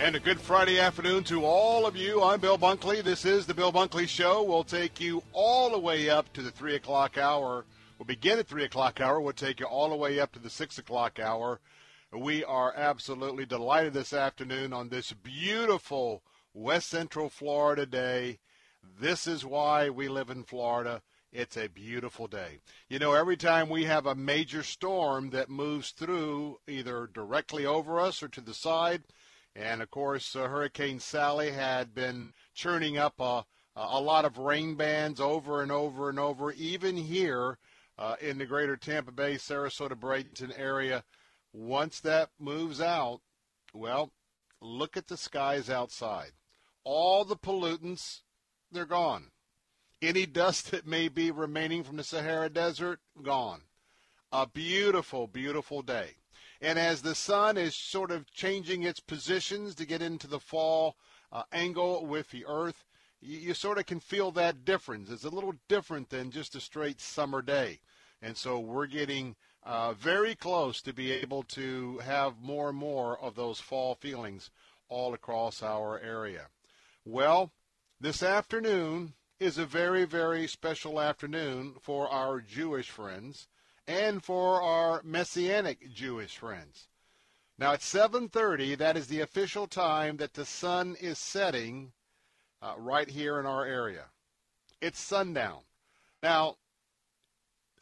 And a good Friday afternoon to all of you. I'm Bill Bunkley. This is the Bill Bunkley Show. We'll take you all the way up to the 3 o'clock hour. We'll begin at 3 o'clock hour. We'll take you all the way up to the 6 o'clock hour. We are absolutely delighted this afternoon on this beautiful West Central Florida day. This is why we live in Florida. It's a beautiful day. You know, every time we have a major storm that moves through either directly over us or to the side, and of course, uh, Hurricane Sally had been churning up a, a lot of rain bands over and over and over, even here uh, in the greater Tampa Bay, Sarasota, Bradenton area. Once that moves out, well, look at the skies outside. All the pollutants, they're gone. Any dust that may be remaining from the Sahara Desert, gone. A beautiful, beautiful day. And as the sun is sort of changing its positions to get into the fall uh, angle with the earth, you, you sort of can feel that difference. It's a little different than just a straight summer day. And so we're getting uh, very close to be able to have more and more of those fall feelings all across our area. Well, this afternoon is a very, very special afternoon for our Jewish friends and for our Messianic Jewish friends. Now at 7:30, that is the official time that the sun is setting uh, right here in our area. It's sundown. Now,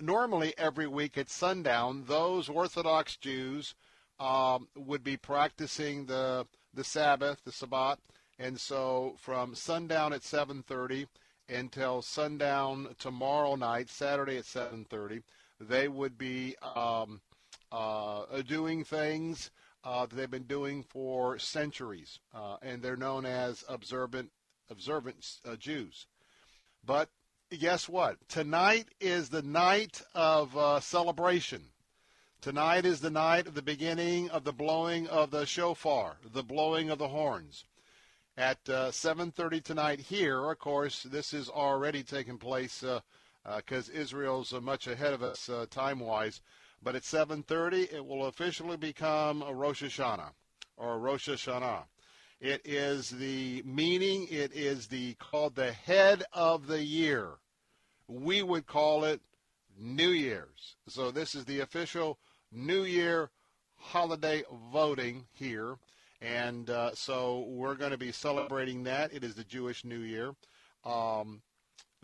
normally every week at sundown, those Orthodox Jews um, would be practicing the the Sabbath, the Shabbat, and so from sundown at 7:30 until sundown tomorrow night, Saturday at 7:30, they would be um, uh, doing things uh, that they've been doing for centuries, uh, and they're known as observant observant uh, Jews. But guess what? Tonight is the night of uh, celebration. Tonight is the night of the beginning of the blowing of the shofar, the blowing of the horns. At uh, 7:30 tonight here, of course, this is already taking place because uh, Israel's uh, much ahead of us uh, time-wise. But at 7:30, it will officially become a Rosh Hashanah or Rosh Hashanah. It is the meaning. It is the called the head of the year. We would call it New Year's. So this is the official New Year holiday voting here. And uh, so we're going to be celebrating that. It is the Jewish New Year. Um,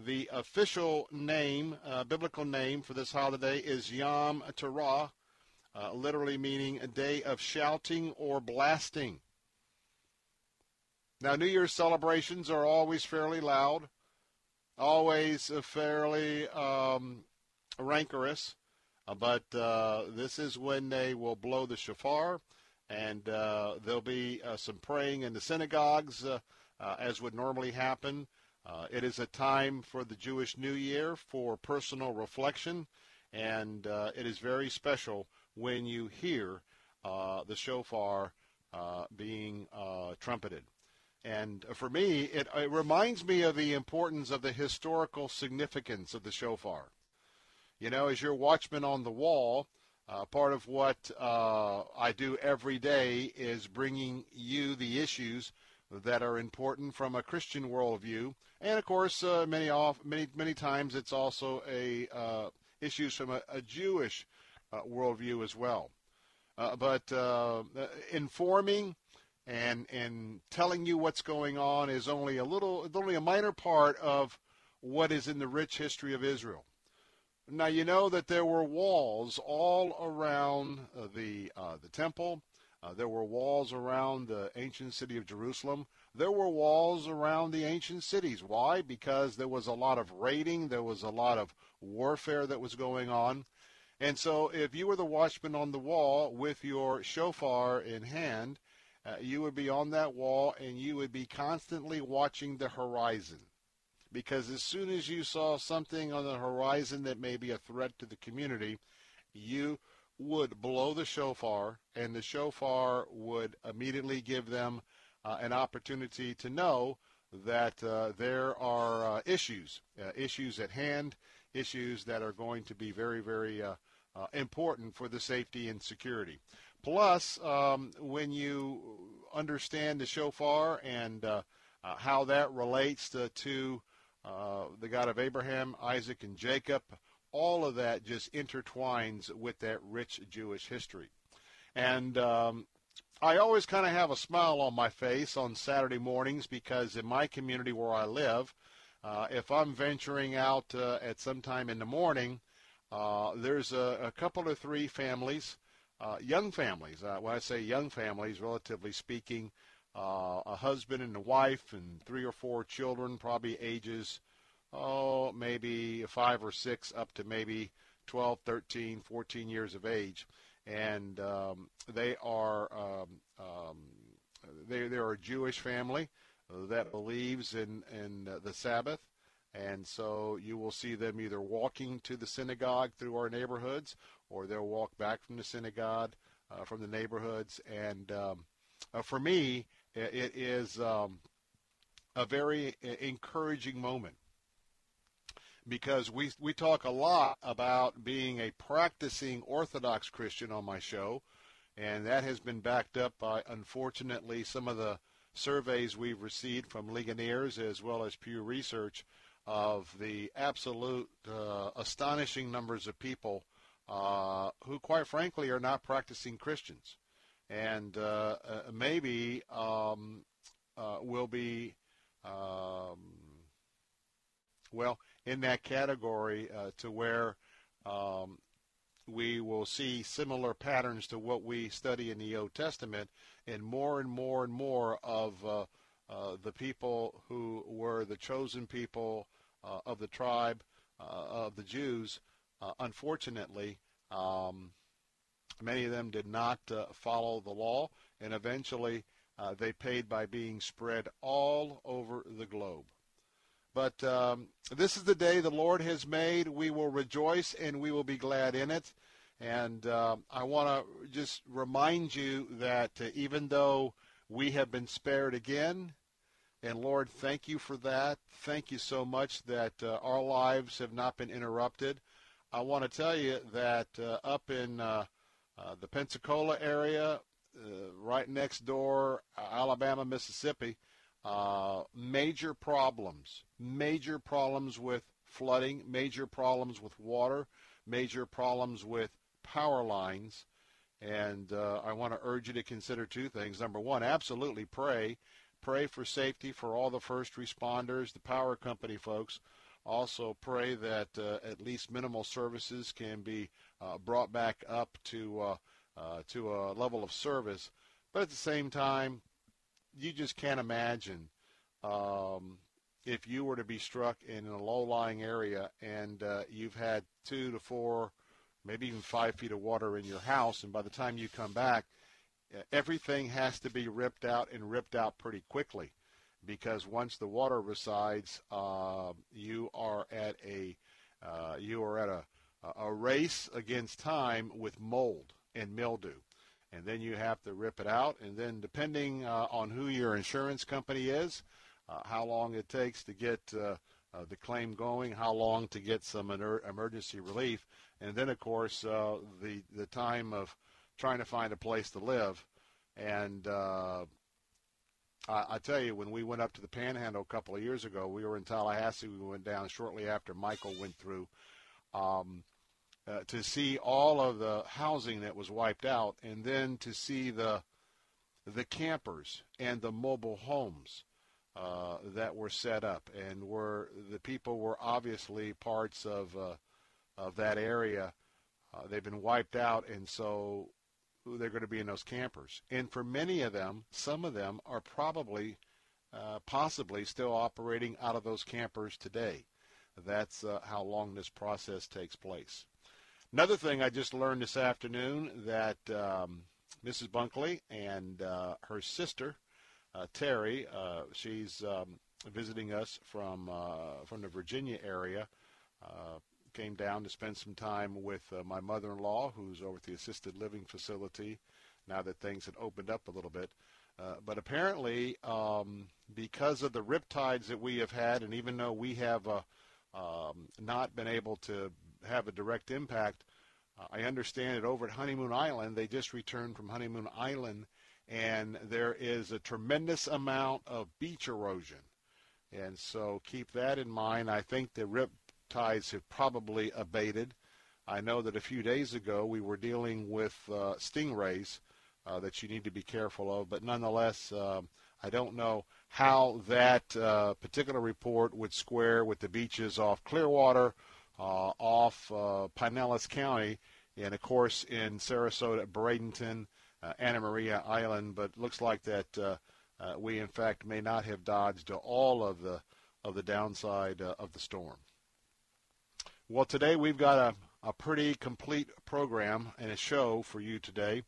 the official name, uh, biblical name for this holiday is Yom Teruah, uh, literally meaning a day of shouting or blasting. Now, New Year's celebrations are always fairly loud, always fairly um, rancorous, uh, but uh, this is when they will blow the shofar and uh, there'll be uh, some praying in the synagogues, as would normally happen. Uh, it is a time for the Jewish New Year for personal reflection, and uh, it is very special when you hear uh, the shofar uh, being uh, trumpeted. And for me, it, it reminds me of the importance of the historical significance of the shofar. You know, as your watchman on the wall, uh, part of what uh, I do every day is bringing you the issues that are important from a Christian worldview, and of course, uh, many off many many times it's also a uh, issues from a, a Jewish uh, worldview as well. Uh, but informing and and telling you what's going on is only a little, only a minor part of what is in the rich history of Israel. Now you know that there were walls all around uh, the uh, the temple. Uh, there were walls around the ancient city of Jerusalem. There were walls around the ancient cities. Why? Because there was a lot of raiding. There was a lot of warfare that was going on. And so if you were the watchman on the wall with your shofar in hand, uh, you would be on that wall and you would be constantly watching the horizon. Because as soon as you saw something on the horizon that may be a threat to the community, you would blow the shofar, and the shofar would immediately give them uh, an opportunity to know that uh, there are uh, issues, uh, issues at hand, issues that are going to be very, very uh, uh, important for the safety and security. Plus, um, when you understand the shofar and how that relates to, to the God of Abraham, Isaac, and Jacob, all of that just intertwines with that rich Jewish history. And um, I always kind of have a smile on my face on Saturday mornings because in my community where I live, uh, if I'm venturing out uh, at some time in the morning, uh, there's a, a couple or three families uh, young families. Uh, when I say young families, relatively speaking, uh, a husband and a wife and three or four children, probably ages, oh, maybe five or six up to maybe 12, 13, 14 years of age. And um, they are um, um, they, they're a Jewish family that believes in, in the Sabbath. And so you will see them either walking to the synagogue through our neighborhoods or they'll walk back from the synagogue, uh, from the neighborhoods. And um, uh, for me, it is um, a very encouraging moment because we we talk a lot about being a practicing Orthodox Christian on my show, and that has been backed up by unfortunately some of the surveys we've received from Ligoniers as well as Pew Research of the absolute uh, astonishing numbers of people uh, who, quite frankly, are not practicing Christians, and uh, uh maybe um, uh, will be, um, well, in that category uh, to where um, we will see similar patterns to what we study in the Old Testament, and more and more and more of the people who were the chosen people of the tribe of the Jews uh, unfortunately, um, many of them did not uh, follow the law, and eventually uh, they paid by being spread all over the globe. But um, this is the day the Lord has made. We will rejoice and we will be glad in it. And uh, I want to just remind you that uh, even though we have been spared again, and Lord, thank you for that. Thank you so much that uh, our lives have not been interrupted. I want to tell you that uh, up in uh, uh, the Pensacola area, right next door, Alabama, Mississippi, uh, major problems, major problems with flooding, major problems with water, major problems with power lines. And I want to urge you to consider two things. Number one, absolutely pray. Pray for safety for all the first responders, the power company folks also pray that uh, at least minimal services can be uh, brought back up to uh, uh, to a level of service. But at the same time, you just can't imagine um, if you were to be struck in a low-lying area and uh, you've had two to four, maybe even five feet of water in your house, and by the time you come back, everything has to be ripped out and ripped out pretty quickly because once the water resides, uh, you are at a uh, you are at a a race against time with mold. and mildew. And then you have to rip it out. And then, depending uh, on who your insurance company is, uh, how long it takes to get uh, uh, the claim going, how long to get some emer- emergency relief, and then, of course, uh, the the time of trying to find a place to live. And uh, I, I tell you, when we went up to the Panhandle a couple of years ago, we were in Tallahassee. We went down shortly after Michael went through. Um, uh, to see all of the housing that was wiped out, and then to see the the campers and the mobile homes uh, that were set up, and were the people were obviously parts of uh, of that area. Uh, they've been wiped out, and so they're going to be in those campers. And for many of them, some of them are probably, uh, possibly, still operating out of those campers today. That's uh, how long this process takes place. Another thing I just learned this afternoon that um, Mrs. Bunkley and uh, her sister uh, Terry, uh, she's um, visiting us from uh, from the Virginia area. Uh, came down to spend some time with uh, my mother-in-law, who's over at the assisted living facility. Now that things had opened up a little bit, uh, but apparently, um, because of the riptides that we have had, and even though we have uh, um, not been able to have a direct impact, uh, I understand that over at Honeymoon Island, they just returned from Honeymoon Island, and there is a tremendous amount of beach erosion. And so keep that in mind. I think the rip tides have probably abated. I know that a few days ago we were dealing with uh, stingrays uh, that you need to be careful of, but nonetheless, uh, I don't know how that uh, particular report would square with the beaches off Clearwater, uh, off uh, Pinellas County, and of course in Sarasota, Bradenton, Anna Maria Island. But looks like that we in fact may not have dodged all of the of the downside of the storm. Well, today we've got a, a pretty complete program and a show for you today.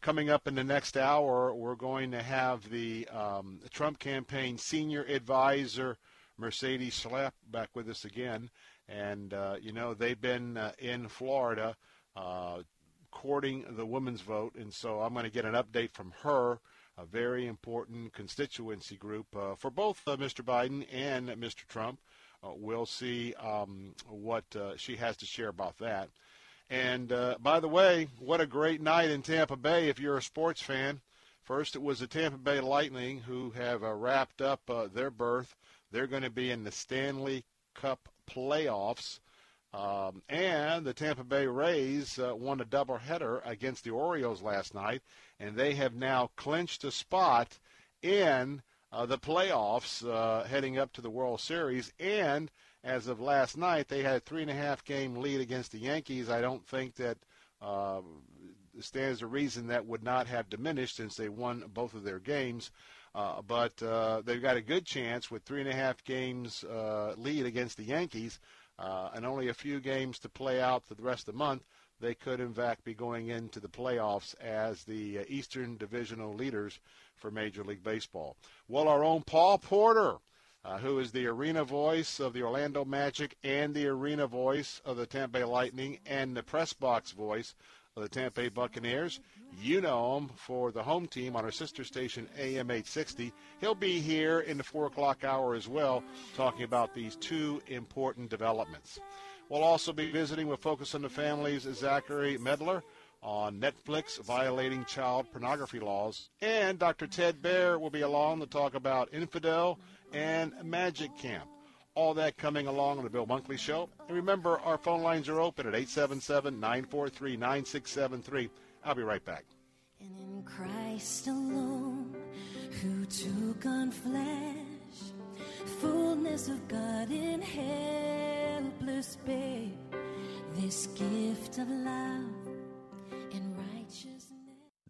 Coming up in the next hour, we're going to have the um, Trump campaign senior advisor, Mercedes Schlapp, back with us again. And, uh, you know, they've been uh, in Florida uh, courting the women's vote. And so I'm going to get an update from her, a very important constituency group uh, for both uh, Mr. Biden and Mr. Trump. Uh, we'll see um, what she has to share about that. And by the way, what a great night in Tampa Bay if you're a sports fan. First, it was the Tampa Bay Lightning who have wrapped up their berth. They're going to be in the Stanley Cup playoffs. Um, and the Tampa Bay Rays uh, won a doubleheader against the Orioles last night, and they have now clinched a spot in uh, the playoffs uh, heading up to the World Series. And as of last night, they had a three and a half game lead against the Yankees. I don't think that uh, stands to reason that would not have diminished since they won both of their games. Uh, but uh, they've got a good chance with three and a half games uh, lead against the Yankees uh, and only a few games to play out for the rest of the month. They could, in fact, be going into the playoffs as the uh, Eastern Divisional leaders for Major League Baseball. Well, our own Paul Porter, uh, who is the arena voice of the Orlando Magic and the arena voice of the Tampa Bay Lightning and the press box voice of the Tampa Bay Buccaneers. You know him for the home team on our sister station AM 860. He'll be here in the 4 o'clock hour as well, talking about these two important developments. We'll also be visiting with Focus on the Family's Zachary Medler on Netflix violating child pornography laws. And Dr. Ted Baehr will be along to talk about Infidel and Magic Camp. All that coming along on the Bill Bunkley Show. And remember, our phone lines are open at 877 943 9673. I'll be right back. And in Christ alone, who took on flesh, fullness of God in helpless babe, this gift of love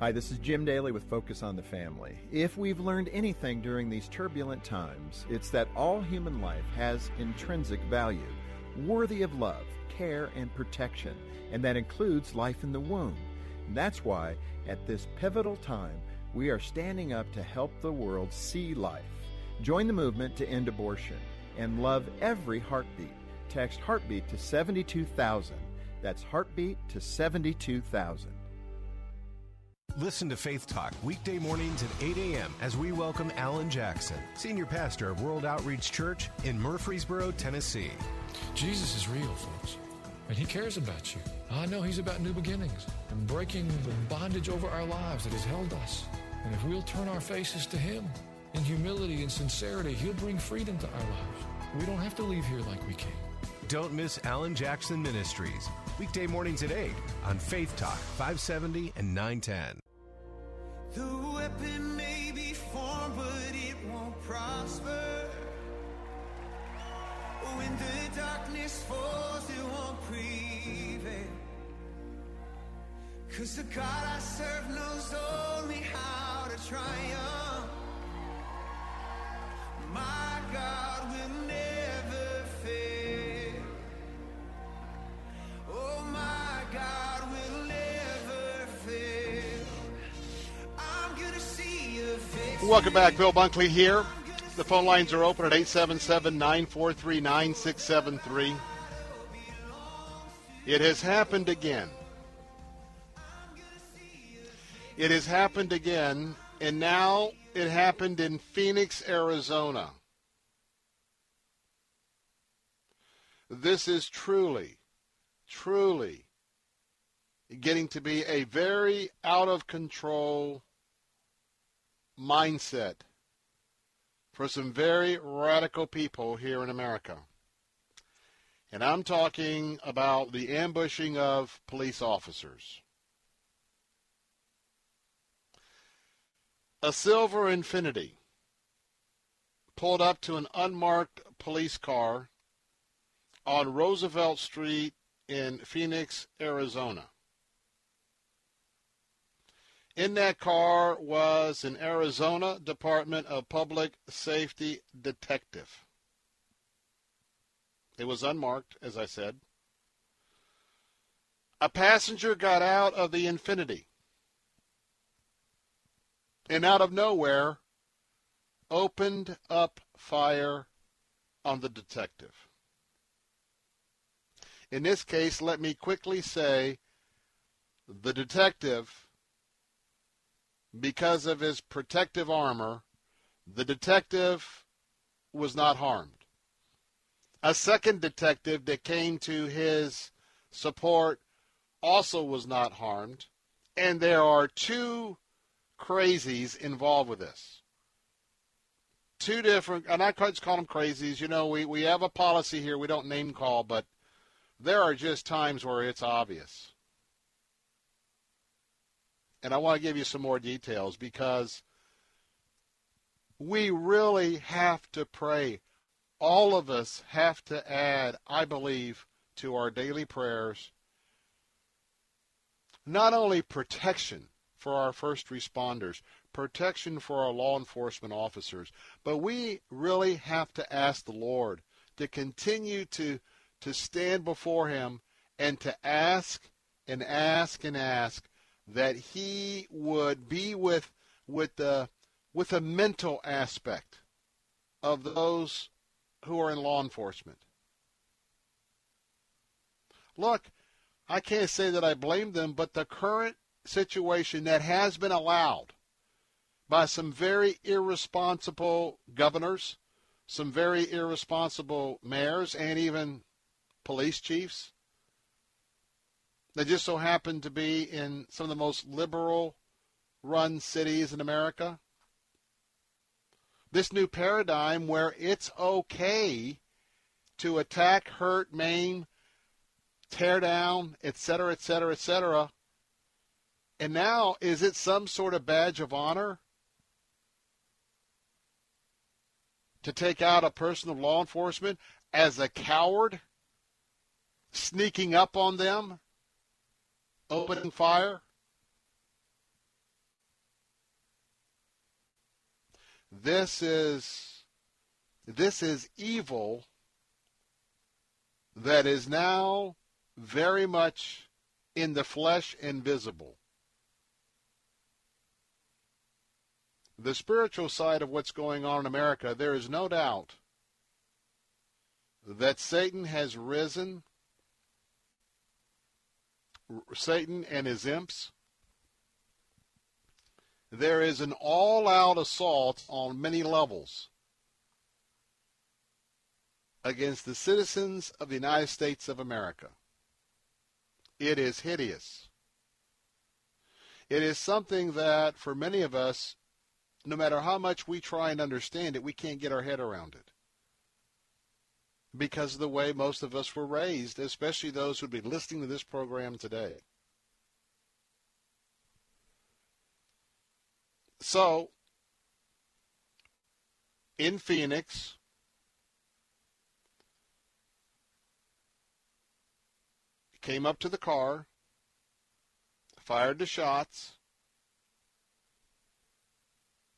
Hi, this is Jim Daly with Focus on the Family. If we've learned anything during these turbulent times, it's that all human life has intrinsic value, worthy of love, care, and protection, and that includes life in the womb. And that's why, at this pivotal time, we are standing up to help the world see life. Join the movement to end abortion and love every heartbeat. Text heartbeat to 72,000. That's heartbeat to 72,000. Listen to Faith Talk weekday mornings at 8 a.m. as we welcome Alan Jackson, Senior Pastor of World Outreach Church in Murfreesboro, Tennessee. Jesus is real, folks, and He cares about you. I know He's about new beginnings and breaking the bondage over our lives that has held us. And if we'll turn our faces to Him in humility and sincerity, He'll bring freedom to our lives. We don't have to leave here like we came. Don't miss Alan Jackson Ministries, weekday mornings at 8 on Faith Talk 570 and 910. The weapon may be formed, but it won't prosper. When the darkness falls, it won't prevail. Cause the God I serve knows only how to triumph. My God will never God will never fail. Welcome back. Bill Bunkley here. The phone lines are open at 877 943 9673. It has happened again. It has happened again, and now it happened in Phoenix, Arizona. This is truly, truly getting to be a very out of control mindset for some very radical people here in America. And I'm talking about the ambushing of police officers. A silver Infiniti pulled up to an unmarked police car on Roosevelt Street in Phoenix, Arizona. In that car was an Arizona Department of Public Safety detective. It was unmarked, as I said. A passenger got out of the Infiniti. and out of nowhere opened up fire on the detective. In this case, let me quickly say the detective, because of his protective armor, the detective was not harmed. A second detective that came to his support also was not harmed. And there are two crazies involved with this. Two different, and I just call them crazies. You know, we, we have a policy here. We don't name call, but there are just times where it's obvious. And I want to give you some more details because we really have to pray. All of us have to add, I believe, to our daily prayers not only protection for our first responders, protection for our law enforcement officers, but we really have to ask the Lord to continue to to stand before him and to ask and ask and ask that he would be with with the with a mental aspect of those who are in law enforcement. Look, I can't say that I blame them, but the current situation that has been allowed by some very irresponsible governors, some very irresponsible mayors, and even police chiefs that just so happen to be in some of the most liberal run cities in America. This new paradigm where it's okay to attack, hurt, maim, tear down, etc., etc., etc. And now, is it some sort of badge of honor to take out a person of law enforcement as a coward, sneaking up on them, opening fire? This is this is evil that is now very much in the flesh and visible. The spiritual side of what's going on in America, there is no doubt that Satan has risen, Satan and his imps. There is an all out assault on many levels against the citizens of the United States of America. It is hideous. It is something that, for many of us, no matter how much we try and understand it, we can't get our head around it. Because of the way most of us were raised, especially those who'd be listening to this program today. So, in Phoenix, came up to the car, fired the shots.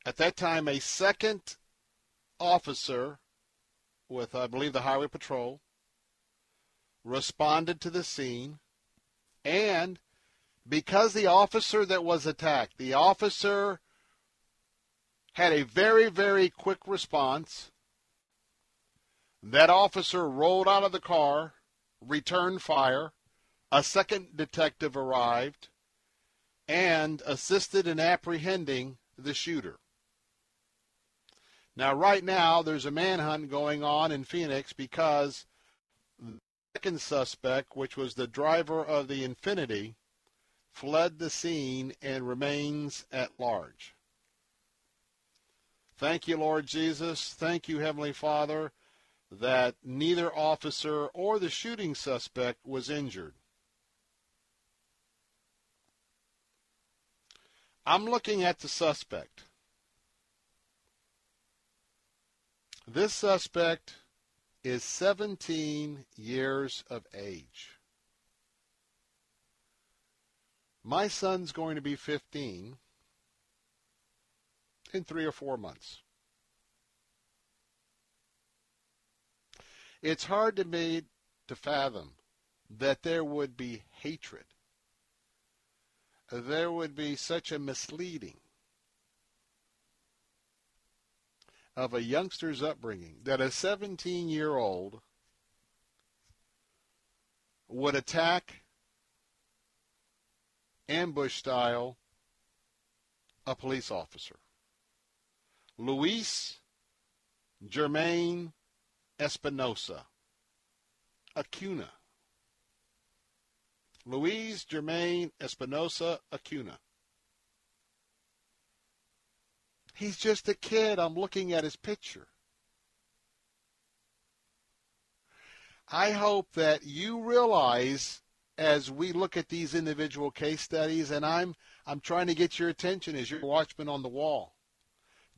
At that time, a second officer with, I believe, the Highway Patrol responded to the scene. And because the officer that was attacked, the officer had a very, very quick response, that officer rolled out of the car, returned fire, a second detective arrived and assisted in apprehending the shooter. Now, right now, there's a manhunt going on in Phoenix because the second suspect, which was the driver of the Infiniti, fled the scene and remains at large. Thank you, Lord Jesus. Thank you, Heavenly Father, that neither officer or the shooting suspect was injured. I'm looking at the suspect. This suspect is 17 years of age. My son's going to be 15 in three or four months. It's hard to me to fathom that there would be hatred there would be such a misleading of a youngster's upbringing that a 17 year old would attack ambush style a police officer. Luis Germain Espinosa, Acuna. Luis Germain Espinosa Acuna. He's just a kid. I'm looking at his picture. I hope that you realize as we look at these individual case studies, and I'm I'm trying to get your attention as your watchman on the wall.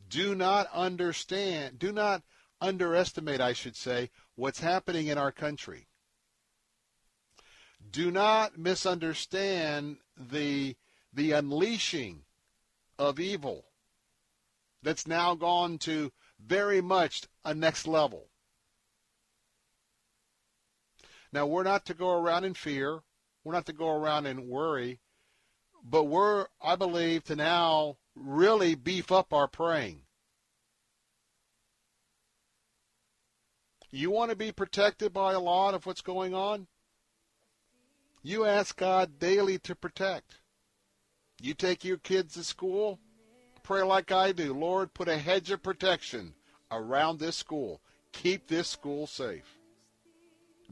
Do not understand, do not underestimate, I should say, what's happening in our country do not misunderstand the the unleashing of evil that's now gone to very much a next level. Now we're not to go around in fear. We're not to go around in worry. but we're, I believe, to now really beef up our praying. You want to be protected by a lot of what's going on? You ask God daily to protect. You take your kids to school, pray like I do. Lord, put a hedge of protection around this school. Keep this school safe.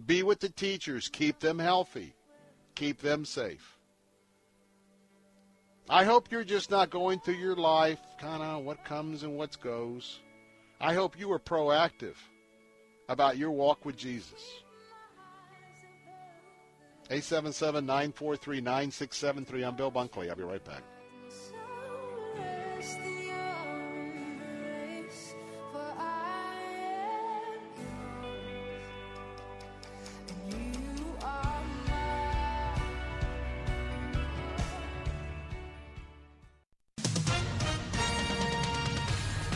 Be with the teachers. Keep them healthy. Keep them safe. I hope you're just not going through your life kind of what comes and what goes. I hope you are proactive about your walk with Jesus. 877-943-9673. I'm Bill Bunkley. I'll be right back.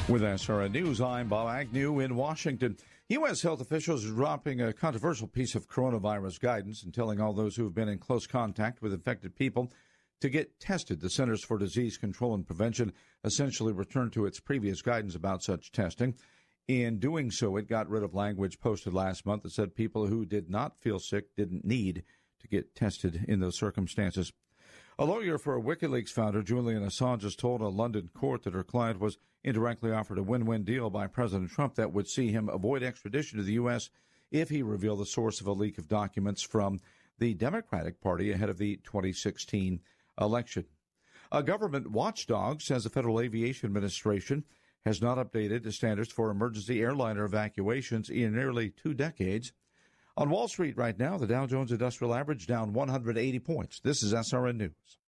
With SRN News, I'm Bob Agnew in Washington. U.S. health officials are dropping a controversial piece of coronavirus guidance and telling all those who have been in close contact with infected people to get tested. The Centers for Disease Control and Prevention essentially returned to its previous guidance about such testing. In doing so, it got rid of language posted last month that said people who did not feel sick didn't need to get tested in those circumstances. A lawyer for WikiLeaks founder Julian Assange has told a London court that her client was indirectly offered a win win deal by President Trump that would see him avoid extradition to the U.S. if he revealed the source of a leak of documents from the Democratic Party ahead of the 2016 election. A government watchdog says the Federal Aviation Administration has not updated the standards for emergency airliner evacuations in nearly two decades. On Wall Street right now, the Dow Jones Industrial Average down 180 points. This is SRN News.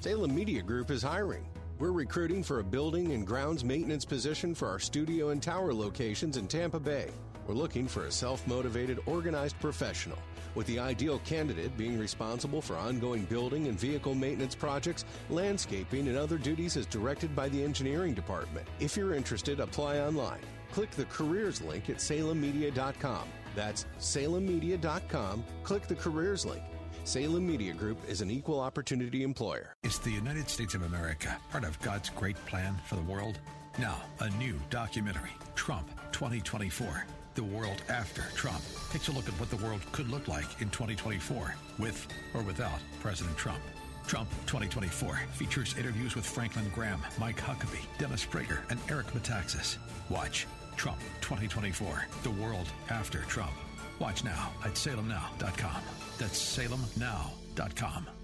Salem Media Group is hiring. We're recruiting for a building and grounds maintenance position for our studio and tower locations in Tampa Bay. We're looking for a self motivated, organized professional, with the ideal candidate being responsible for ongoing building and vehicle maintenance projects, landscaping, and other duties as directed by the engineering department. If you're interested, apply online. Click the careers link at salemmedia.com. That's salemmedia.com. Click the careers link. Salem Media Group is an equal opportunity employer. Is the United States of America part of God's great plan for the world? Now, a new documentary, Trump 2024. The world after Trump takes a look at what the world could look like in 2024 with or without President Trump. Trump 2024 features interviews with Franklin Graham, Mike Huckabee, Dennis Prager, and Eric Metaxas. Watch Trump 2024, The World After Trump. Watch now at salemnow.com. That's salemnow.com.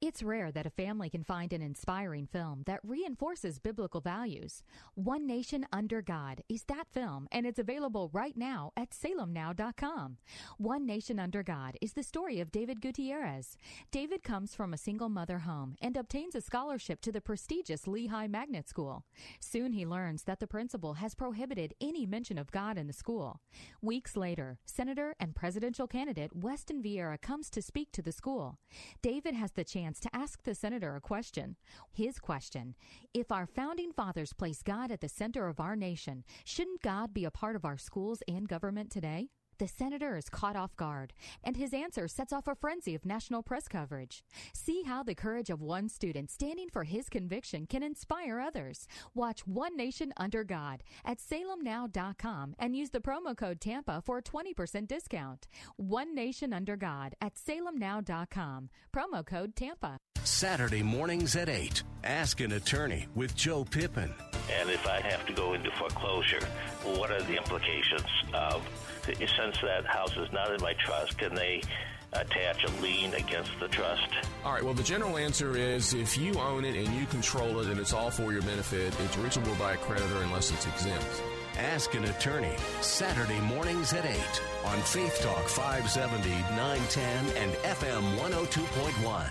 It's rare that a family can find an inspiring film that reinforces biblical values. One Nation Under God is that film, and it's available right now at salemnow.com. One Nation Under God is the story of David Gutierrez. David comes from a single mother home and obtains a scholarship to the prestigious Lehigh Magnet School. Soon he learns that the principal has prohibited any mention of God in the school. Weeks later, Senator and presidential candidate Weston Vieira comes to speak to the school. David has the chance to ask the senator a question. His question If our founding fathers placed God at the center of our nation, shouldn't God be a part of our schools and government today? The senator is caught off guard, and his answer sets off a frenzy of national press coverage. See how the courage of one student standing for his conviction can inspire others. Watch One Nation Under God at salemnow.com and use the promo code TAMPA for a 20% discount. One Nation Under God at salemnow.com. Promo code TAMPA. Saturday mornings at 8. Ask an attorney with Joe Pippin. And if I have to go into foreclosure, what are the implications of, since that house is not in my trust, can they attach a lien against the trust? All right, well, the general answer is if you own it and you control it and it's all for your benefit, it's reachable by a creditor unless it's exempt. Ask an attorney. Saturday mornings at 8 on Faith Talk 570, 910, and FM 102.1.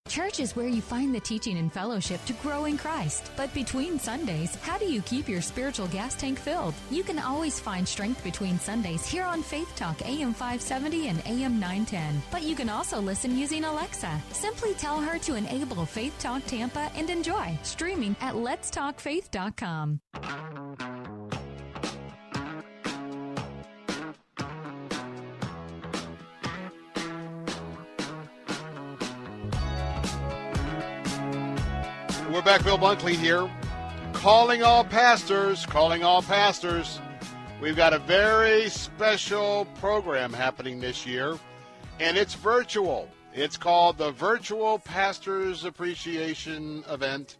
Church is where you find the teaching and fellowship to grow in Christ. But between Sundays, how do you keep your spiritual gas tank filled? You can always find strength between Sundays here on Faith Talk AM 570 and AM 910. But you can also listen using Alexa. Simply tell her to enable Faith Talk Tampa and enjoy streaming at letstalkfaith.com. Back, Bill Bunkley here. Calling all pastors, calling all pastors. We've got a very special program happening this year, and it's virtual. It's called the Virtual Pastors Appreciation Event.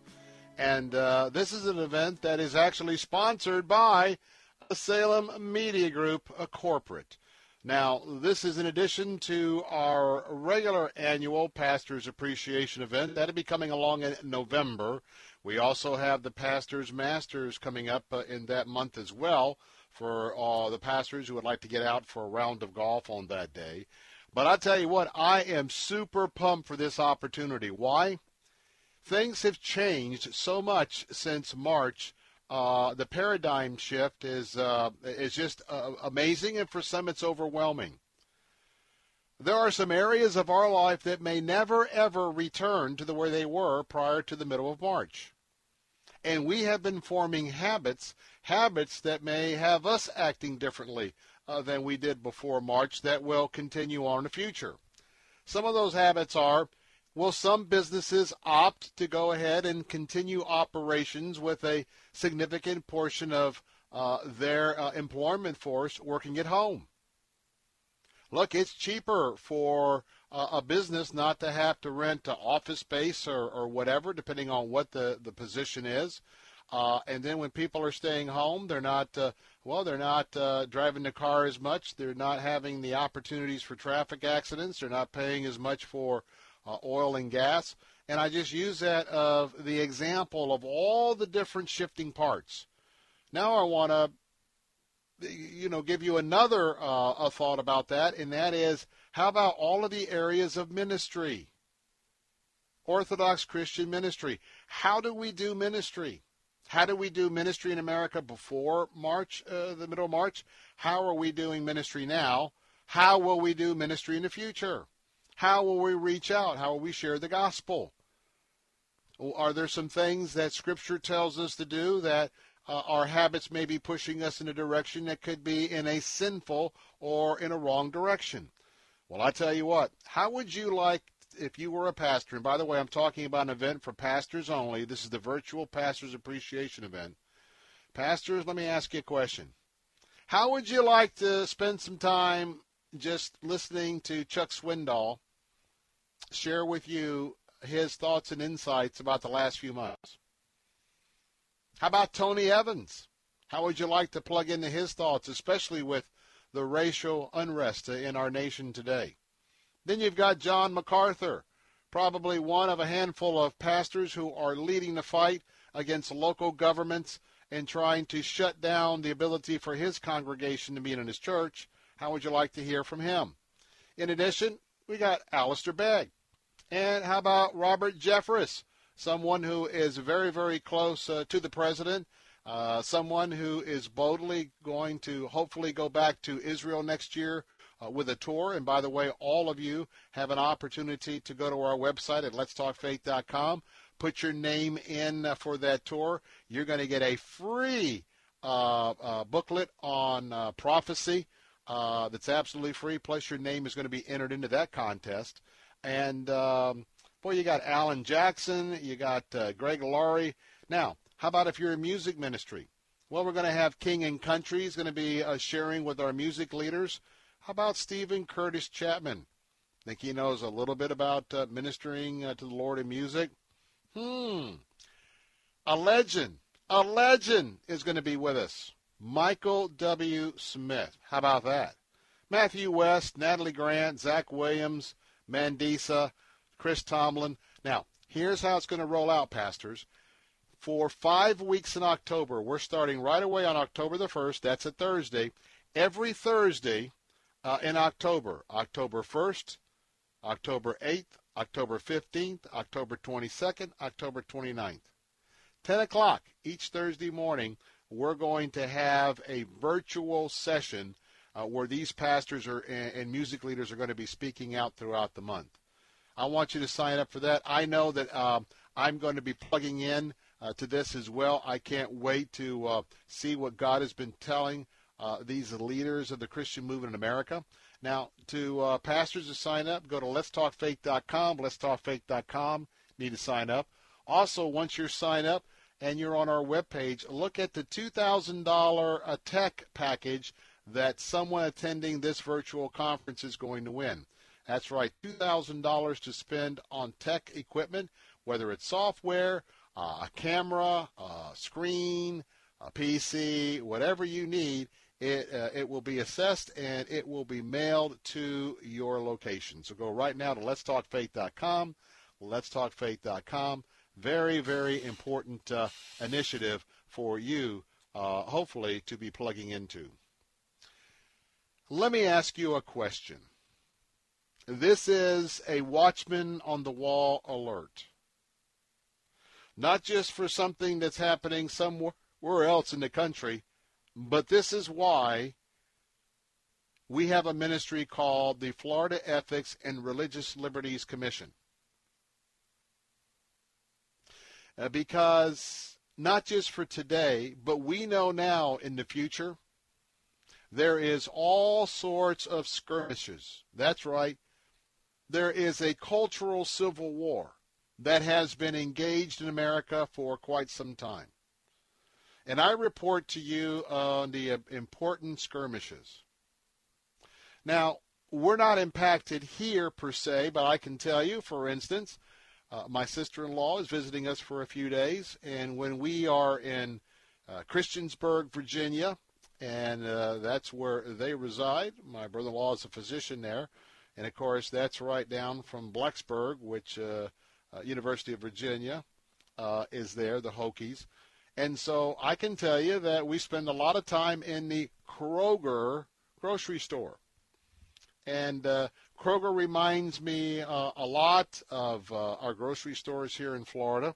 And uh, this is an event that is actually sponsored by Salem Media Group, a corporate. Now, this is in addition to our regular annual Pastors Appreciation event. That'll be coming along in November. We also have the Pastors Masters coming up uh, in that month as well for uh, the pastors who would like to get out for a round of golf on that day. But I tell you what, I am super pumped for this opportunity. Why? Things have changed so much since March uh, the paradigm shift is uh, is just uh, amazing, and for some, it's overwhelming. There are some areas of our life that may never ever return to the way they were prior to the middle of March, and we have been forming habits, habits that may have us acting differently uh, than we did before March that will continue on in the future. Some of those habits are will some businesses opt to go ahead and continue operations with a significant portion of uh, their uh, employment force working at home? Look, it's cheaper for uh, a business not to have to rent an office space or, or whatever, depending on what the, the position is. Uh, and then when people are staying home, they're not, uh, well, they're not uh, driving the car as much. They're not having the opportunities for traffic accidents. They're not paying as much for uh, oil and gas. And I just use that of the example of all the different shifting parts. Now I want to, you know, give you another uh, a thought about that, and that is, how about all of the areas of ministry? Orthodox Christian ministry. How do we do ministry? How do we do ministry in America before March, uh, the middle of March? How are we doing ministry now? How will we do ministry in the future? How will we reach out? How will we share the gospel? Are there some things that Scripture tells us to do that uh, our habits may be pushing us in a direction that could be in a sinful or in a wrong direction? Well, I tell you what, how would you like if you were a pastor? And by the way, I'm talking about an event for pastors only. This is the virtual pastors appreciation event. Pastors, let me ask you a question. How would you like to spend some time just listening to Chuck Swindoll share with you his thoughts and insights about the last few months. How about Tony Evans? How would you like to plug into his thoughts, especially with the racial unrest in our nation today? Then you've got John MacArthur, probably one of a handful of pastors who are leading the fight against local governments and trying to shut down the ability for his congregation to meet in his church. How would you like to hear from him? In addition, we got Alistair Begg. And how about Robert Jeffress, someone who is very, very close uh, to the president, uh, someone who is boldly going to hopefully go back to Israel next year uh, with a tour. And by the way, all of you have an opportunity to go to our website at letstalkfaith.com, put your name in uh, for that tour. You're going to get a free uh, uh, booklet on prophecy uh, that's absolutely free. Plus, your name is going to be entered into that contest. And um, boy, you got Alan Jackson, you got uh, Greg Laurie. Now, how about if you're a music ministry? Well, we're going to have King and Country is going to be uh, sharing with our music leaders. How about Steven Curtis Chapman? I Think he knows a little bit about uh, ministering uh, to the Lord in music? Hmm. A legend, a legend is going to be with us. Michael W. Smith. How about that? Matthew West, Natalie Grant, Zach Williams, Mandisa, Chris Tomlin. Now, here's how it's going to roll out, pastors. For five weeks in October, we're starting right away on October the 1st. That's a Thursday. Every Thursday uh, in October, October 1st, October 8th, October 15th, October 22nd, October 29th. 10 o'clock each Thursday morning, we're going to have a virtual session uh, where these pastors are, and, and music leaders are going to be speaking out throughout the month. I want you to sign up for that. I know that um, I'm going to be plugging in uh, to this as well. I can't wait to uh, see what God has been telling uh, these leaders of the Christian movement in America. Now, to uh, pastors to sign up, go to letstalkfaith.com, letstalkfaith.com. Need to sign up. Also, once you're signed up and you're on our webpage, look at the $2,000 a tech package that someone attending this virtual conference is going to win. That's right, $2,000 to spend on tech equipment, whether it's software, uh, a camera, a screen, a PC, whatever you need. It, uh, it will be assessed and it will be mailed to your location. So go right now to letstalkfaith.com, letstalkfaith.com. Very, very important uh, initiative for you, uh, hopefully, to be plugging into. Let me ask you a question. This is a watchman on the wall alert. Not just for something that's happening somewhere else in the country, but this is why we have a ministry called the Florida Ethics and Religious Liberties Commission. Uh, Uh, because not just for today, but we know now in the future, there is all sorts of skirmishes. That's right. There is a cultural civil war that has been engaged in America for quite some time. And I report to you on the uh, important skirmishes. Now, we're not impacted here per se, but I can tell you, for instance, uh, my sister-in-law is visiting us for a few days, and when we are in uh, Christiansburg, Virginia, and uh, that's where they reside. My brother-in-law is a physician there, and of course that's right down from Blacksburg, which uh, uh, University of Virginia uh, is there, the Hokies. And so I can tell you that we spend a lot of time in the Kroger grocery store. And uh, Kroger reminds me uh, a lot of uh, our grocery stores here in Florida.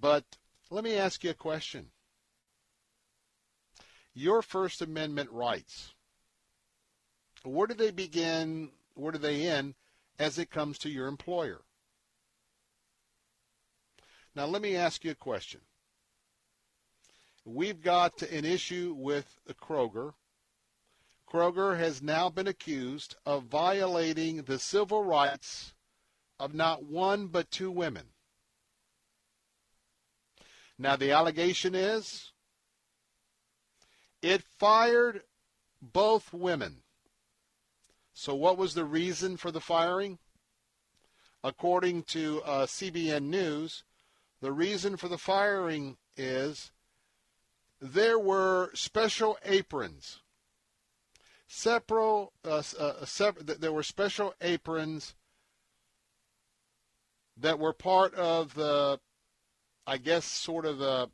But let me ask you a question. Your First Amendment rights, where do they begin, where do they end as it comes to your employer? Now, let me ask you a question. We've got an issue with Kroger Kroger has now been accused of violating the civil rights of not one but two women. Now, the allegation is it fired both women. So, what was the reason for the firing? According to uh, CBN News, the reason for the firing is there were special aprons Sepro, uh, uh, sep- there were special aprons that were part of the, I guess, sort of the,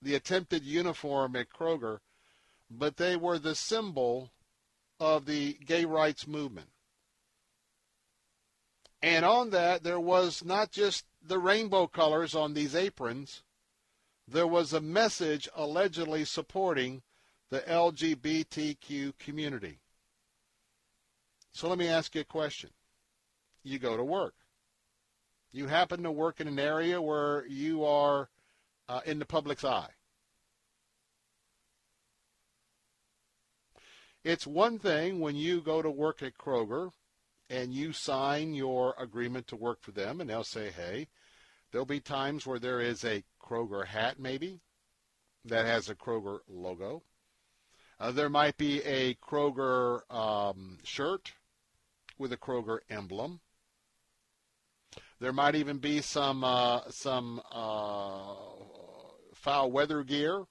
the attempted uniform at Kroger, but they were the symbol of the gay rights movement. And on that, there was not just the rainbow colors on these aprons, there was a message allegedly supporting the LGBTQ community. So let me ask you a question. You go to work. You happen to work in an area where you are uh, in the public's eye. It's one thing when you go to work at Kroger and you sign your agreement to work for them, and they'll say, hey, there'll be times where there is a Kroger hat, maybe, that has a Kroger logo. Uh, there might be a Kroger um, shirt with a Kroger emblem. There might even be some uh, some uh, foul weather gear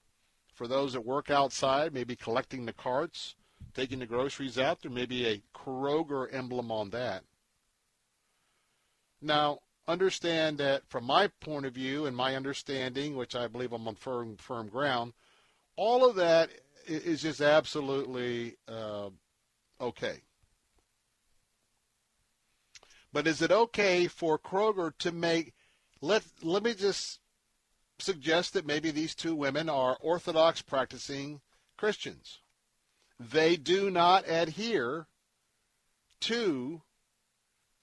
for those that work outside, maybe collecting the carts, taking the groceries out. There may be a Kroger emblem on that. Now, understand that from my point of view and my understanding, which I believe I'm on firm firm ground, all of that is just absolutely uh, okay. But is it okay for Kroger to make let let me just suggest that maybe these two women are Orthodox practicing Christians. They do not adhere to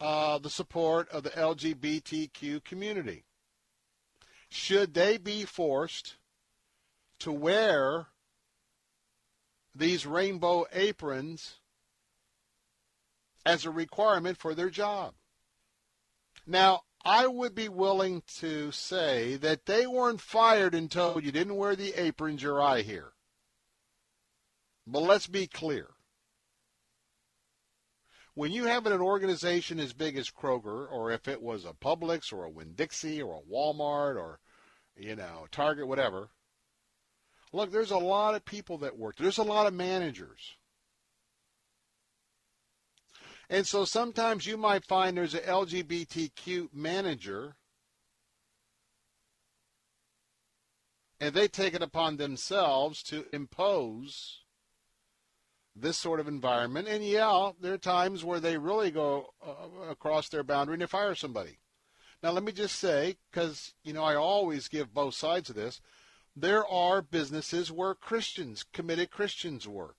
uh, the support of the LGBTQ community. Should they be forced to wear these rainbow aprons as a requirement for their job? Now, I would be willing to say that they weren't fired until you didn't wear the aprons your eye here. But let's be clear. When you have an organization as big as Kroger, or if it was a Publix or a Winn-Dixie or a Walmart or, you know, Target, whatever, look, there's a lot of people that work. There's a lot of managers. And so sometimes you might find there's an LGBTQ manager, and they take it upon themselves to impose this sort of environment. And yeah, there are times where they really go uh, across their boundary and they fire somebody. Now, let me just say, because, you know, I always give both sides of this, there are businesses where Christians, committed Christians work.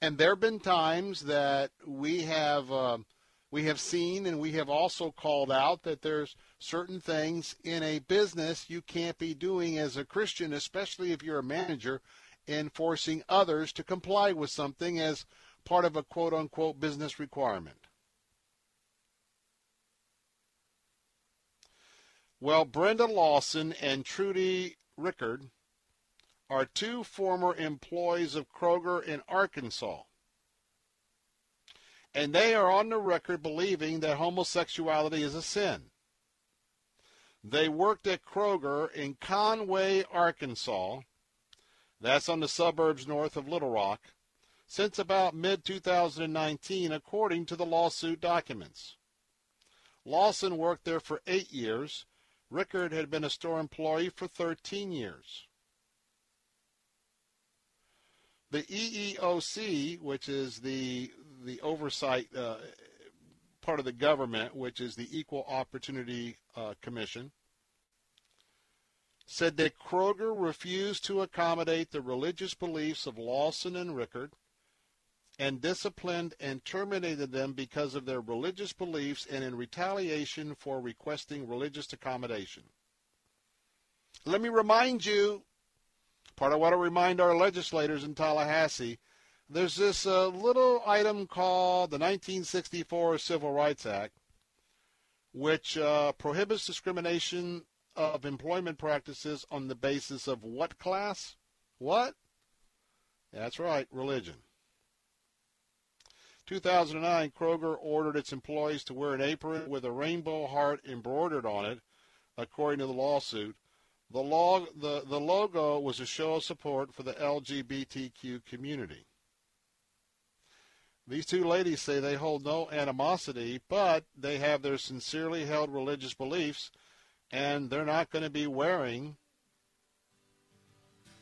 And there have been times that we have uh, we have seen and we have also called out that there's certain things in a business you can't be doing as a Christian, especially if you're a manager, in forcing others to comply with something as part of a quote unquote business requirement. Well, Brenda Lawson and Trudy Rickard are two former employees of Kroger in Arkansas. And they are on the record believing that homosexuality is a sin. They worked at Kroger in Conway, Arkansas. That's on the suburbs north of Little Rock. Since about mid 2019, according to the lawsuit documents. Lawson worked there for eight years. Rickard had been a store employee for 13 years. The EEOC, which is the the oversight uh, part of the government, which is the Equal Opportunity uh, Commission, said that Kroger refused to accommodate the religious beliefs of Lawson and Rickard and disciplined and terminated them because of their religious beliefs and in retaliation for requesting religious accommodation. Let me remind you part of what I remind our legislators in Tallahassee, there's this uh, little item called the 1964 Civil Rights Act, which uh, prohibits discrimination of employment practices on the basis of what class? What? That's right, religion. 2009, Kroger ordered its employees to wear an apron with a rainbow heart embroidered on it, according to the lawsuit. The, log, the, the logo was a show of support for the LGBTQ community. These two ladies say they hold no animosity, but they have their sincerely held religious beliefs, and they're not going to be wearing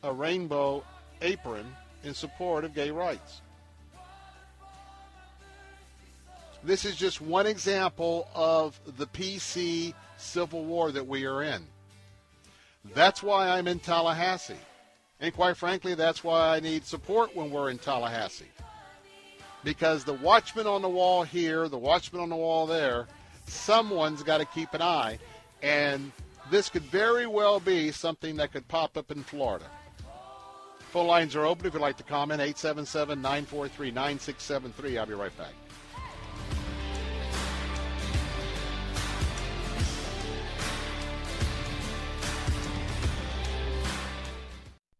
a rainbow apron in support of gay rights. This is just one example of the PC civil war that we are in. That's why I'm in Tallahassee. And quite frankly, that's why I need support when we're in Tallahassee. Because the watchman on the wall here, the watchman on the wall there, someone's got to keep an eye. And this could very well be something that could pop up in Florida. Phone lines are open if you'd like to comment. 877 943 9673. I'll be right back.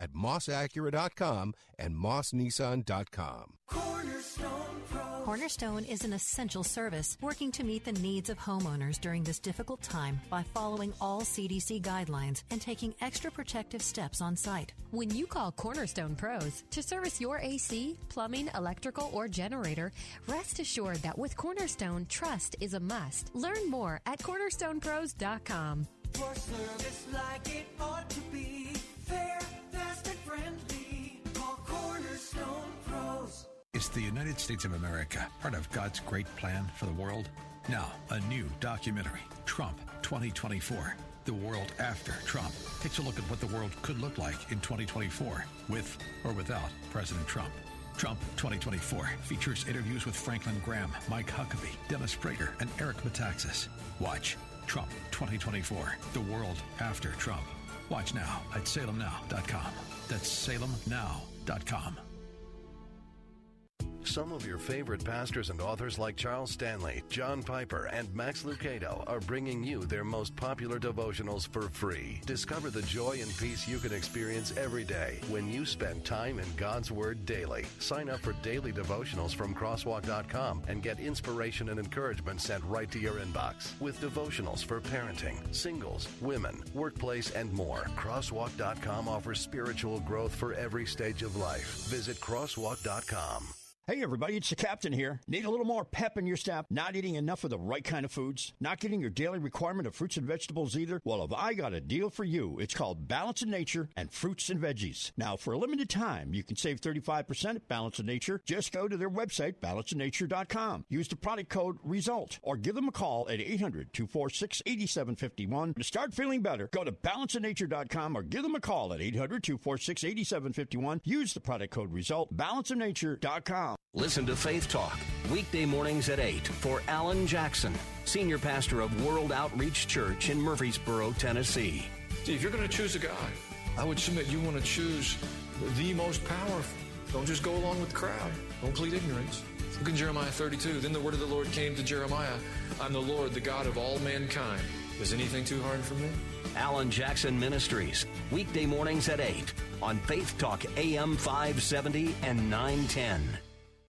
at mossacura.com and mossnissan.com. Cornerstone Pro. Cornerstone is an essential service working to meet the needs of homeowners during this difficult time by following all CDC guidelines and taking extra protective steps on site. When you call Cornerstone Pros to service your AC, plumbing, electrical, or generator, rest assured that with Cornerstone, trust is a must. Learn more at cornerstonepros.com. For service like it ought to be. Fair, It's the United States of America, part of God's great plan for the world. Now, a new documentary, Trump 2024. The world after Trump takes a look at what the world could look like in 2024 with or without President Trump. Trump 2024 features interviews with Franklin Graham, Mike Huckabee, Dennis Prager, and Eric Metaxas. Watch Trump 2024, The World After Trump. Watch now at salemnow.com. That's salemnow.com. Some of your favorite pastors and authors like Charles Stanley, John Piper, and Max Lucado are bringing you their most popular devotionals for free. Discover the joy and peace you can experience every day when you spend time in God's Word daily. Sign up for daily devotionals from crosswalk.com and get inspiration and encouragement sent right to your inbox with devotionals for parenting, singles, women, workplace, and more. Crosswalk.com offers spiritual growth for every stage of life. Visit crosswalk.com. Hey everybody, it's the captain here. Need a little more pep in your step? Not eating enough of the right kind of foods? Not getting your daily requirement of fruits and vegetables either? Well, have I got a deal for you. It's called Balance of Nature and Fruits and Veggies. Now, for a limited time, you can save 35% at Balance of Nature. Just go to their website, balanceofnature.com. Use the product code RESULT or give them a call at 800-246-8751. To start feeling better, go to balanceofnature.com or give them a call at 800-246-8751. Use the product code RESULT, balanceofnature.com. Listen to Faith Talk, weekday mornings at 8 for Alan Jackson, Senior Pastor of World Outreach Church in Murfreesboro, Tennessee. See, if you're going to choose a guy, I would submit you want to choose the most powerful. Don't just go along with the crowd. Don't plead ignorance. Look in Jeremiah 32. Then the word of the Lord came to Jeremiah I'm the Lord, the God of all mankind. Is anything too hard for me? Alan Jackson Ministries, weekday mornings at 8 on Faith Talk AM 570 and 910.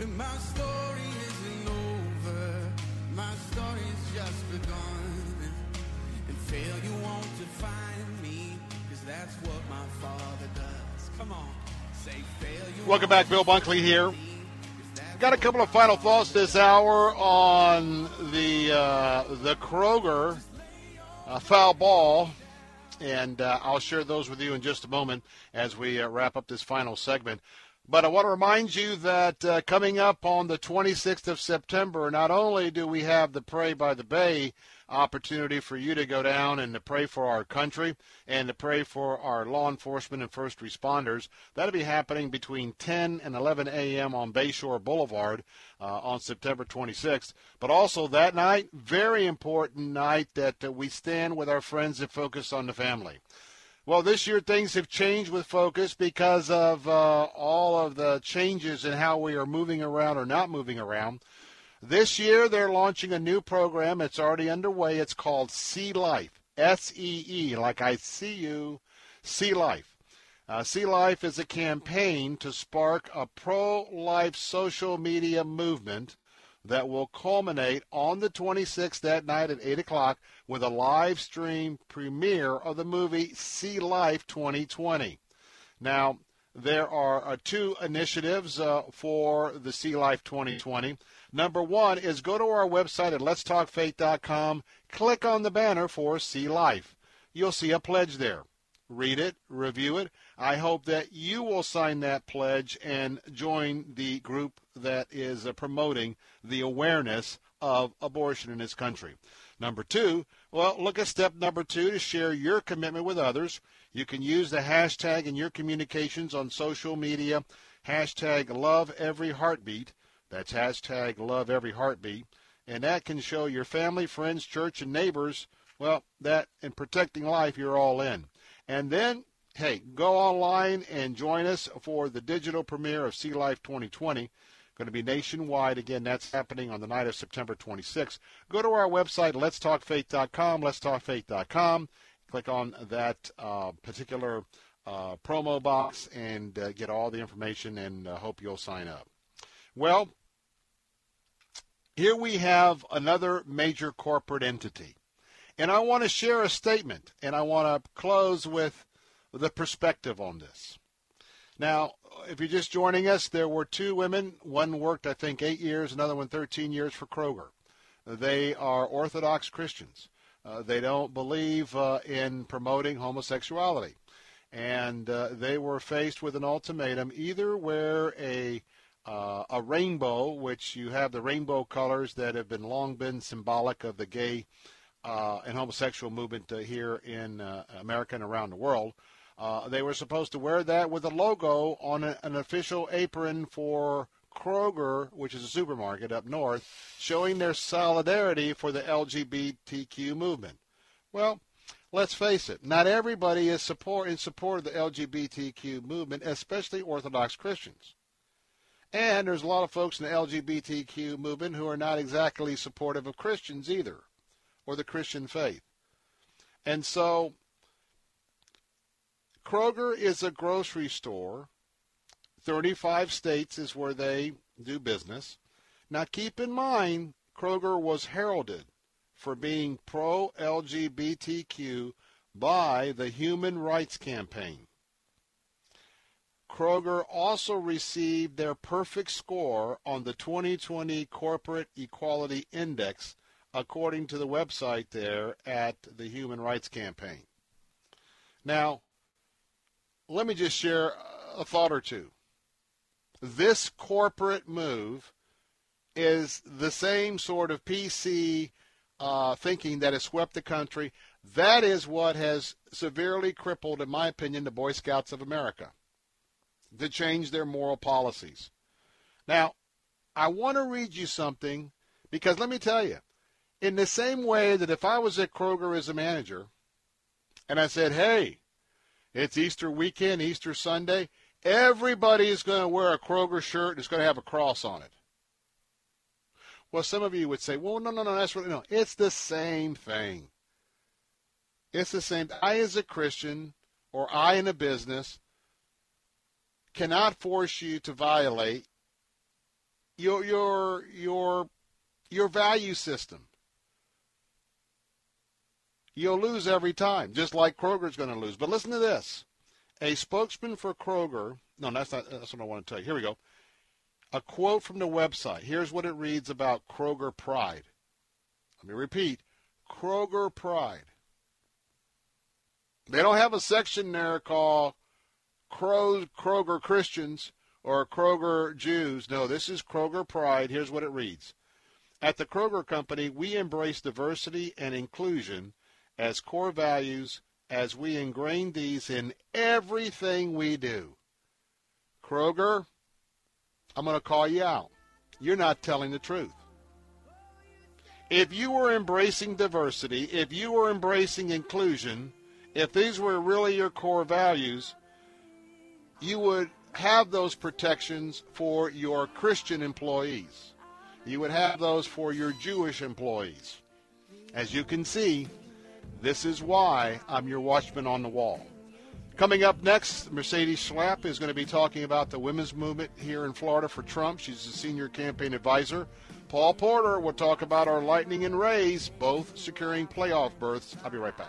My story isn't over, my story's just begun. And failure won't define me, cause that's what my father does. Come on, say failure. Welcome back, Bill Bunkley here. Got a couple of final thoughts this hour on the uh, the Kroger uh, foul ball, and uh, I'll share those with you in just a moment as we uh, wrap up this final segment. But I want to remind you that uh, coming up on the 26th of September, not only do we have the Pray by the Bay opportunity for you to go down and to pray for our country and to pray for our law enforcement and first responders. That'll be happening between 10 and 11 a.m. on Bayshore Boulevard uh, on September 26th. But also that night, very important night that uh, we stand with our friends that focus on the family. Well, this year things have changed with Focus because of uh, all of the changes in how we are moving around or not moving around. This year they're launching a new program. It's already underway. It's called See Life. S E E, like I see you, See Life. Uh, See Life is a campaign to spark a pro life social media movement that will culminate on the 26th that night at 8 o'clock with a live stream premiere of the movie See Life 2020. Now, there are uh, two initiatives uh, for the See Life 2020. Number one is go to our website at letstalkfaith.com, click on the banner for See Life. You'll see a pledge there. Read it, review it. I hope that you will sign that pledge and join the group that is uh, promoting the awareness of abortion in this country. Number two, well, look at step number two to share your commitment with others. You can use the hashtag in your communications on social media, hashtag love every heartbeat. That's hashtag love every heartbeat. And that can show your family, friends, church, and neighbors, well, that in protecting life, you're all in. And then, hey, go online and join us for the digital premiere of See Life 2020. Going to be nationwide. Again, that's happening on the night of September 26th. Go to our website, letstalkfaith.com, letstalkfaith.com. Click on that uh, particular uh, promo box and uh, get all the information and uh, hope you'll sign up. Well, here we have another major corporate entity. And I want to share a statement, and I want to close with the perspective on this. Now, if you're just joining us, there were two women. One worked, I think, eight years, another one 13 years for Kroger. They are Orthodox Christians. Uh, they don't believe uh, in promoting homosexuality. And uh, they were faced with an ultimatum either wear a uh, a rainbow, which you have the rainbow colors that have been long been symbolic of the gay uh, and homosexual movement uh, here in America and around the world. Uh, they were supposed to wear that with a logo on a, an official apron for Kroger, which is a supermarket up north, showing their solidarity for the LGBTQ movement. Well, let's face it, not everybody is support in support of the LGBTQ movement, especially Orthodox Christians. And there's a lot of folks in the LGBTQ movement who are not exactly supportive of Christians either, or the Christian faith. And so, Kroger is a grocery store. 35 states is where they do business. Now, keep in mind, Kroger was heralded for being pro LGBTQ by the Human Rights Campaign. Kroger also received their perfect score on the 2020 Corporate Equality Index, according to the website there at the Human Rights Campaign. Now, let me just share a thought or two. This corporate move is the same sort of PC uh, thinking that has swept the country. That is what has severely crippled, in my opinion, the Boy Scouts of America to change their moral policies. Now, I want to read you something because let me tell you, in the same way that if I was at Kroger as a manager and I said, hey, it's Easter weekend, Easter Sunday, everybody is going to wear a Kroger shirt and it's going to have a cross on it. Well, some of you would say, well, no, no, no, that's really, no. It's the same thing. It's the same. I, as a Christian, or I in a business, cannot force you to violate your your your your value system. You'll lose every time, just like Kroger's going to lose. But listen to this: a spokesman for Kroger. No, that's not. That's what I want to tell you. Here we go. A quote from the website. Here's what it reads about Kroger Pride. Let me repeat: Kroger Pride. They don't have a section there called Kroger Christians or Kroger Jews. No, this is Kroger Pride. Here's what it reads. At the Kroger Company, we embrace diversity and inclusion as core values as we ingrain these in everything we do. Kroger, I'm going to call you out. You're not telling the truth. If you were embracing diversity, if you were embracing inclusion, if these were really your core values, you would have those protections for your Christian employees. You would have those for your Jewish employees. As you can see, This is why I'm your watchman on the wall. Coming up next, Mercedes Schlapp is going to be talking about the women's movement here in Florida for Trump. She's the senior campaign advisor. Paul Porter will talk about our Lightning and Rays, both securing playoff berths. I'll be right back.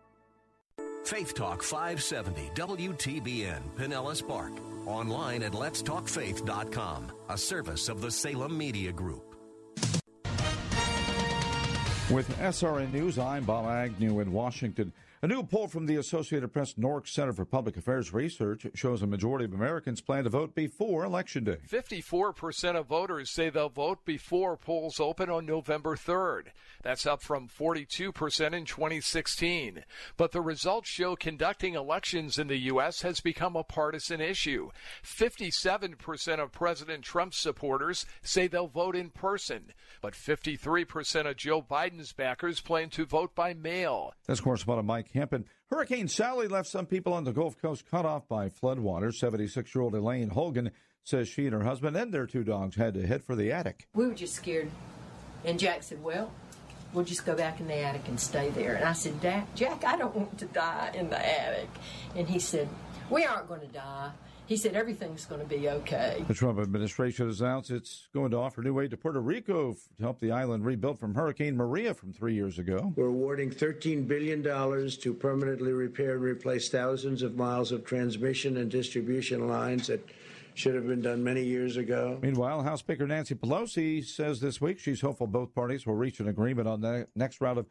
Faith Talk 570 WTBN Pinellas Park. Online at letstalkfaith.com, a service of the Salem Media Group. With SRN News, I'm Bob Agnew in Washington. A new poll from the Associated Press NORC Center for Public Affairs Research shows a majority of Americans plan to vote before Election Day. 54% of voters say they'll vote before polls open on November 3rd. That's up from 42% in 2016. But the results show conducting elections in the U.S. has become a partisan issue. 57% of President Trump's supporters say they'll vote in person, but 53% of Joe Biden's backers plan to vote by mail. That's correspondent Mike Hempen. Hurricane Sally left some people on the Gulf Coast cut off by floodwaters. 76 year old Elaine Hogan says she and her husband and their two dogs had to head for the attic. We were just scared. And Jack said, Well, we'll just go back in the attic and stay there. And I said, Jack, I don't want to die in the attic. And he said, We aren't going to die. He said everything's going to be okay. The Trump administration has announced it's going to offer new aid to Puerto Rico to help the island rebuild from Hurricane Maria from three years ago. We're awarding $13 billion to permanently repair and replace thousands of miles of transmission and distribution lines that should have been done many years ago. Meanwhile, House Speaker Nancy Pelosi says this week she's hopeful both parties will reach an agreement on the next round of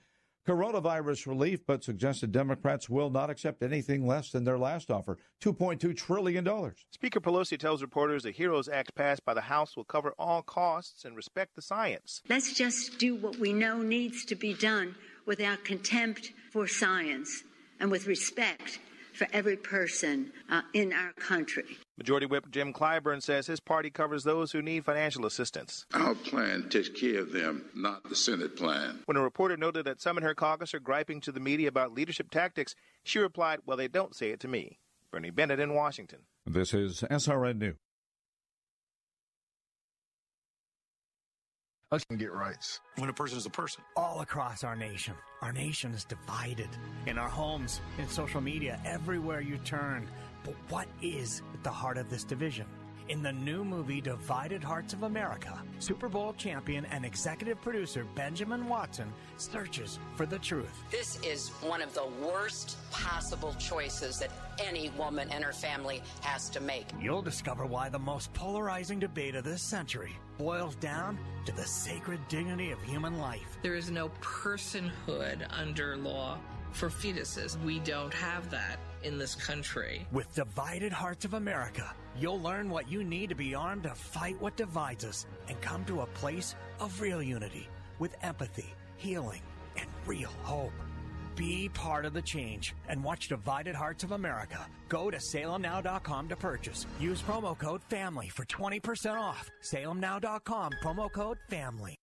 coronavirus relief, but suggested Democrats will not accept anything less than their last offer $2.2 trillion. Speaker Pelosi tells reporters the HEROES Act passed by the House will cover all costs and respect the science. Let's just do what we know needs to be done without contempt for science and with respect for every person uh, in our country. Majority Whip Jim Clyburn says his party covers those who need financial assistance. Our plan takes care of them, not the Senate plan. When a reporter noted that some in her caucus are griping to the media about leadership tactics, she replied, Well, they don't say it to me. Bernie Bennett in Washington. This is SRN News. Us can get rights when a person is a person. All across our nation, our nation is divided. In our homes, in social media, everywhere you turn. But what is at the heart of this division? In the new movie Divided Hearts of America, Super Bowl champion and executive producer Benjamin Watson searches for the truth. This is one of the worst possible choices that any woman and her family has to make. You'll discover why the most polarizing debate of this century boils down to the sacred dignity of human life. There is no personhood under law for fetuses. We don't have that in this country. With Divided Hearts of America, you'll learn what you need to be armed to fight what divides us and come to a place of real unity with empathy, healing, and real hope. Be part of the change and watch Divided Hearts of America. Go to salemnow.com to purchase. Use promo code FAMILY for 20% off. salemnow.com, promo code FAMILY.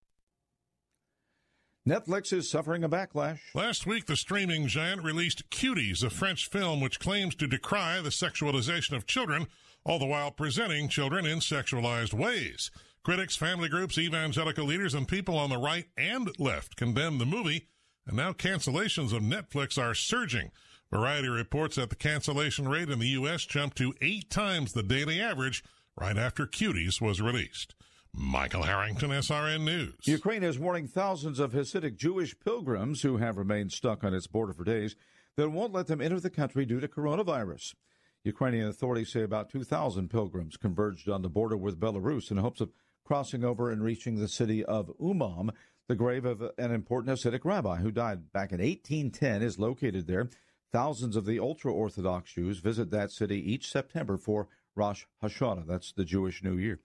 Netflix is suffering a backlash. Last week, the streaming giant released Cuties, a French film which claims to decry the sexualization of children, all the while presenting children in sexualized ways. Critics, family groups, evangelical leaders, and people on the right and left condemned the movie, and now cancellations of Netflix are surging. Variety reports that the cancellation rate in the U.S. jumped to eight times the daily average right after Cuties was released. Michael Harrington, SRN News. Ukraine is warning thousands of Hasidic Jewish pilgrims who have remained stuck on its border for days that it won't let them enter the country due to coronavirus. Ukrainian authorities say about 2,000 pilgrims converged on the border with Belarus in hopes of crossing over and reaching the city of Uman. The grave of an important Hasidic rabbi who died back in 1810 is located there. Thousands of the ultra Orthodox Jews visit that city each September for Rosh Hashanah. That's the Jewish New Year.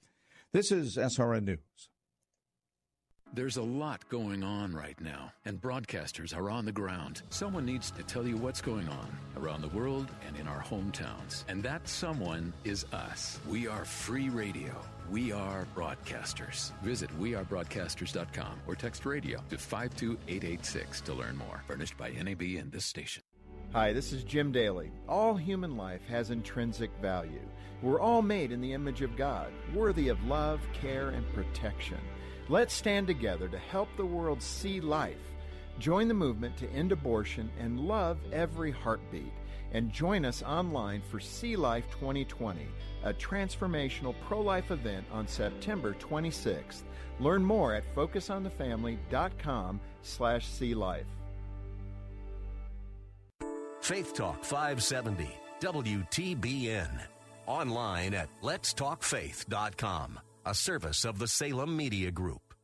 This is SRN News. There's a lot going on right now, and broadcasters are on the ground. Someone needs to tell you what's going on around the world and in our hometowns. And that someone is us. We are free radio. We are broadcasters. Visit wearebroadcasters.com or text radio to 52886 to learn more. Furnished by NAB and this station. Hi, this is Jim Daly. All human life has intrinsic value. We're all made in the image of God, worthy of love, care, and protection. Let's stand together to help the world see life. Join the movement to end abortion and love every heartbeat. And join us online for See Life 2020, a transformational pro life event on September 26th. Learn more at focusonthefamily.com slash see life. Faith Talk 570, WTBN. Online at letstalkfaith.com, a service of the Salem Media Group.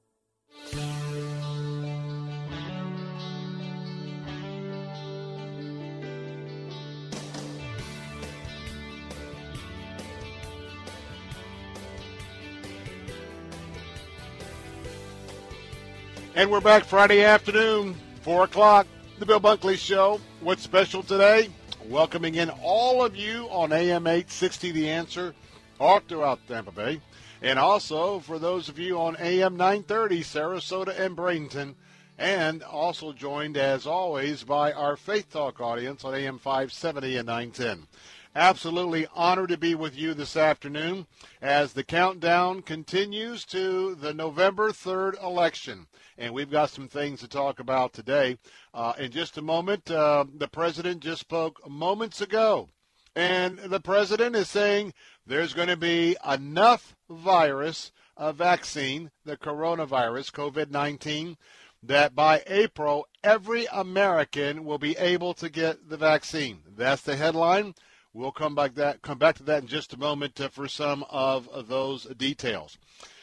And we're back Friday afternoon, 4 o'clock, the Bill Bunkley Show. What's special today? Welcoming in all of you on AM 860 The Answer, all throughout Tampa Bay. And also for those of you on AM 930, Sarasota and Bradenton. And also joined, as always, by our Faith Talk audience on AM 570 and 910. Absolutely honored to be with you this afternoon as the countdown continues to the November 3rd election. And we've got some things to talk about today. Uh, in just a moment, uh, the president just spoke moments ago. And the president is saying there's going to be enough virus, a vaccine, the coronavirus, COVID 19, that by April, every American will be able to get the vaccine. That's the headline. We'll come back that come back to that in just a moment uh, for some of those details.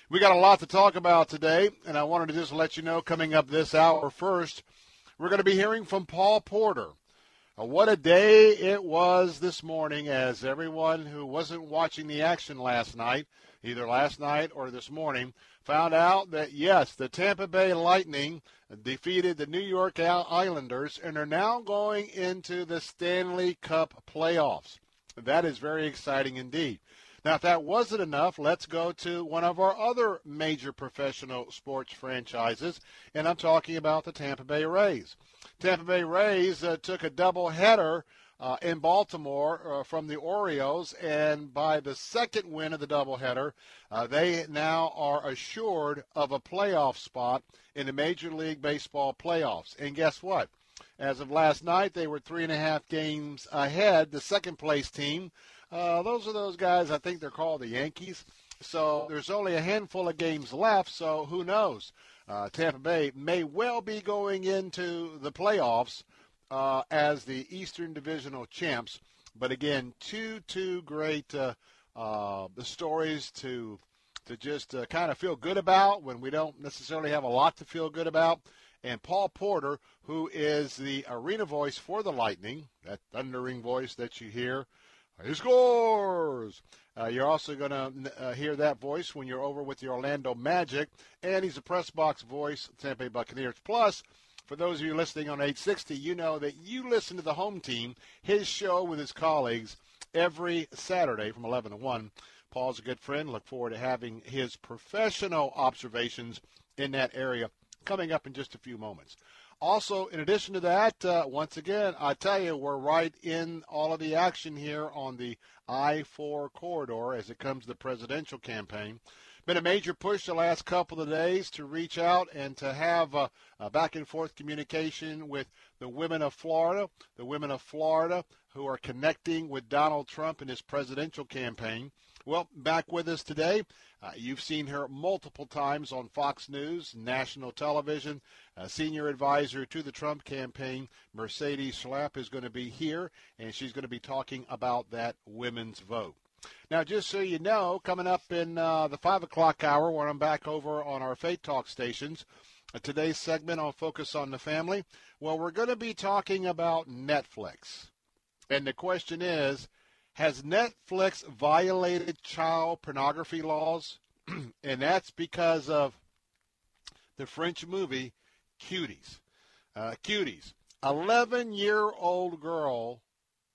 We got a lot to talk about today, and I wanted to just let you know coming up this hour first, we're going to be hearing from Paul Porter. Uh, what a day it was this morning as everyone who wasn't watching the action last night, either last night or this morning, found out that yes, the Tampa Bay Lightning defeated the New York Islanders and are now going into the Stanley Cup playoffs. That is very exciting indeed. Now, if that wasn't enough, let's go to one of our other major professional sports franchises, and I'm talking about the Tampa Bay Rays. Tampa Bay Rays uh, took a doubleheader uh, in Baltimore uh, from the Orioles, and by the second win of the doubleheader, uh, they now are assured of a playoff spot in the Major League Baseball playoffs. And guess what? As of last night, they were three and a half games ahead. The second place team uh, those are those guys. I think they're called the Yankees. So there's only a handful of games left. So who knows? Uh, Tampa Bay may well be going into the playoffs uh, as the Eastern Divisional champs. But again, two two great uh, uh, stories to to just uh, kind of feel good about when we don't necessarily have a lot to feel good about. And Paul Porter, who is the arena voice for the Lightning, that thundering voice that you hear he scores! Uh, you're also going to uh, hear that voice when you're over with the Orlando Magic, and he's a press box voice, Tampa Bay Buccaneers. Plus, for those of you listening on 860, you know that you listen to the home team, his show with his colleagues, every Saturday from 11 to 1. Paul's a good friend. Look forward to having his professional observations in that area coming up in just a few moments. Also, in addition to that, uh, once again, I tell you, we're right in all of the action here on the I 4 corridor as it comes to the presidential campaign. Been a major push the last couple of days to reach out and to have a, a back and forth communication with the women of Florida, the women of Florida who are connecting with Donald Trump in his presidential campaign. Well, back with us today. Uh, you've seen her multiple times on Fox News, national television. Senior advisor to the Trump campaign, Mercedes Schlapp, is going to be here, and she's going to be talking about that women's vote. Now, just so you know, coming up in uh, the 5 o'clock hour, when I'm back over on our Faith Talk stations, uh, today's segment on Focus on the Family, well, we're going to be talking about Netflix. And the question is, has Netflix violated child pornography laws? and that's because of the French movie Cuties. Uh, Cuties. 11 year old girl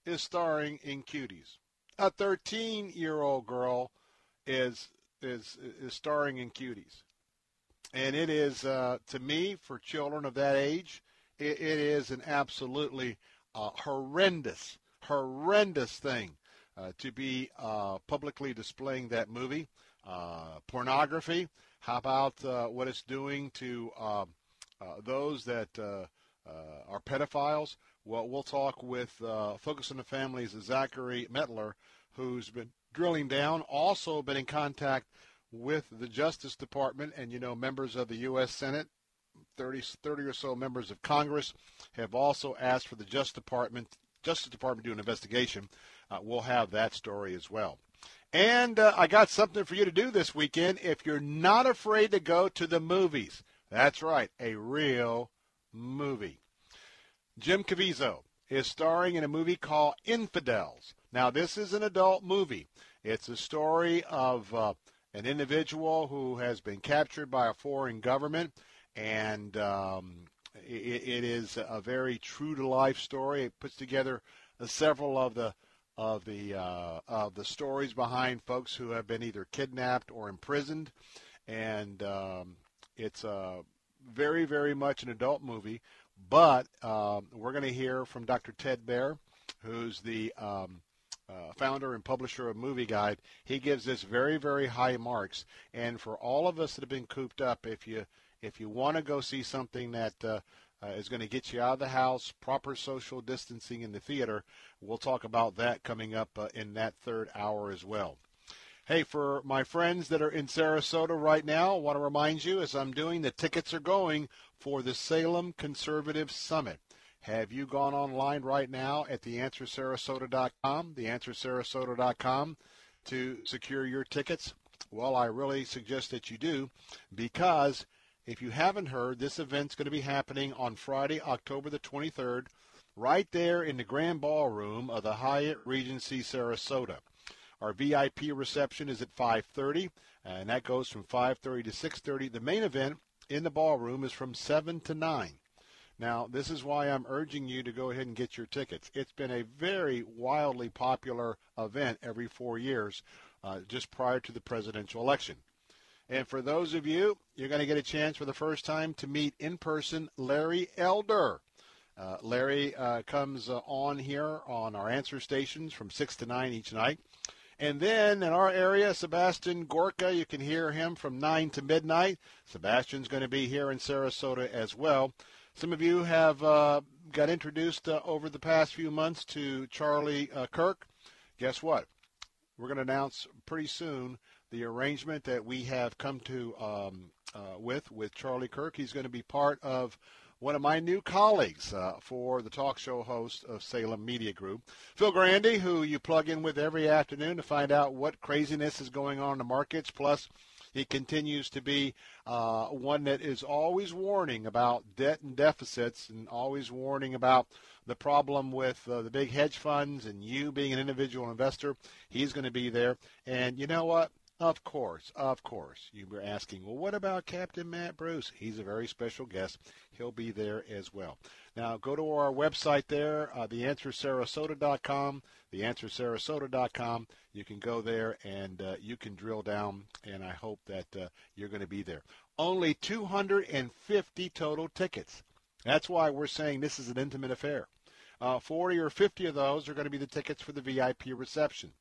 is starring in Cuties. A 13 year old girl is, is, is starring in Cuties. And it is, uh, to me, for children of that age, it, it is an absolutely uh, horrendous, horrendous thing uh, to be uh, publicly displaying that movie. Uh, pornography. How about uh, what it's doing to um, those that are pedophiles? Well, we'll talk with Focus on the Family's Zachary Mettler, who's been drilling down, also been in contact with the Justice Department and, you know, members of the U.S. Senate 30, 30 or so members of Congress have also asked for the Justice Department, Justice Department to do an investigation uh, we'll have that story as well. And uh, I got something for you to do this weekend if you're not afraid to go to the movies. That's right, a real movie. Jim Caviezel is starring in a movie called Infidels. Now, this is an adult movie. It's a story of uh, an individual who has been captured by a foreign government, and um, it, it is a very true to life story. It puts together uh, several of the of the uh, of the stories behind folks who have been either kidnapped or imprisoned, and um, it's a very very much an adult movie. But um, we're going to hear from Dr. Ted Baehr, who's the um, uh, founder and publisher of Movie Guide. He gives this very very high marks, and for all of us that have been cooped up, if you if you want to go see something that uh, uh, is going to get you out of the house, proper social distancing in the theater. We'll talk about that coming up uh, in that third hour as well. Hey, for my friends that are in Sarasota right now, I want to remind you, as I'm doing, the tickets are going for the Salem Conservative Summit. Have you gone online right now at theanswersarasota.com, theanswersarasota.com, to secure your tickets? Well, I really suggest that you do because – if you haven't heard, this event's going to be happening on Friday, October the 23rd, right there in the Grand Ballroom of the Hyatt Regency Sarasota. Our VIP reception is at 5:30, and that goes from 5:30 to 6:30. The main event in the ballroom is from 7 to 9. Now, this is why I'm urging you to go ahead and get your tickets. It's been a very wildly popular event every four years, uh, just prior to the presidential election. And for those of you, you're going to get a chance for the first time to meet in person Larry Elder. Uh, Larry uh, comes uh, on here on our answer stations from 6 to 9 each night. And then in our area, Sebastian Gorka, you can hear him from 9 to midnight. Sebastian's going to be here in Sarasota as well. Some of you have uh, got introduced uh, over the past few months to Charlie uh, Kirk. Guess what? We're going to announce pretty soon the arrangement that we have come to um, uh, with with Charlie Kirk. He's going to be part of one of my new colleagues uh, for the talk show host of Salem Media Group, Phil Grande, who you plug in with every afternoon to find out what craziness is going on in the markets. Plus, he continues to be uh, one that is always warning about debt and deficits and always warning about the problem with uh, the big hedge funds and you being an individual investor. He's going to be there. And you know what? Of course, of course. You were asking, well, what about Captain Matt Bruce? He's a very special guest. He'll be there as well. Now, go to our website there, uh, theanswersarasota.com, theanswersarasota.com. You can go there and uh, you can drill down, and I hope that uh, you're going to be there. Only 250 total tickets. That's why we're saying this is an intimate affair. Uh, 40 or 50 of those are going to be the tickets for the VIP reception.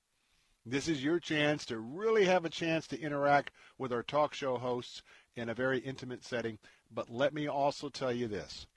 This is your chance to really have a chance to interact with our talk show hosts in a very intimate setting. But let me also tell you this.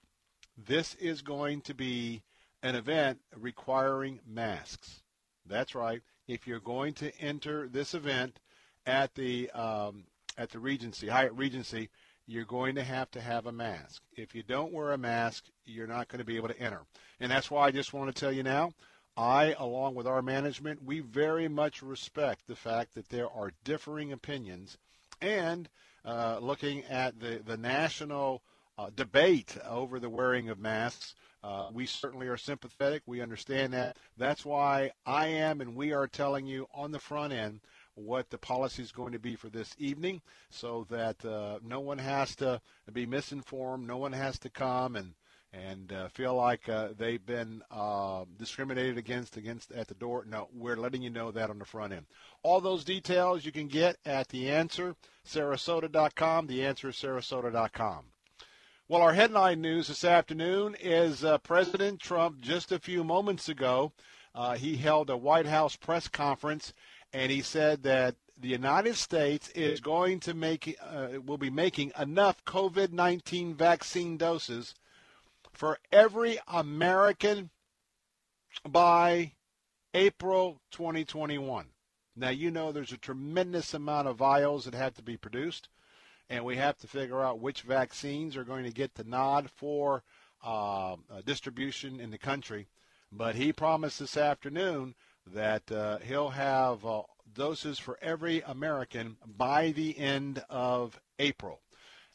This is going to be an event requiring masks. That's right. if you're going to enter this event at the um, at the Regency, Hyatt Regency, you're going to have to have a mask. If you don't wear a mask, you're not going to be able to enter. And that's why I just want to tell you now, I, along with our management, we very much respect the fact that there are differing opinions. And uh, looking at the, the national uh, debate over the wearing of masks, uh, we certainly are sympathetic. We understand that. That's why I am and we are telling you on the front end what the policy is going to be for this evening so that uh, no one has to be misinformed, no one has to come and and uh, feel like uh, they've been uh, discriminated against against at the door. No, we're letting you know that on the front end. All those details you can get at the answer sarasota.com. The answer is sarasota.com. Well, our headline news this afternoon is uh, President Trump just a few moments ago. Uh, he held a White House press conference and he said that the United States is going to make uh, will be making enough COVID-19 vaccine doses for every American by April 2021. Now you know there's a tremendous amount of vials that have to be produced, and we have to figure out which vaccines are going to get the nod for uh, distribution in the country. But he promised this afternoon that uh, he'll have uh, doses for every American by the end of April.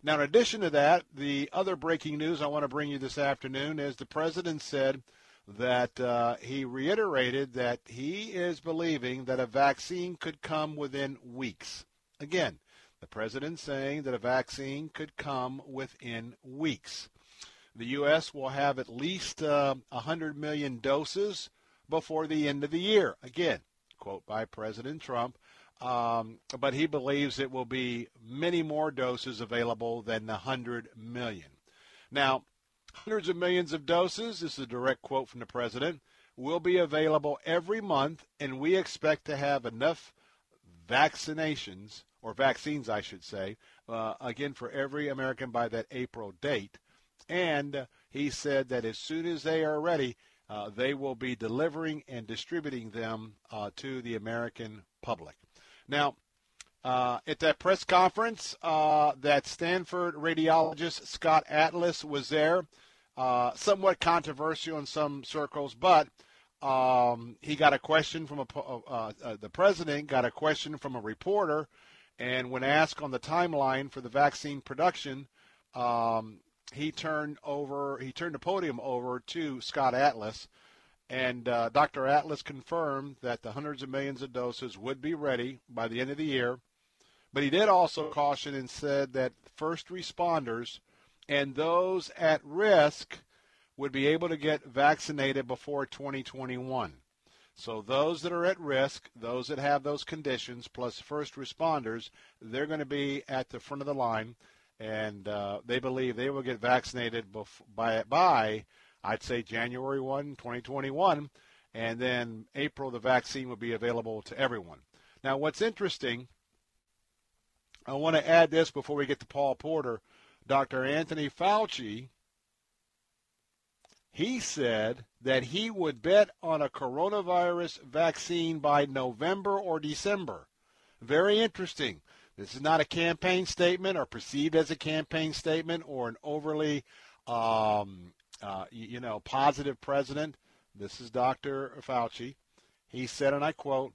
Now, in addition to that, the other breaking news I want to bring you this afternoon is the president said that uh, he reiterated that he is believing that a vaccine could come within weeks. Again, the president saying that a vaccine could come within weeks. The U.S. will have at least uh, 100 million doses before the end of the year. Again, quote by President Trump. Um, but he believes it will be many more doses available than the 100 million. Now, hundreds of millions of doses, this is a direct quote from the president, will be available every month, and we expect to have enough vaccinations, or vaccines, I should say, uh, again, for every American by that April date. And he said that as soon as they are ready, uh, they will be delivering and distributing them uh, to the American public. Now, uh, at that press conference, uh, that Stanford radiologist Scott Atlas was there. Uh, somewhat controversial in some circles, but um, he got a question from a, uh, the president got a question from a reporter, and when asked on the timeline for the vaccine production, um, he turned over he turned the podium over to Scott Atlas, and uh, Dr. Atlas confirmed that the hundreds of millions of doses would be ready by the end of the year. But he did also caution and said that first responders and those at risk would be able to get vaccinated before 2021. So those that are at risk, those that have those conditions, plus first responders, they're going to be at the front of the line and uh, they believe they will get vaccinated bef- by by I'd say January 1, 2021, and then April the vaccine will be available to everyone. Now, what's interesting, I want to add this before we get to Paul Porter. Dr. Anthony Fauci, he said that he would bet on a coronavirus vaccine by November or December. Very interesting. This is not a campaign statement or perceived as a campaign statement or an overly, um, uh, you know, positive president. This is Dr. Fauci. He said, and I quote,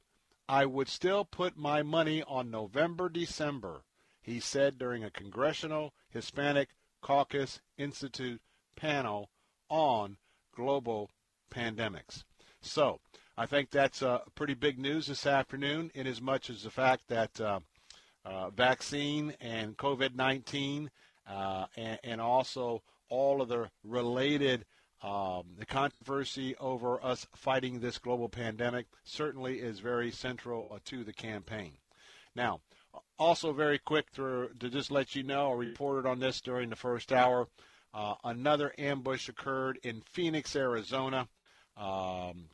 I would still put my money on November, December, he said during a Congressional Hispanic Caucus Institute panel on global pandemics. So I think that's uh, pretty big news this afternoon, in as much as the fact that uh, uh, vaccine and COVID 19, uh, and, and, also all of the related um, the controversy over us fighting this global pandemic certainly is very central uh, to the campaign. Now, also very quick to, to just let you know, I reported on this during the first hour. Uh, another ambush occurred in Phoenix, Arizona. Um,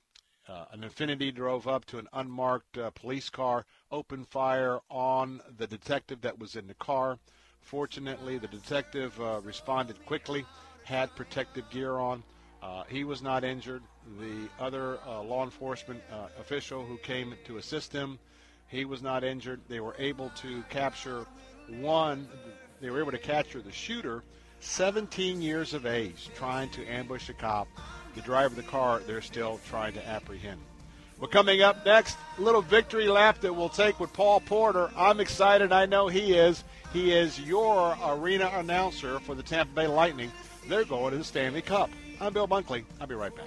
uh, an Infiniti drove up to an unmarked uh, police car, opened fire on the detective that was in the car. Fortunately, the detective uh, responded quickly, had protective gear on. Uh, he was not injured. The other uh, law enforcement uh, official who came to assist him, he was not injured. They were able to capture one. They were able to capture the shooter, 17 years of age, trying to ambush a cop. The driver of the car, they're still trying to apprehend. Well, coming up next, little victory lap that we'll take with Paul Porter. I'm excited. I know he is. He is your arena announcer for the Tampa Bay Lightning. They're going to the Stanley Cup. I'm Bill Bunkley. I'll be right back.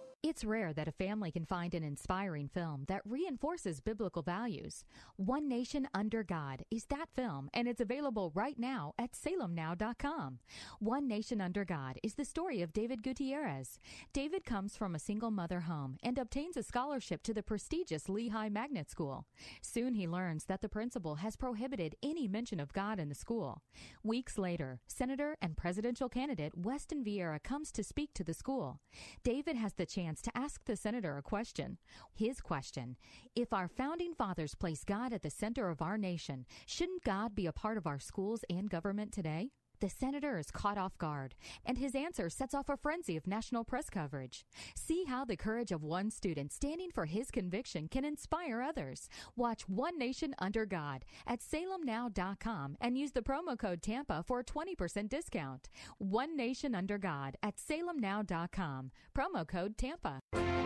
It's rare that a family can find an inspiring film that reinforces biblical values. One Nation Under God is that film, and it's available right now at salemnow.com. One Nation Under God is the story of David Gutierrez. David comes from a single mother home and obtains a scholarship to the prestigious Lehigh Magnet School. Soon he learns that the principal has prohibited any mention of God in the school. Weeks later, Senator and presidential candidate Weston Vieira comes to speak to the school. David has the chance to ask the senator a question. His question If our founding fathers placed God at the center of our nation, shouldn't God be a part of our schools and government today? The senator is caught off guard, and his answer sets off a frenzy of national press coverage. See how the courage of one student standing for his conviction can inspire others. Watch One Nation Under God at salemnow.com and use the promo code TAMPA for a 20% discount. One Nation Under God at salemnow.com. Promo code TAMPA.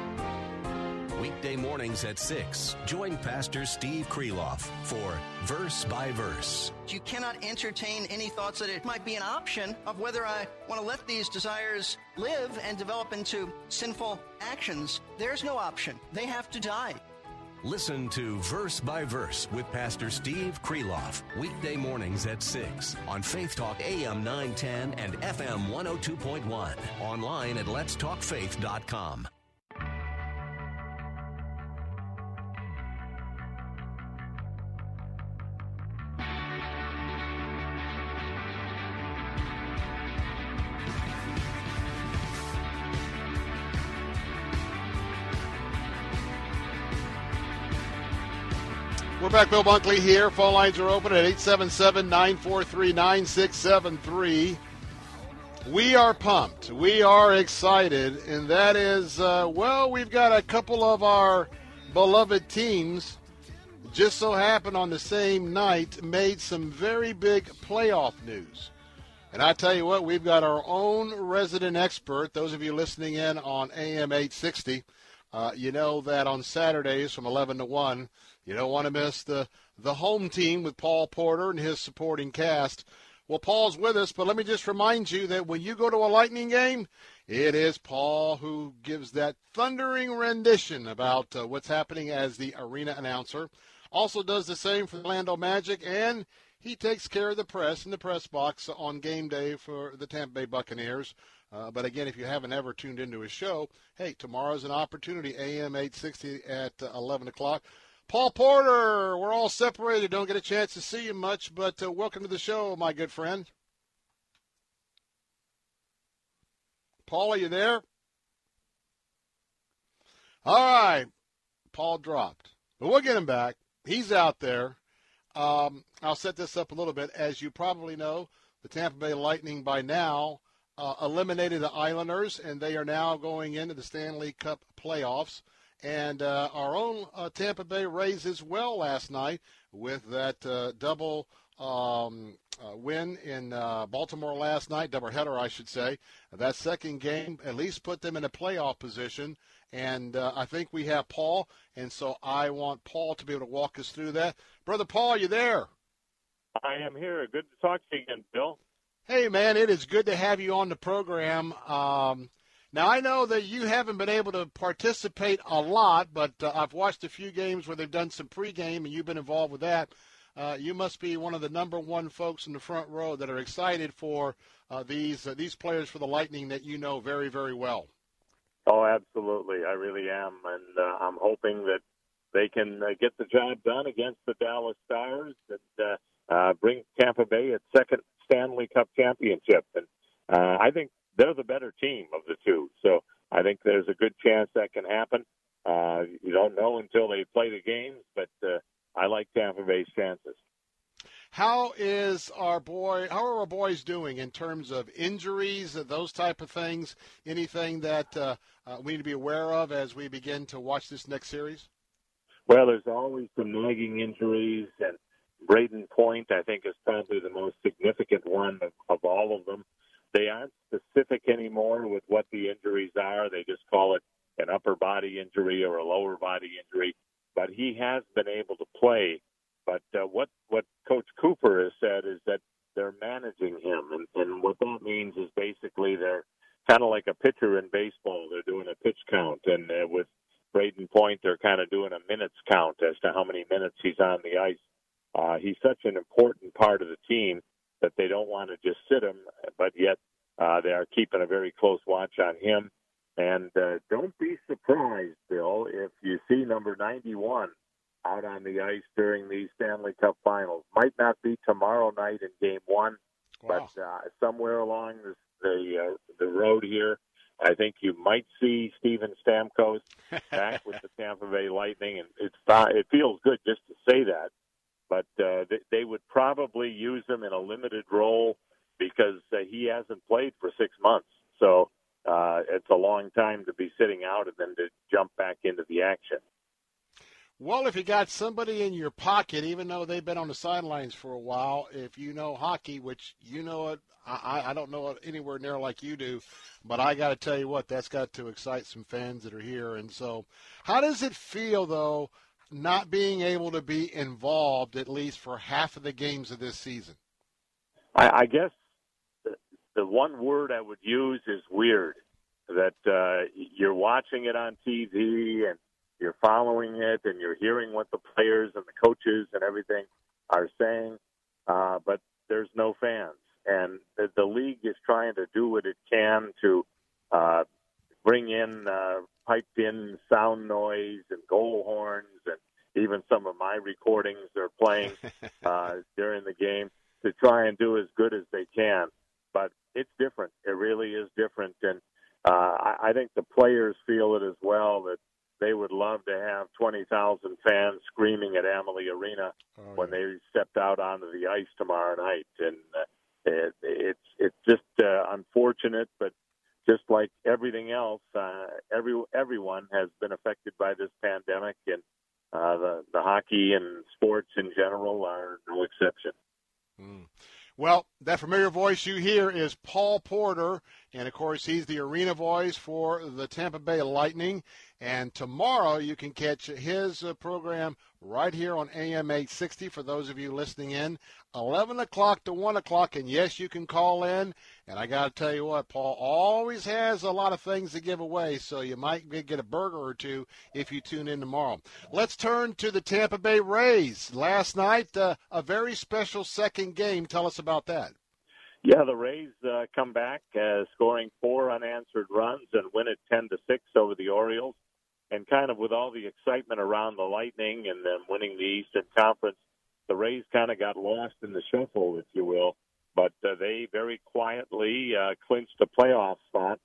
Weekday mornings at 6. Join Pastor Steve Kreloff for Verse by Verse. You cannot entertain any thoughts that it might be an option of whether I want to let these desires live and develop into sinful actions. There's no option. They have to die. Listen to Verse by Verse with Pastor Steve Kreloff. Weekday mornings at 6 on Faith Talk AM 910 and FM 102.1. Online at letstalkfaith.com. back. Bill Bunkley here. Phone lines are open at 877 943 9673. We are pumped. We are excited. And that is, uh, well, we've got a couple of our beloved teams just so happened on the same night made some very big playoff news. And I tell you what, we've got our own resident expert. Those of you listening in on AM 860, uh, you know that on Saturdays from 11 to 1, you don't want to miss the, the home team with Paul Porter and his supporting cast. Well, Paul's with us, but let me just remind you that when you go to a Lightning game, it is Paul who gives that thundering rendition about uh, what's happening as the arena announcer. Also does the same for the Orlando Magic, and he takes care of the press in the press box on game day for the Tampa Bay Buccaneers. Uh, but again, if you haven't ever tuned into his show, hey, tomorrow's an opportunity, AM 860 at uh, 11 o'clock. Paul Porter, we're all separated. Don't get a chance to see you much, but uh, welcome to the show, my good friend. Paul, are you there? All right. Paul dropped, but we'll get him back. He's out there. Um, I'll set this up a little bit. As you probably know, the Tampa Bay Lightning by now uh, eliminated the Islanders, and they are now going into the Stanley Cup playoffs. And uh, our own uh, Tampa Bay Rays as well last night with that uh, double um, uh, win in uh, Baltimore last night, doubleheader, I should say. That second game at least put them in a playoff position. And uh, I think we have Paul, and so I want Paul to be able to walk us through that. Brother Paul, are you there? I am here. Good to talk to you again, Bill. Hey, man, it is good to have you on the program. Um, Now I know that you haven't been able to participate a lot, but uh, I've watched a few games where they've done some pregame, and you've been involved with that. Uh, you must be one of the number one folks in the front row that are excited for uh, these uh, these players for the Lightning that you know very very well. Oh, absolutely, I really am, and uh, I'm hoping that they can uh, get the job done against the Dallas Stars and bring Tampa Bay its second Stanley Cup championship. And I think they're the better team of the two. So I think there's a good chance that can happen. Uh, you don't know until they play the games, but uh, I like Tampa Bay's chances. How is our boy? How are our boys doing in terms of injuries, those type of things? Anything that uh, uh, we need to be aware of as we begin to watch this next series? Well, there's always some nagging injuries, and Brayden Point, I think, is probably the most significant one of, of all of them. They aren't specific anymore with what the injuries are. They just call it an upper body injury or a lower body injury. But he has been able to play. But uh, what what Coach Cooper has said is that they're managing him, and, and what that means is basically they're kind of like a pitcher in baseball. They're doing a pitch count, and uh, with Brayden Point, they're kind of doing a minutes count as to how many minutes he's on the ice. Uh, he's such an important part of the team that they don't want to just sit him, but yet uh, they are keeping a very close watch on him. And uh, don't be surprised, Bill, if you see number 91 out on the ice during these Stanley Cup Finals. Might not be tomorrow night in Game One, wow. but uh, somewhere along the the, uh, the road here, I think you might see Steven Stamkos back with the Tampa Bay Lightning, and it's it feels good just to say that. But uh, they, they would probably use him in a limited role because uh, he hasn't played for six months. So uh, it's a long time to be sitting out and then to jump back into the action. Well, if you got somebody in your pocket, even though they've been on the sidelines for a while, if you know hockey, which you know it, I, I don't know it anywhere near like you do, but I got to tell you what, that's got to excite some fans that are here. And so, how does it feel though, not being able to be involved at least for half of the games of this season? I, I guess the, the one word I would use is weird. That uh, you're watching it on TV and you're following it and you're hearing what the players and the coaches and everything are saying, uh, but there's no fans. And the, the league is trying to do what it can to uh, bring in uh, piped in sound noise and goal horns and even some of my recordings they're playing uh, during the game to try and do as good as they can. But it's different. It really is different. And uh, I, I think the players feel it as well that they would love to have 20,000 fans screaming at Amalie Arena oh, yeah. when they stepped out onto the ice tomorrow night. And uh, it, it's it's just uh, unfortunate, but just like everything else, uh, every everyone has been affected by this pandemic, and uh, the the hockey and sports in general are no exception. Mm. Well, that familiar voice you hear is Paul Porter, and of course, he's the arena voice for the Tampa Bay Lightning. And tomorrow, you can catch his uh, program right here on AM 860 for those of you listening in, 11 o'clock to 1 o'clock. And yes, you can call in. And I got to tell you what, Paul always has a lot of things to give away, so you might get a burger or two if you tune in tomorrow. Let's turn to the Tampa Bay Rays. Last night, uh, a very special second game. Tell us about that. Yeah, the Rays uh, come back uh, scoring four unanswered runs and win it 10 to 6 over the Orioles and kind of with all the excitement around the Lightning and them winning the Eastern Conference, the Rays kind of got lost in the shuffle, if you will. But uh, they very quietly uh, clinched a playoff spot,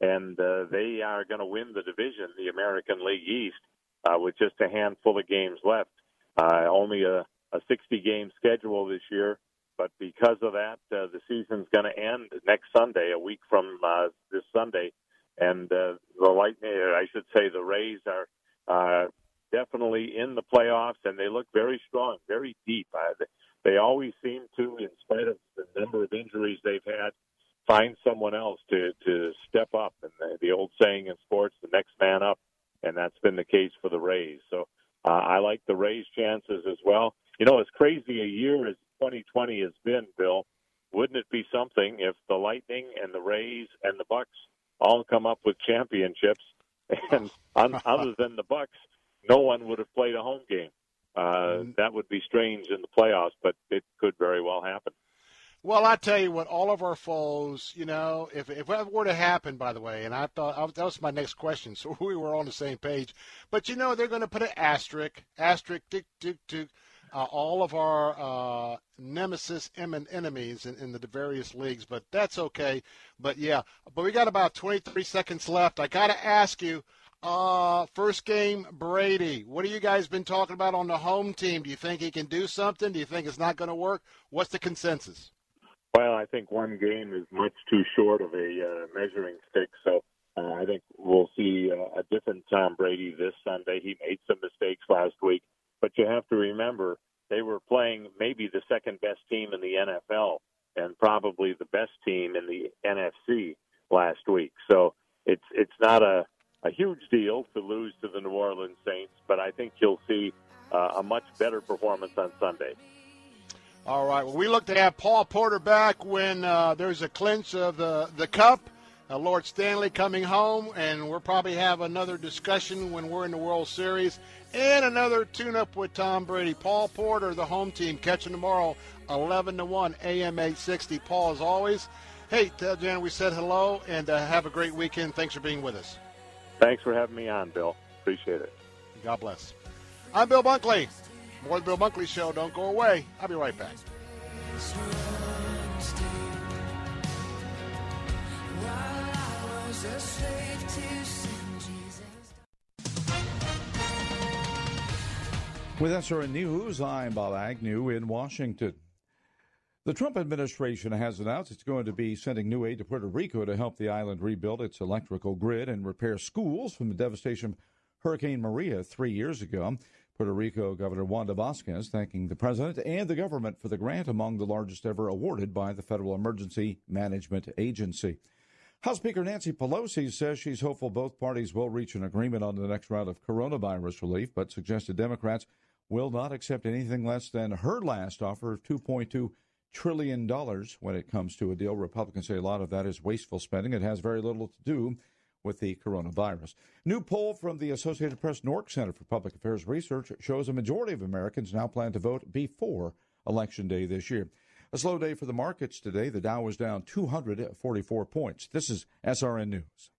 and uh, they are going to win the division, the American League East, uh, with just a handful of games left. Uh, only a, a 60 game schedule this year, but because of that, uh, the season's going to end next Sunday, a week from uh, this Sunday and uh, the Lightning, I should say, the Rays are uh, definitely in the playoffs, and they look very strong, very deep. Uh, they always seem to, in spite of the number of injuries they've had, find someone else to to step up. And the, the old saying in sports, the next man up, and that's been the case for the Rays. So uh, I like the Rays' chances as well. You know, as crazy a year as 2020 has been, Bill, wouldn't it be something if the Lightning and the Rays and the Bucs all come up with championships, and on, other than the Bucs, no one would have played a home game. Uh, that would be strange in the playoffs, but it could very well happen. Well, I tell you what, all of our foes, you know, if if that were to happen, by the way, and I thought I, that was my next question, so we were on the same page. But you know, they're going to put an asterisk, asterisk, tick, tick, tick, uh, all of our uh, nemesis and enemies in, in the various leagues. But that's okay. But yeah, but we got about 23 seconds left. I got to ask you. Uh, first game, Brady. What have you guys been talking about on the home team? Do you think he can do something? Do you think it's not going to work? What's the consensus? Well, I think one game is much too short of a uh, measuring stick. So uh, I think we'll see uh, a different Tom Brady this Sunday. He made some mistakes last week, but you have to remember they were playing maybe the second best team in the NFL and probably the best team in the NFC last week. So it's it's not a a huge deal to lose to the New Orleans Saints, but I think you'll see uh, a much better performance on Sunday. All right. Well, we look to have Paul Porter back when uh, there's a clinch of the the cup. Uh, Lord Stanley coming home, and we'll probably have another discussion when we're in the World Series and another tune-up with Tom Brady. Paul Porter, the home team, catching tomorrow, 11 to one, AM 860. Paul, as always. Hey, tell Jan we said hello, and uh, have a great weekend. Thanks for being with us. Thanks for having me on, Bill. Appreciate it. God bless. I'm Bill Bunkley. More the Bill Bunkley Show. Don't go away. I'll be right back. With SRN News, I'm Bob Agnew in Washington. The Trump administration has announced it's going to be sending new aid to Puerto Rico to help the island rebuild its electrical grid and repair schools from the devastation of Hurricane Maria three years ago. Puerto Rico Governor Wanda Vasquez thanking the president and the government for the grant, among the largest ever awarded by the Federal Emergency Management Agency. House Speaker Nancy Pelosi says she's hopeful both parties will reach an agreement on the next round of coronavirus relief, but suggested Democrats will not accept anything less than her last offer of $2.2 trillion dollars when it comes to a deal. Republicans say a lot of that is wasteful spending. It has very little to do with the coronavirus. New poll from the Associated Press NORC Center for Public Affairs Research shows a majority of Americans now plan to vote before Election Day this year. A slow day for the markets today. The Dow was down 244 points. This is SRN News.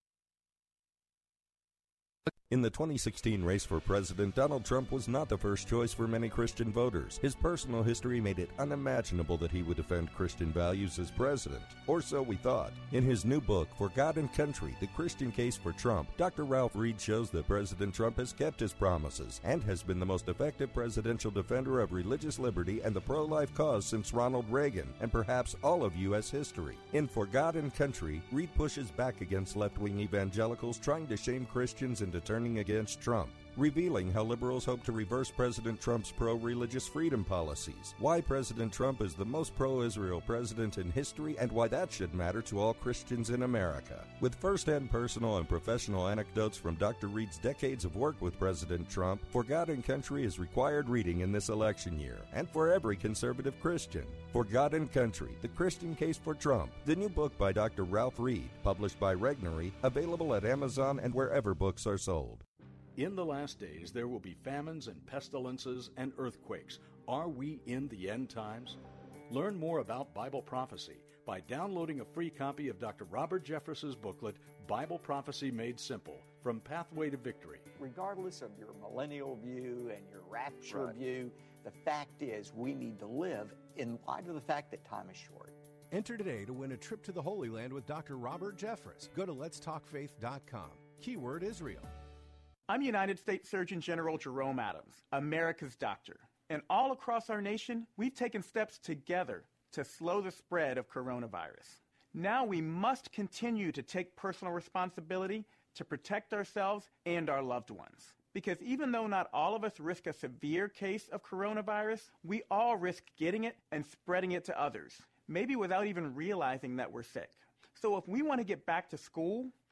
In the 2016 race for president, Donald Trump was not the first choice for many Christian voters. His personal history made it unimaginable that he would defend Christian values as president, or so we thought. In his new book, For God and Country The Christian Case for Trump, Dr. Ralph Reed shows that President Trump has kept his promises and has been the most effective presidential defender of religious liberty and the pro life cause since Ronald Reagan, and perhaps all of U.S. history. In For God and Country, Reed pushes back against left wing evangelicals trying to shame Christians into turning against Trump, revealing how liberals hope to reverse President Trump's pro religious freedom policies, why President Trump is the most pro Israel president in history, and why that should matter to all Christians in America. With first hand personal and professional anecdotes from Dr. Reed's decades of work with President Trump, For God and Country is required reading in this election year, and for every conservative Christian. For God and Country The Christian Case for Trump, the new book by Dr. Ralph Reed, published by Regnery, available at Amazon and wherever books are sold. In the last days, there will be famines and pestilences and earthquakes. Are we in the end times? Learn more about Bible prophecy by downloading a free copy of Dr. Robert Jeffress's booklet, Bible Prophecy Made Simple From Pathway to Victory. Regardless of your millennial view and your rapture Right. view, the fact is we need to live in light of the fact that time is short. Enter today to win a trip to the Holy Land with Dr. Robert Jeffress. Go to letstalkfaith.com. Keyword Israel. I'm United States Surgeon General Jerome Adams, America's doctor. And all across our nation, we've taken steps together to slow the spread of coronavirus. Now we must continue to take personal responsibility to protect ourselves and our loved ones. Because even though not all of us risk a severe case of coronavirus, we all risk getting it and spreading it to others, maybe without even realizing that we're sick. So if we want to get back to school,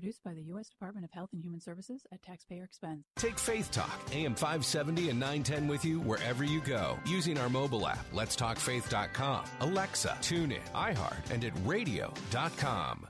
Produced by the U.S. Department of Health and Human Services at taxpayer expense. Take Faith Talk, AM 570 and 910 with you wherever you go using our mobile app, letstalkfaith.com, Alexa, TuneIn, iHeart, and at radio.com.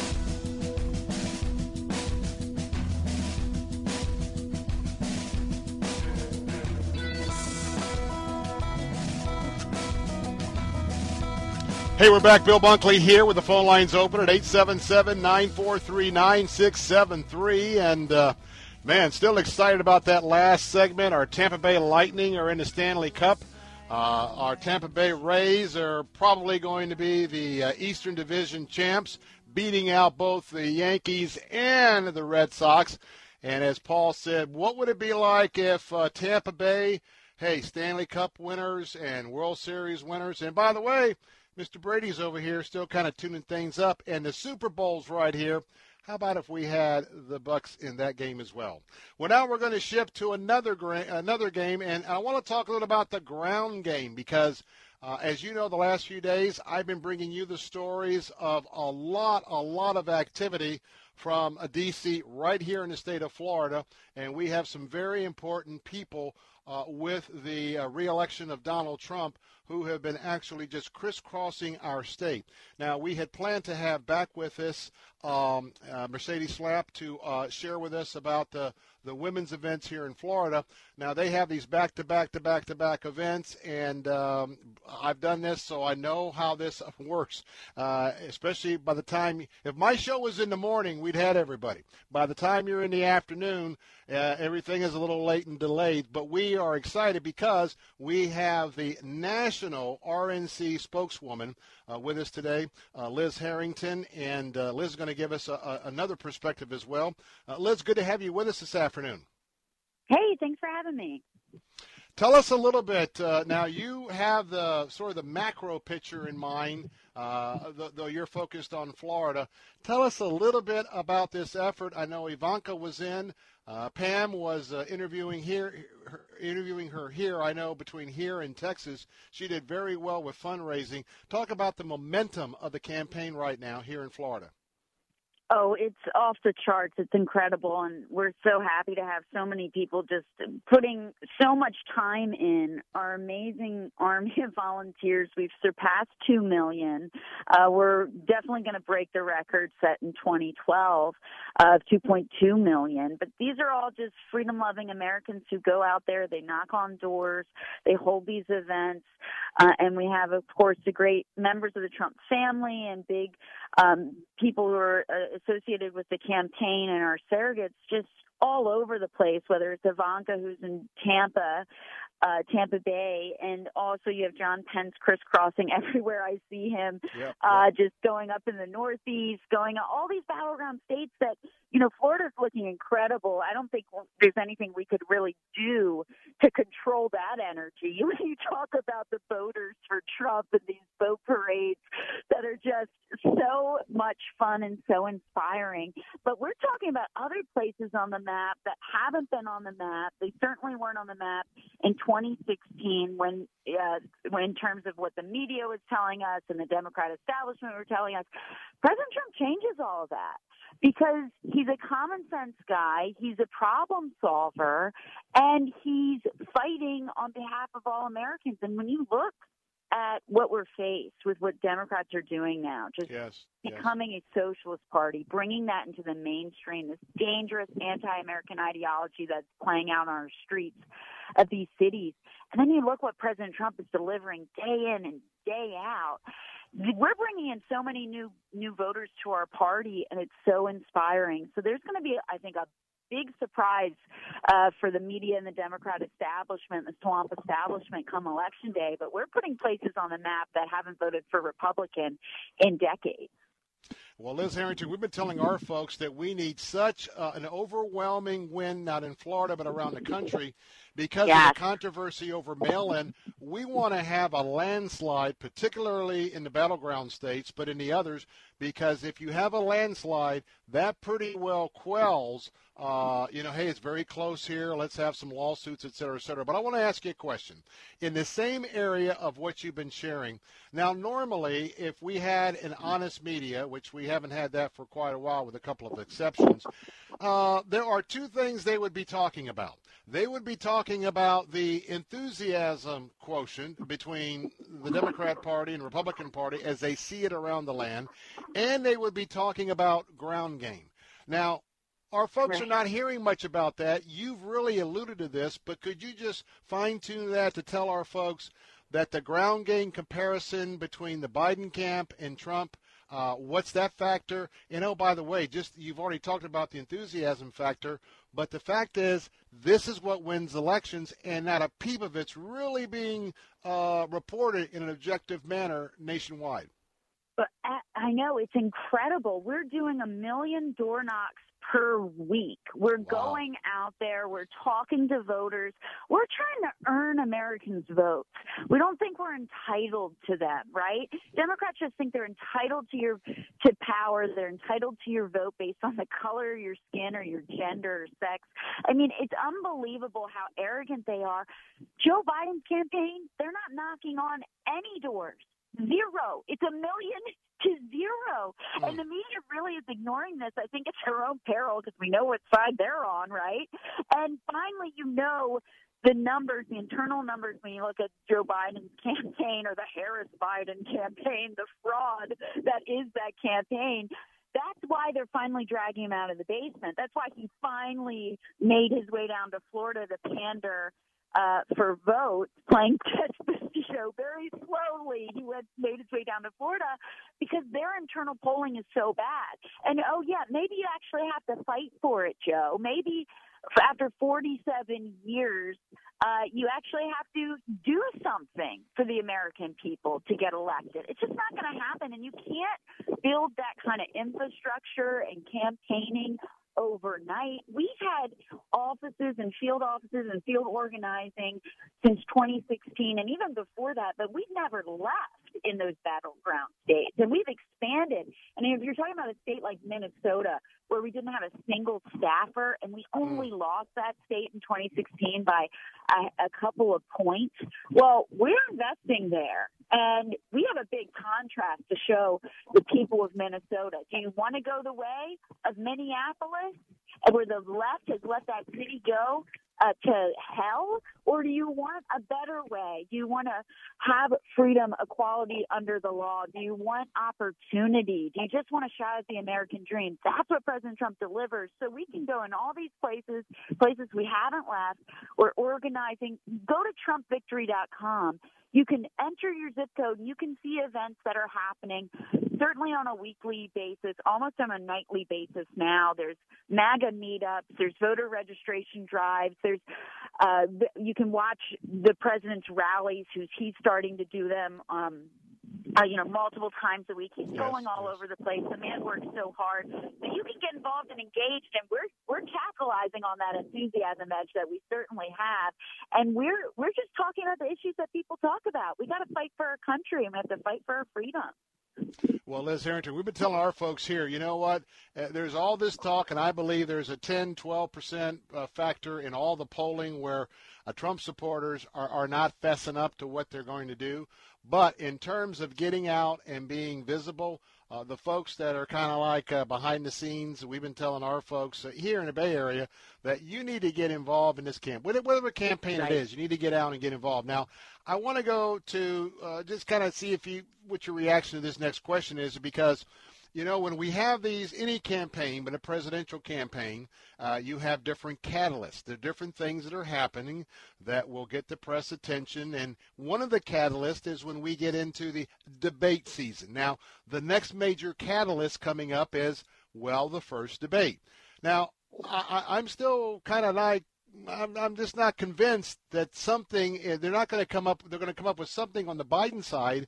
Hey, we're back. Bill Bunkley here with the phone lines open at 877-943-9673. And, uh, man, still excited about that last segment. Our Tampa Bay Lightning are in the Stanley Cup. Uh, our Tampa Bay Rays are probably going to be the uh, Eastern Division champs, beating out both the Yankees and the Red Sox. And as Paul said, what would it be like if uh, Tampa Bay, hey, Stanley Cup winners and World Series winners, and by the way, Mr. Brady's over here still kind of tuning things up, and the Super Bowl's right here. How about if we had the Bucs in that game as well? Well, now we're going to shift to another gra- another game, and I want to talk a little about the ground game because, uh, as you know, the last few days I've been bringing you the stories of a lot, a lot of activity from a DC right here in the state of Florida, and we have some very important people uh, with the uh, reelection of Donald Trump who have been actually just crisscrossing our state. Now, we had planned to have back with us um, uh, Mercedes Schlapp to uh, share with us about the, the women's events here in Florida. Now, they have these back to back to back to back events, and um, I've done this, so I know how this works. Uh, especially by the time, if my show was in the morning, we'd had everybody. By the time you're in the afternoon, uh, everything is a little late and delayed, but we are excited because we have the national RNC spokeswoman uh, with us today, uh, Liz Harrington, and uh, Liz is going to give us a, a, another perspective as well. Uh, Liz, good to have you with us this afternoon. Hey, thanks for having me. Tell us a little bit. Uh, now, you have the sort of the macro picture in mind, uh, th- though you're focused on Florida. Tell us a little bit about this effort. I know Ivanka was in. Uh, Pam was uh, interviewing here, her, interviewing her here. I know between here and Texas, she did very well with fundraising. Talk about the momentum of the campaign right now here in Florida. Oh, it's off the charts. It's incredible. And we're so happy to have so many people just putting so much time in. Our amazing army of volunteers. We've surpassed 2 million. Uh, we're definitely going to break the record set in 2012 of 2.2 million. But these are all just freedom loving Americans who go out there, they knock on doors, they hold these events. Uh, and we have, of course, the great members of the Trump family and big um, people who are uh, associated with the campaign and our surrogates just all over the place, whether it's Ivanka who's in Tampa, uh, Tampa Bay, and also you have John Pence crisscrossing everywhere I see him, Yep, uh, just going up in the Northeast, going all these battleground states that you know Florida's looking incredible. I don't think there's anything we could really do to control that energy. When you talk about the voters for Trump and these boat parades that are just so much fun and so inspiring, but we're talking about other places on the map that haven't been on the map. They certainly weren't on the map in 2016 when, uh, when in terms of what the media was telling us and the Democrat establishment were telling us, President Trump changes all of that because he's a common sense guy, he's a problem solver, and he's fighting on behalf of all Americans. And when you look at what we're faced with what Democrats are doing now, just yes, becoming a socialist party, bringing that into the mainstream, this dangerous anti-American ideology that's playing out on our streets of these cities. And then you look what President Trump is delivering day in and day out. We're bringing in so many new new voters to our party, and it's so inspiring. So there's going to be, I think, a big surprise uh, for the media and the Democrat establishment, the swamp establishment, come election day. But we're putting places on the map that haven't voted for Republican in decades. Well, Liz Harrington, we've been telling our folks that we need such uh, an overwhelming win, not in Florida, but around the country, because Yes. of the controversy over mail in. We want to have a landslide, particularly in the battleground states, but in the others, because if you have a landslide, that pretty well quells, uh, you know, hey, it's very close here. Let's have some lawsuits, et cetera, et cetera. But I want to ask you a question. In the same area of what you've been sharing, now, normally, if we had an honest media, which we haven't had that for quite a while with a couple of exceptions, uh, there are two things they would be talking about. They would be talking about the enthusiasm quotient between the Democrat Party and Republican Party as they see it around the land, and they would be talking about ground game. Now, our folks are not hearing much about that. You've really alluded to this, but could you just fine tune that to tell our folks that the ground game comparison between the Biden camp and Trump, uh, what's that factor? And oh, by the way, just you've already talked about the enthusiasm factor, but the fact is, this is what wins elections, and not a peep of it's really being uh, reported in an objective manner nationwide. But I I know it's incredible. We're doing a million door knocks per week. We're going out there. We're talking to voters. We're trying to earn Americans' votes. We don't think we're entitled to them, right? Democrats just think they're entitled to your to power. They're entitled to your vote based on the color of your skin or your gender or sex. I mean, it's unbelievable how arrogant they are. Joe Biden's campaign, they're not knocking on any doors. Zero. It's a million to zero. Hmm. And the media really is ignoring this. I think it's their own peril because we know what side they're on, right? And finally, you know the numbers, the internal numbers, when you look at Joe Biden's campaign or the Harris Biden campaign, the fraud that is that campaign. That's why they're finally dragging him out of the basement. That's why he finally made his way down to Florida to pander uh, for votes, playing catch the show very slowly. He went made his way down to Florida because their internal polling is so bad. And oh yeah, maybe you actually have to fight for it, Joe. Maybe after 47 years, uh, you actually have to do something for the American people to get elected. It's just not going to happen, and you can't build that kind of infrastructure and campaigning overnight. We've had offices and field offices and field organizing since 2016 and even before that, but we've never left in those battleground states and we've expanded. And if you're talking about a state like Minnesota where we didn't have a single staffer and we hmm. only lost that state in 2016 by a, a couple of points, well, we're investing there. And we have a big contrast to show the people of Minnesota. Do you want to go the way of Minneapolis, where the left has let that city go uh, to hell, or do you want a better way? Do you want to have freedom, equality under the law? Do you want opportunity? Do you just want to shout at the American dream? That's what President Trump delivers. So we can go in all these places, places we haven't left. We're organizing. Go to TrumpVictory.com. You can enter your zip code. and You can see events that are happening, certainly on a weekly basis, almost on a nightly basis now. There's MAGA meetups. There's voter registration drives. There's uh, you can watch the president's rallies. Who's he's starting to do them. Um, uh, you know, multiple times a week. He's going all over the place. The man works so hard. So you can get involved and engaged, and we're we're capitalizing on that enthusiasm edge that we certainly have. And we're we're just talking about the issues that people talk about. We got to fight for our country, and we have to fight for our freedom. Well, Liz Harrington, we've been telling our folks here, you know what? Uh, there's all this talk, and I believe there's a 10, 12% uh, factor in all the polling where uh, Trump supporters are, are not fessing up to what they're going to do. But in terms of getting out and being visible, uh, the folks that are kind of like uh, behind the scenes, we've been telling our folks uh, here in the Bay Area that you need to get involved in this camp. Whatever whatever campaign Right. it is, you need to get out and get involved. Now, I want to go to uh, just kind of see if you what your reaction to this next question is because you know, when we have these, any campaign, but a presidential campaign, uh, you have different catalysts. There are different things that are happening that will get the press attention. And one of the catalysts is when we get into the debate season. Now, the next major catalyst coming up is, well, the first debate. Now, I, I'm still kind of like I'm, I'm just not convinced that something eh, they're not going to come up. They're going to come up with something on the Biden side.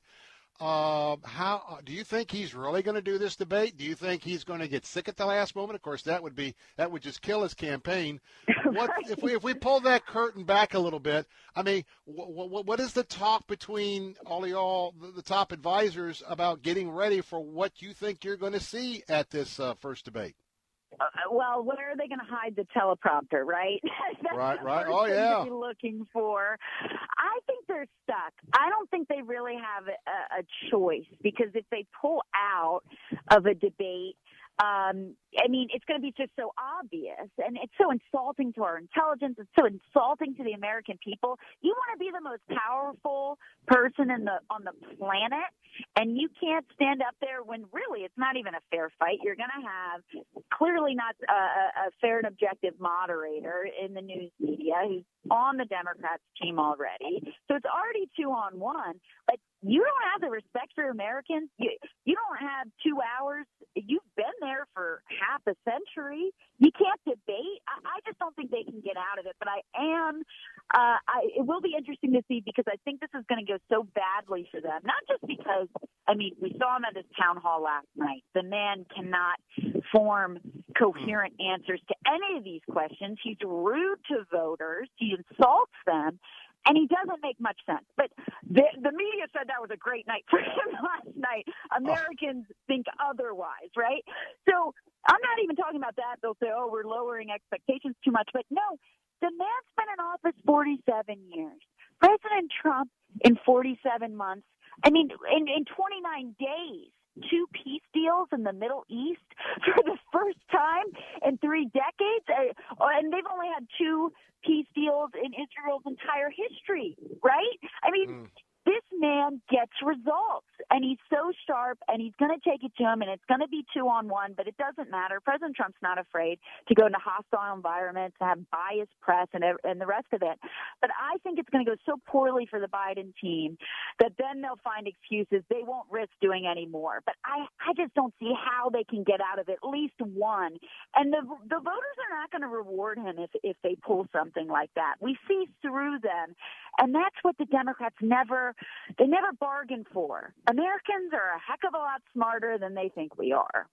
Uh, how do you think he's really going to do this debate? Do you think he's going to get sick at the last moment? Of course, that would be that would just kill his campaign. What if we if we pull that curtain back a little bit? I mean, what, what, what is the talk between all of y'all, the, the top advisors, about getting ready for what you think you're going to see at this uh, first debate? Uh, well, where are they going to hide the teleprompter, right? That's Right, right. Oh, yeah. Looking for. I think they're stuck. I don't think they really have a, a choice because if they pull out of a debate, um, I mean, it's going to be just so obvious, and it's so insulting to our intelligence. It's so insulting to the American people. You want to be the most powerful person in the on the planet, and you can't stand up there when really it's not even a fair fight. You're going to have clearly not a, a fair and objective moderator in the news media who's on the Democrats team already. So it's already two on one. But you don't have the respect for Americans. You you don't have two hours. You've been there for half a century. You can't debate. I, I just don't think they can get out of it. But I am. Uh, I, it will be interesting to see because I think this is going to go so badly for them. Not just because I mean we saw him at this town hall last night. The man cannot form coherent answers to any of these questions. He's rude to voters. He insults them. And he doesn't make much sense. But the, the media said that was a great night for him last night. Americans think otherwise, right? So I'm not even talking about that. They'll say, oh, we're lowering expectations too much. But no, the man's been in office 47 years. President Trump in 47 months. I mean, in, in 29 days, two peace deals in the Middle East for the first time in three decades. Uh, And they've only had two peace deals in Israel's entire history, right? I mean, this man gets results and he's so sharp and he's going to take it to him and it's going to be two on one, but it doesn't matter. President Trump's not afraid to go into hostile environments, have biased press and, and the rest of it. But I think it's going to go so poorly for the Biden team that then they'll find excuses. They won't risk doing any more. But I, I just don't see how they can get out of at least one. And the, the voters are not going to reward him if, if they pull something like that. We see through them. And that's what the Democrats never, they never bargain for. Americans are a heck of a lot smarter than they think we are.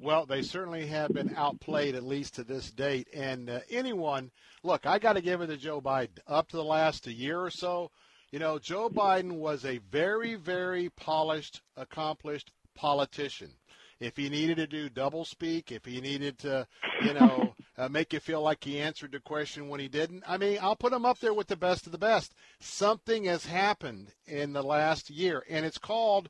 Well, they certainly have been outplayed at least to this date. And uh, anyone, look, I got to give it to Joe Biden. Up to the last a year or so, you know, Joe Biden was a very, very polished, accomplished politician. If he needed to do double speak, if he needed to, you know, uh, make you feel like he answered the question when he didn't, I mean, I'll put him up there with the best of the best. Something has happened in the last year, and it's called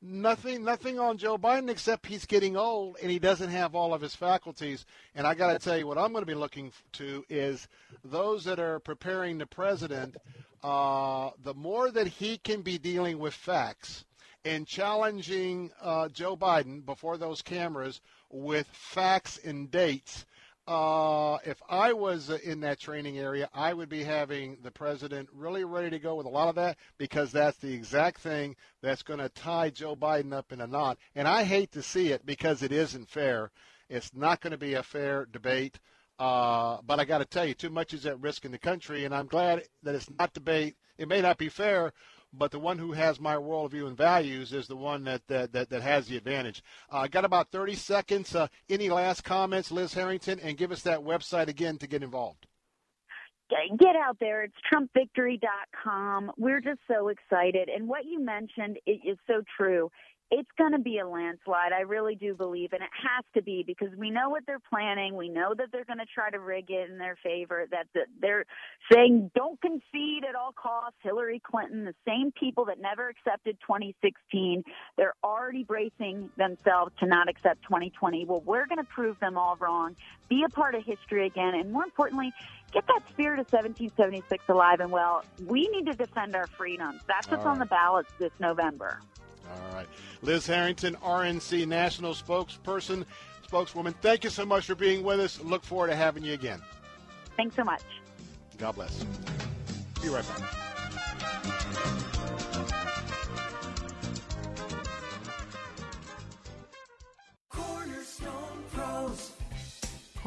nothing nothing on Joe Biden except he's getting old and he doesn't have all of his faculties. And I got to tell you, what I'm going to be looking to is those that are preparing the president. Uh, the more that he can be dealing with facts and challenging uh, Joe Biden before those cameras with facts and dates. Uh, if I was uh, in that training area, I would be having the president really ready to go with a lot of that because that's the exact thing that's going to tie Joe Biden up in a knot. And I hate to see it because it isn't fair. It's not going to be a fair debate. Uh, but I got to tell you, too much is at risk in the country, and I'm glad that it's not debate. It may not be fair, but the one who has my worldview and values is the one that that, that, that has the advantage. Uh, I got about 30 seconds. Uh, any last comments, Liz Harrington, and give us that website again to get involved. get out there. It's TrumpVictory.com. We're just so excited. And what you mentioned it is so true. It's going to be a landslide. I really do believe, and it has to be because we know what they're planning. We know that they're going to try to rig it in their favor. That they're saying don't concede at all costs. Hillary Clinton, the same people that never accepted 2016, they're already bracing themselves to not accept 2020. Well, we're going to prove them all wrong. Be a part of history again, and more importantly, get that spirit of 1776 alive and well. We need to defend our freedoms. That's what's All on the ballots this November. All right. Liz Harrington, RNC National Spokesperson, spokeswoman, thank you so much for being with us. Look forward to having you again. Thanks so much. God bless. Be right back.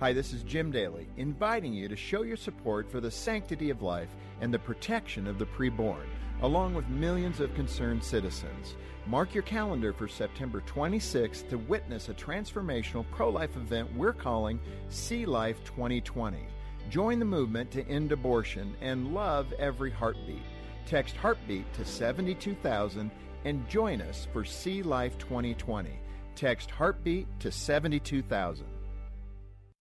Hi, this is Jim Daly, inviting you to show your support for the sanctity of life and the protection of the preborn, along with millions of concerned citizens. Mark your calendar for September 26th to witness a transformational pro life event we're calling See Life 2020. Join the movement to end abortion and love every heartbeat. Text Heartbeat to 72000 and join us for See Life 2020. Text Heartbeat to 72000.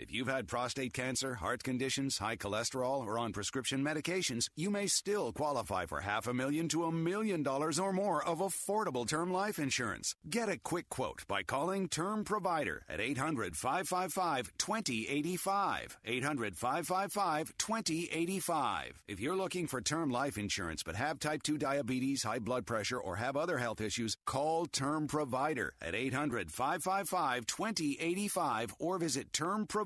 If you've had prostate cancer, heart conditions, high cholesterol, or on prescription medications, you may still qualify for half a million to a million dollars or more of affordable term life insurance. Get a quick quote by calling Term Provider at 800 555 2085. 800 555 2085. If you're looking for term life insurance but have type 2 diabetes, high blood pressure, or have other health issues, call Term Provider at 800 555 2085 or visit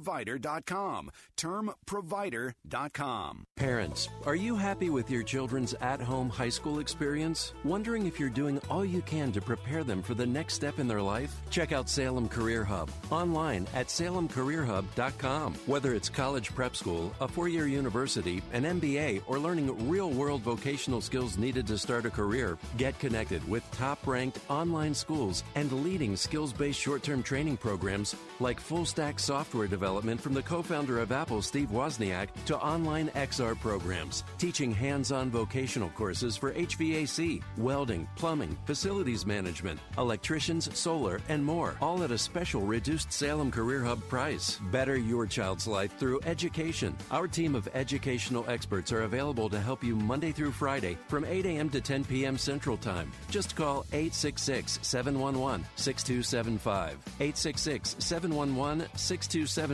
termprovider.com. Termprovider.com. Parents, are you happy with your children's at home high school experience? Wondering if you're doing all you can to prepare them for the next step in their life? Check out Salem Career Hub online at salemcareerhub.com. Whether it's college prep school, a four year university, an MBA, or learning real world vocational skills needed to start a career, get connected with top ranked online schools and leading skills based short term training programs like full stack software development from the co founder of Apple, Steve Wozniak, to online XR programs, teaching hands on vocational courses for HVAC, welding, plumbing, facilities management, electricians, solar, and more, all at a special reduced Salem Career Hub price. Better your child's life through education. Our team of educational experts are available to help you Monday through Friday from 8 a.m. to 10 p.m. Central Time. Just call 866 711 6275. 866 711 6275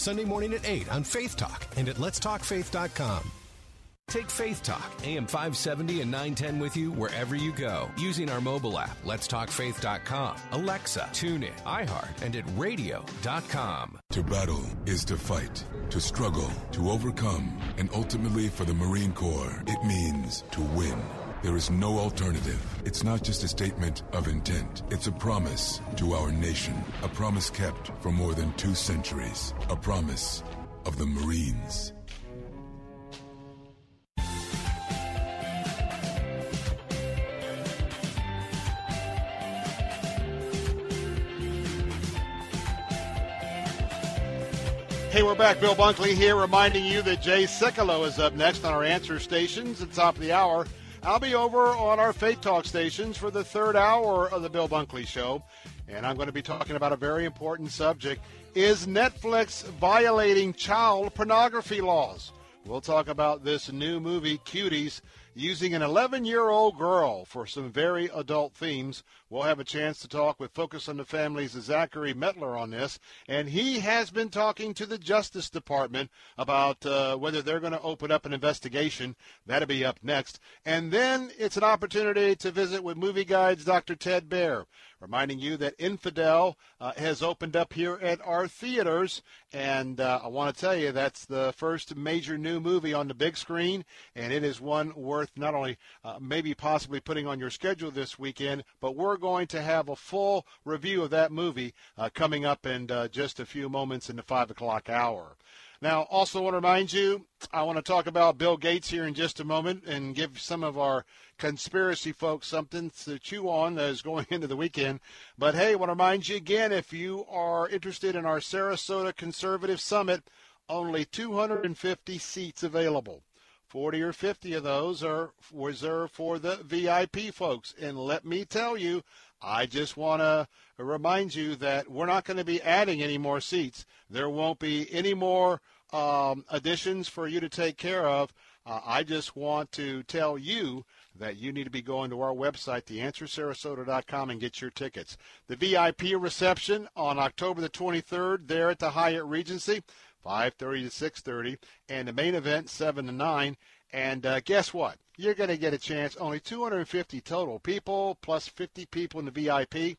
Sunday morning at 8 on Faith Talk and at letstalkfaith.com. Take Faith Talk, AM 570 and 910 with you wherever you go using our mobile app, letstalkfaith.com, Alexa, TuneIn, iHeart, and at radio.com. To battle is to fight, to struggle, to overcome, and ultimately for the Marine Corps, it means to win. There is no alternative. It's not just a statement of intent. It's a promise to our nation. A promise kept for more than two centuries. A promise of the Marines. Hey, we're back. Bill Bunkley here, reminding you that Jay Sekulow is up next on our answer stations at top of the hour. I'll be over on our Faith Talk stations for the third hour of the Bill Bunkley Show, and I'm going to be talking about a very important subject. Is Netflix violating child pornography laws? We'll talk about this new movie, Cuties, using an 11 year old girl for some very adult themes. We'll have a chance to talk with Focus on the Family's Zachary Mettler on this, and he has been talking to the Justice Department about uh, whether they're going to open up an investigation. That'll be up next. And then it's an opportunity to visit with Movie Guide's Dr. Ted Baehr reminding you that Infidel uh, has opened up here at our theaters. And uh, I want to tell you that's the first major new movie on the big screen, and it is one worth not only uh, maybe possibly putting on your schedule this weekend, but we're going to have a full review of that movie uh, coming up in uh, just a few moments in the 5 o'clock hour. Now, also want to remind you, I want to talk about Bill Gates here in just a moment and give some of our conspiracy folks something to chew on as going into the weekend. But hey, I want to remind you again, if you are interested in our Sarasota Conservative Summit, only 250 seats available. 40 or 50 of those are reserved for the VIP folks. And let me tell you, I just want to remind you that we're not going to be adding any more seats. There won't be any more um, additions for you to take care of. Uh, I just want to tell you that you need to be going to our website, theanswersarasota.com, and get your tickets. The VIP reception on October the 23rd there at the Hyatt Regency, 5:30 to 6:30, and the main event 7 to 9. And uh, guess what? You're going to get a chance. Only 250 total people, plus 50 people in the VIP.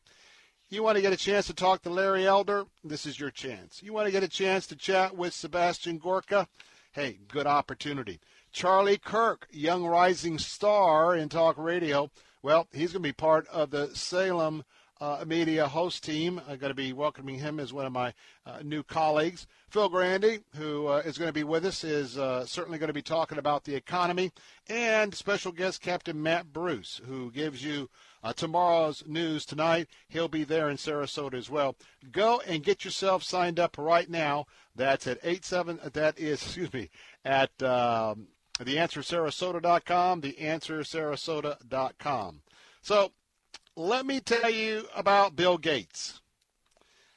You want to get a chance to talk to Larry Elder? This is your chance. You want to get a chance to chat with Sebastian Gorka? Hey, good opportunity. Charlie Kirk, young rising star in talk radio. Well, he's going to be part of the Salem uh, media host team. I'm going to be welcoming him as one of my uh, new colleagues. Phil Grande, who uh, is going to be with us, is uh, certainly going to be talking about the economy. And special guest Captain Matt Bruce, who gives you uh, tomorrow's news tonight. He'll be there in Sarasota as well. Go and get yourself signed up right now. That's at eight seven. That is, excuse me, at um, theanswersarasota.com. Theanswersarasota.com. So let me tell you about Bill Gates.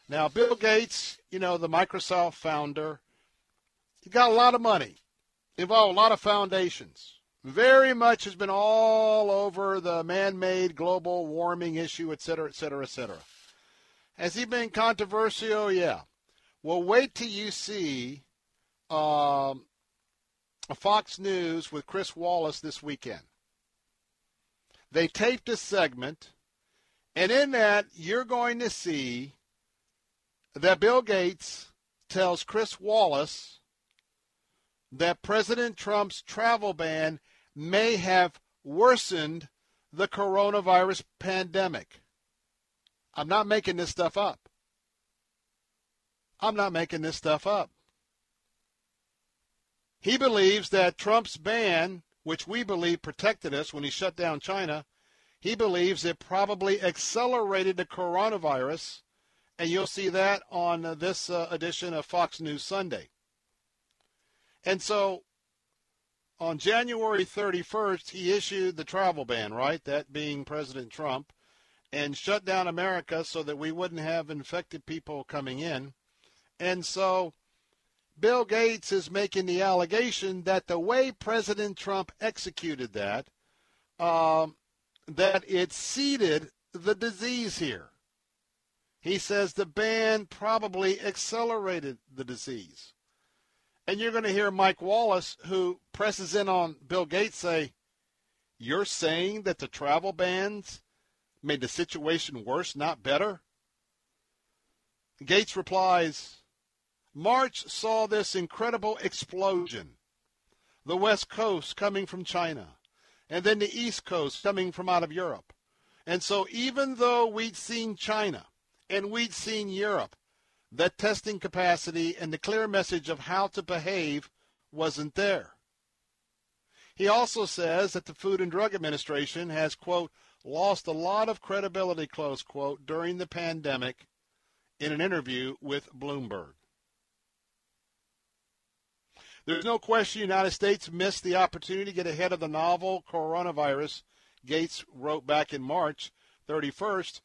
Now, Bill Gates, you know, the Microsoft founder, he got a lot of money, involved a lot of foundations. Very much has been all over the man-made global warming issue, et cetera, et cetera, et cetera. Has he been controversial? Yeah. Well, wait till you see um, Fox News with Chris Wallace this weekend. They taped a segment, and in that, you're going to see that Bill Gates tells Chris Wallace that President Trump's travel ban may have worsened the coronavirus pandemic. I'm not making this stuff up. I'm not making this stuff up. He believes that Trump's ban, which we believe protected us when he shut down China, he believes it probably accelerated the coronavirus and you'll see that on uh, this uh, edition of Fox News Sunday. And so on January 31st, he issued the travel ban, right? That being President Trump, and shut down America so that we wouldn't have infected people coming in. And so Bill Gates is making the allegation that the way President Trump executed that, um, that it seeded the disease here. He says the ban probably accelerated the disease. And you're going to hear Mike Wallace, who presses in on Bill Gates, say, You're saying that the travel bans made the situation worse, not better? Gates replies, March saw this incredible explosion. The West Coast coming from China, and then the East Coast coming from out of Europe. And so even though we'd seen China and we'd seen Europe. That testing capacity and the clear message of how to behave wasn't there. He also says that the Food and Drug Administration has, quote, lost a lot of credibility, close quote, during the pandemic in an interview with Bloomberg. There's no question the United States missed the opportunity to get ahead of the novel coronavirus, Gates wrote back in March 31st,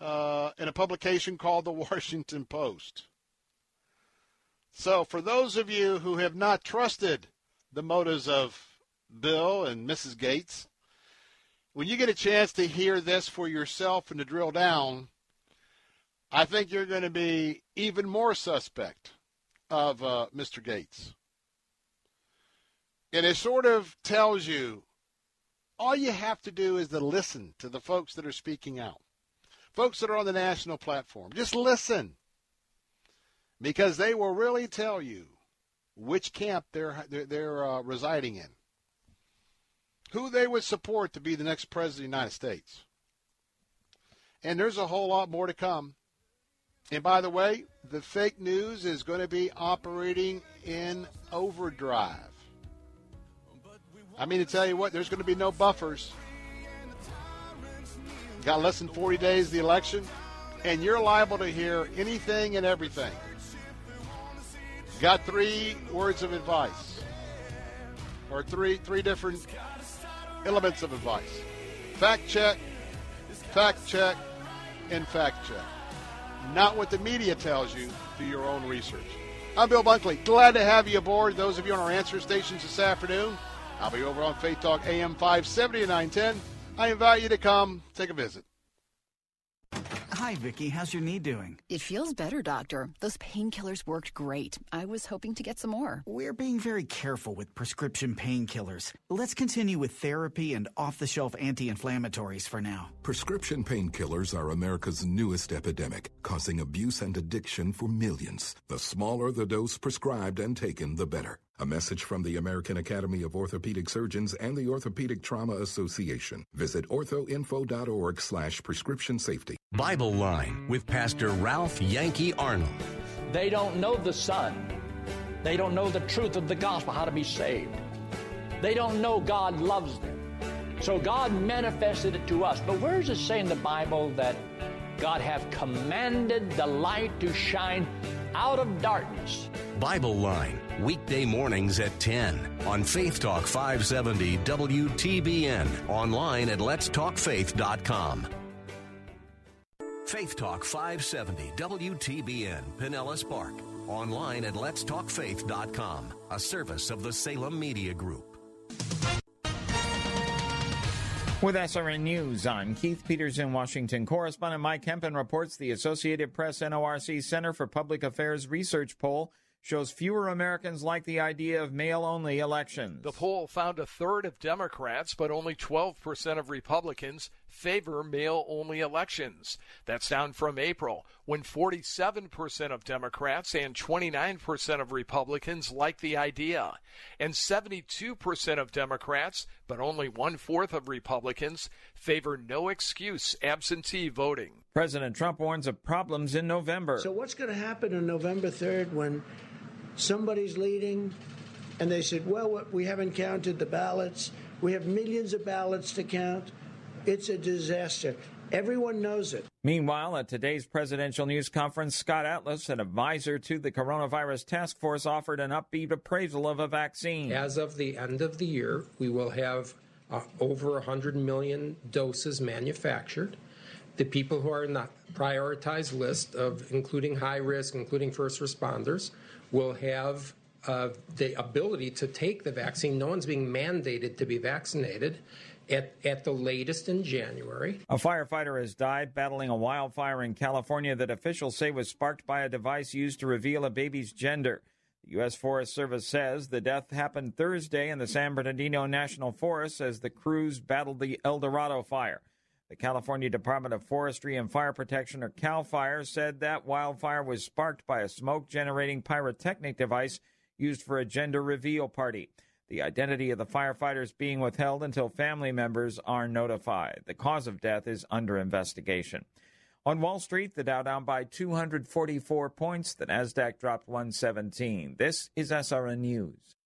uh, in a publication called the Washington Post. So, for those of you who have not trusted the motives of Bill and Mrs. Gates, when you get a chance to hear this for yourself and to drill down, I think you're going to be even more suspect of uh, Mr. Gates. And it sort of tells you all you have to do is to listen to the folks that are speaking out folks that are on the national platform, just listen because they will really tell you which camp they're they're, they're uh, residing in. who they would support to be the next president of the United States. And there's a whole lot more to come. And by the way, the fake news is going to be operating in overdrive. I mean, to tell you what, there's going to be no buffers. Got less than 40 days the election, and you're liable to hear anything and everything. Got three words of advice, or three three different elements of advice: fact check, fact check, and fact check. Not what the media tells you. Do your own research. I'm Bill Bunkley. Glad to have you aboard. Those of you on our answer stations this afternoon. I'll be over on Faith Talk AM 570 and 910. I invite you to come take a visit. Hi, Vicky. How's your knee doing? It feels better, doctor. Those painkillers worked great. I was hoping to get some more. We're being very careful with prescription painkillers. Let's continue with therapy and off the shelf anti inflammatories for now. Prescription painkillers are America's newest epidemic, causing abuse and addiction for millions. The smaller the dose prescribed and taken, the better. A message from the American Academy of Orthopedic Surgeons and the Orthopedic Trauma Association. Visit orthoinfo.org slash prescription safety. Bible Line with Pastor Ralph Yankee Arnold. They don't know the Son. They don't know the truth of the gospel, how to be saved. They don't know God loves them. So God manifested it to us. But where does it say in the Bible that God have commanded the light to shine out of darkness? Bible Line, weekday mornings at 10 on Faith Talk 570 WTBN, online at letstalkfaith.com. Faith Talk 570 WTBN, Pinellas Park, online at letstalkfaith.com, a service of the Salem Media Group. With SRN News, I'm Keith Peters in Washington. Correspondent Mike Hempen reports the Associated Press NORC Center for Public Affairs research poll shows fewer Americans like the idea of mail only elections. The poll found a third of Democrats, but only 12% of Republicans favor mail only elections. That's down from April, when 47% of Democrats and 29% of Republicans like the idea. And 72% of Democrats, but only one fourth of Republicans, favor no excuse absentee voting. President Trump warns of problems in November. So, what's going to happen on November 3rd when somebody's leading and they said, well, we haven't counted the ballots. We have millions of ballots to count. It's a disaster. Everyone knows it. Meanwhile, at today's presidential news conference, Scott Atlas, an advisor to the coronavirus task force, offered an upbeat appraisal of a vaccine. As of the end of the year, we will have uh, over 100 million doses manufactured. The people who are in the prioritized list of including high risk, including first responders, will have uh, the ability to take the vaccine. No one's being mandated to be vaccinated. At, at the latest in January. A firefighter has died battling a wildfire in California that officials say was sparked by a device used to reveal a baby's gender. The U.S. Forest Service says the death happened Thursday in the San Bernardino National Forest as the crews battled the El Dorado fire. The California Department of Forestry and Fire Protection, or CAL FIRE, said that wildfire was sparked by a smoke generating pyrotechnic device used for a gender reveal party. The identity of the firefighters being withheld until family members are notified. The cause of death is under investigation. On Wall Street, the Dow down by 244 points, the Nasdaq dropped 117. This is SRN News.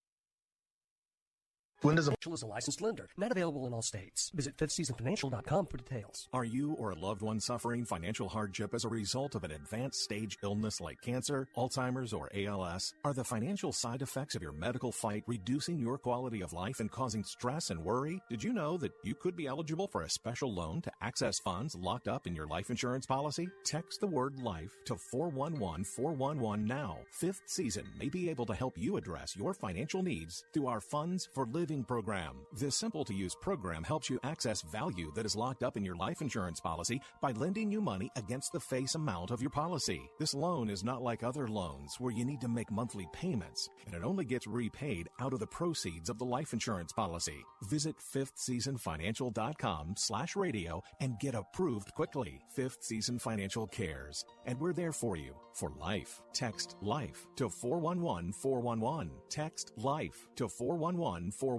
Linda's is a licensed lender, not available in all states. Visit fifthseasonfinancial.com for details. Are you or a loved one suffering financial hardship as a result of an advanced stage illness like cancer, Alzheimer's, or ALS? Are the financial side effects of your medical fight reducing your quality of life and causing stress and worry? Did you know that you could be eligible for a special loan to access funds locked up in your life insurance policy? Text the word life to 411 411 now. Fifth Season may be able to help you address your financial needs through our Funds for Living program. This simple to use program helps you access value that is locked up in your life insurance policy by lending you money against the face amount of your policy. This loan is not like other loans where you need to make monthly payments and it only gets repaid out of the proceeds of the life insurance policy. Visit fifthseasonfinancial.com slash radio and get approved quickly. Fifth Season Financial cares and we're there for you for life. Text life to 411 411. Text life to 411 411.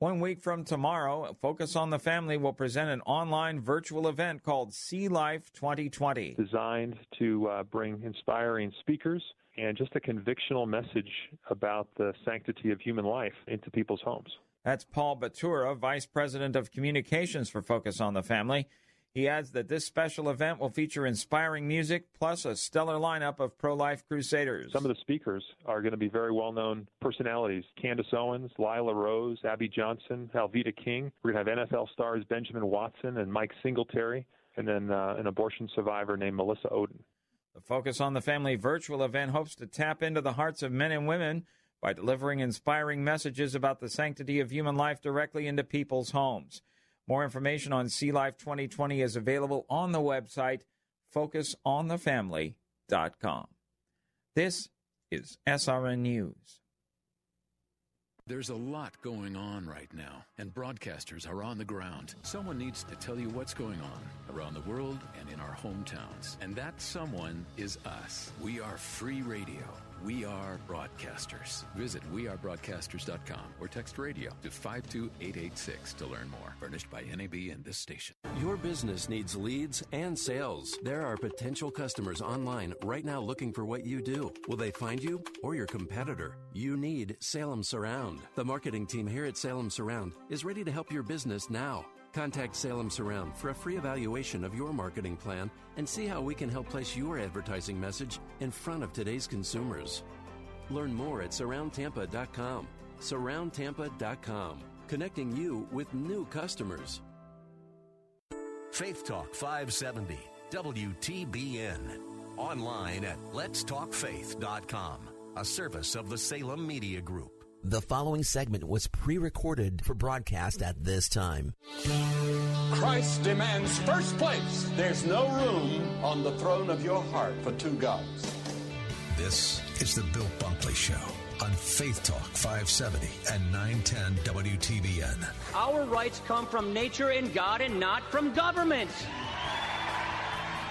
One week from tomorrow, Focus on the Family will present an online virtual event called See Life 2020. Designed to uh, bring inspiring speakers and just a convictional message about the sanctity of human life into people's homes. That's Paul Batura, Vice President of Communications for Focus on the Family. He adds that this special event will feature inspiring music plus a stellar lineup of pro life crusaders. Some of the speakers are going to be very well known personalities Candace Owens, Lila Rose, Abby Johnson, Alveda King. We're going to have NFL stars Benjamin Watson and Mike Singletary, and then uh, an abortion survivor named Melissa Ohden. The Focus on the Family virtual event hopes to tap into the hearts of men and women by delivering inspiring messages about the sanctity of human life directly into people's homes. More information on See Life 2020 is available on the website focusonthefamily.com. This is SRN News. There's a lot going on right now, and broadcasters are on the ground. Someone needs to tell you what's going on around the world and in our hometowns. And that someone is us. We are free radio. We are broadcasters. Visit wearebroadcasters.com or text radio to 52886 to learn more. Furnished by NAB and this station. Your business needs leads and sales. There are potential customers online right now looking for what you do. Will they find you or your competitor? You need Salem Surround. The marketing team here at Salem Surround is ready to help your business now. Contact Salem Surround for a free evaluation of your marketing plan and see how we can help place your advertising message in front of today's consumers. Learn more at surroundtampa.com. Surroundtampa.com, connecting you with new customers. Faith Talk 570, WTBN. Online at letstalkfaith.com, a service of the Salem Media Group. The following segment was pre recorded for broadcast at this time. Christ demands first place. There's no room on the throne of your heart for two gods. This is the Bill Bunkley Show on Faith Talk 570 and 910 WTBN. Our rights come from nature and God and not from government.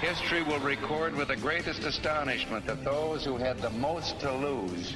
History will record with the greatest astonishment that those who had the most to lose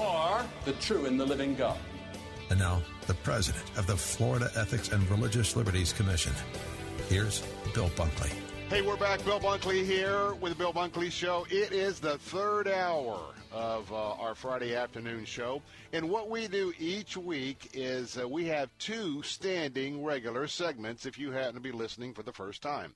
or the true and the living God. And now, the president of the Florida Ethics and Religious Liberties Commission. Here's Bill Bunkley. Hey, we're back. Bill Bunkley here with the Bill Bunkley Show. It is the third hour of uh, our Friday afternoon show. And what we do each week is uh, we have two standing regular segments if you happen to be listening for the first time.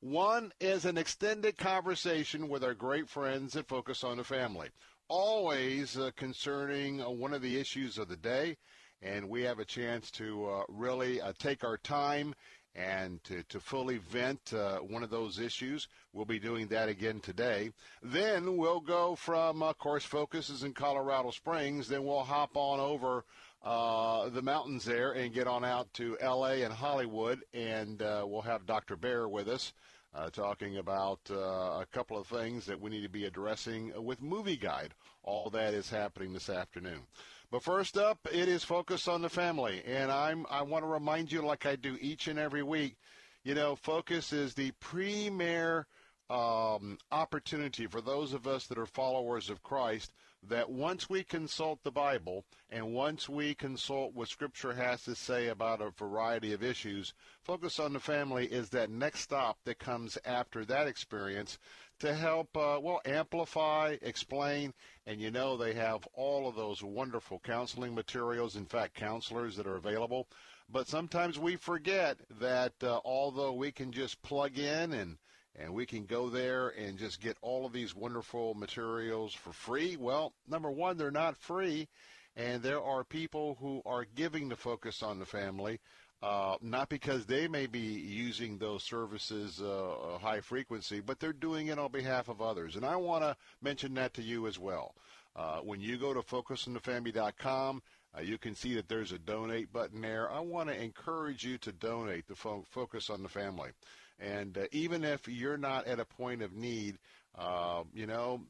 One is an extended conversation with our great friends that focus on the family, always uh, concerning uh, one of the issues of the day. And we have a chance to uh, really uh, take our time and to, to fully vent uh, one of those issues. We'll be doing that again today. Then we'll go from, of course, focuses in Colorado Springs. Then we'll hop on over uh, the mountains there and get on out to L.A. and Hollywood, and uh, we'll have Dr. Baehr with us. Uh, talking about uh, a couple of things that we need to be addressing with Movie Guide. All that is happening this afternoon. But first up, it is Focus on the Family. And I'm, I want to remind you, like I do each and every week, you know, Focus is the premier um, opportunity for those of us that are followers of Christ that once we consult the Bible and once we consult what Scripture has to say about a variety of issues, Focus on the Family is that next stop that comes after that experience to help, uh, well, amplify, explain, and you know they have all of those wonderful counseling materials, in fact, counselors that are available. But sometimes we forget that uh, although we can just plug in and and we can go there and just get all of these wonderful materials for free. Well, number one, they're not free, and there are people who are giving the focus on the family, uh, not because they may be using those services uh, high frequency, but they're doing it on behalf of others. And I want to mention that to you as well. Uh, when you go to focusonthefamily.com, Uh, you can see that there's a donate button there. I want to encourage you to donate to fo- focus on the family. And uh, even if you're not at a point of need, uh, you know,